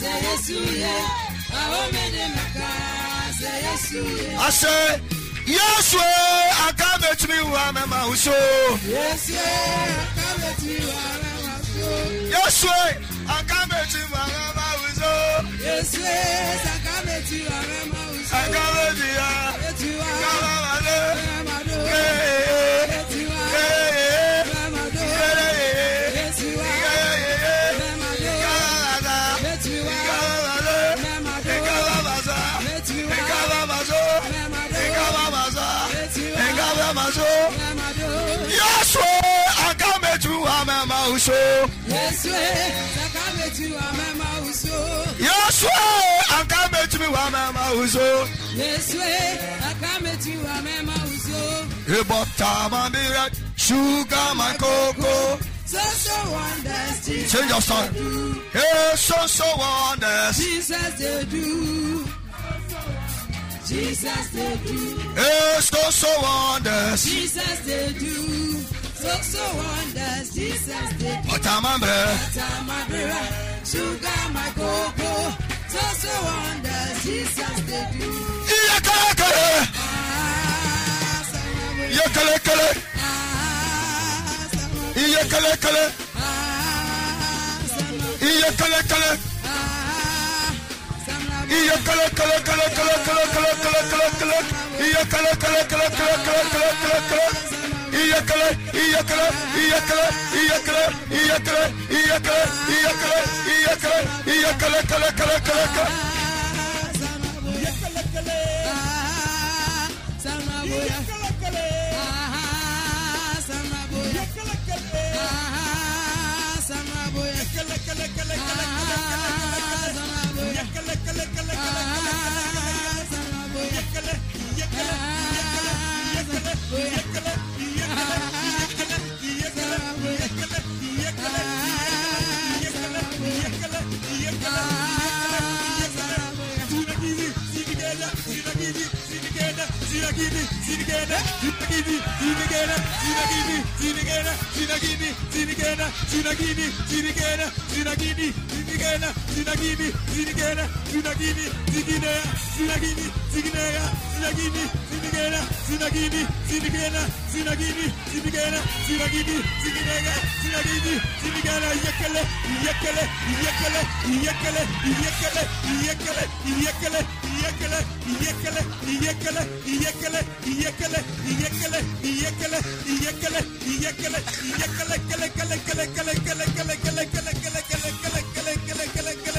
sɛ yesu yɛ ahome de meka sɛ yesu yɛ asɛ yesu aka mɛtumi wa mɛma ho so yesu aka mɛtumi wa mɛma ho so yesu aka mɛtumi wa mɛma ho so yesu aka mɛtumi wa mɛma ho so aka mɛtumi wa mɛma ho so aka mɛtumi wa mɛma ho so. uso. Yesue, saka betumi wa mama uso. Yesue, aka betumi wa mama uso. Yesue, aka betumi wa mama uso. Rebota mambira, sugar my cocoa. So so wonders Jesus Change your song. Hey, so so wonders Jesus they do. Jesus they do. Hey, so so wonders Jesus they do. So, so wonders, Jesus did. Sugar, my cocoa. So, so wonders, Jesus did do. Yakakale. Yakale, kale. Yakale, kale. Yakale, kale. Yakale, kale, kale, kale, kale, kale, kale, kale. Yakale, kale, kale, kale, kale, kale, kale, kale iyekele iyekele iyekele iyekele iyekele iyekele iyekele iyekele iyekele kele kele kele kele. Yeah. Sinagini, Sinigana, Sinagini, Sinigana, Sinagini, Sinigana, Sinagini, Sinigana, Sinagini, Sinigana, Sinagini, Sinigana, Sinagini, Sinigana, Sinagini, Sinigana, Sinagini, Sinigana, Sinagini, Sinigana, Sinagini, Sinigana, Sinagini, Sinigana, Sinagini, Sinigana, Sinagini, Sinigana, Yakale, Yakale, Yakale, Yakale, Yakale, Yakale, Yakale, Yakale, Yakale, Yakale, Yakale, Yakale, yekele, yekele, yekele, yekele, yekele, yekele, yekele, kele, kele, kele, kele, kele, kele, kele, kele, kele, kele, kele, kele, kele, kele,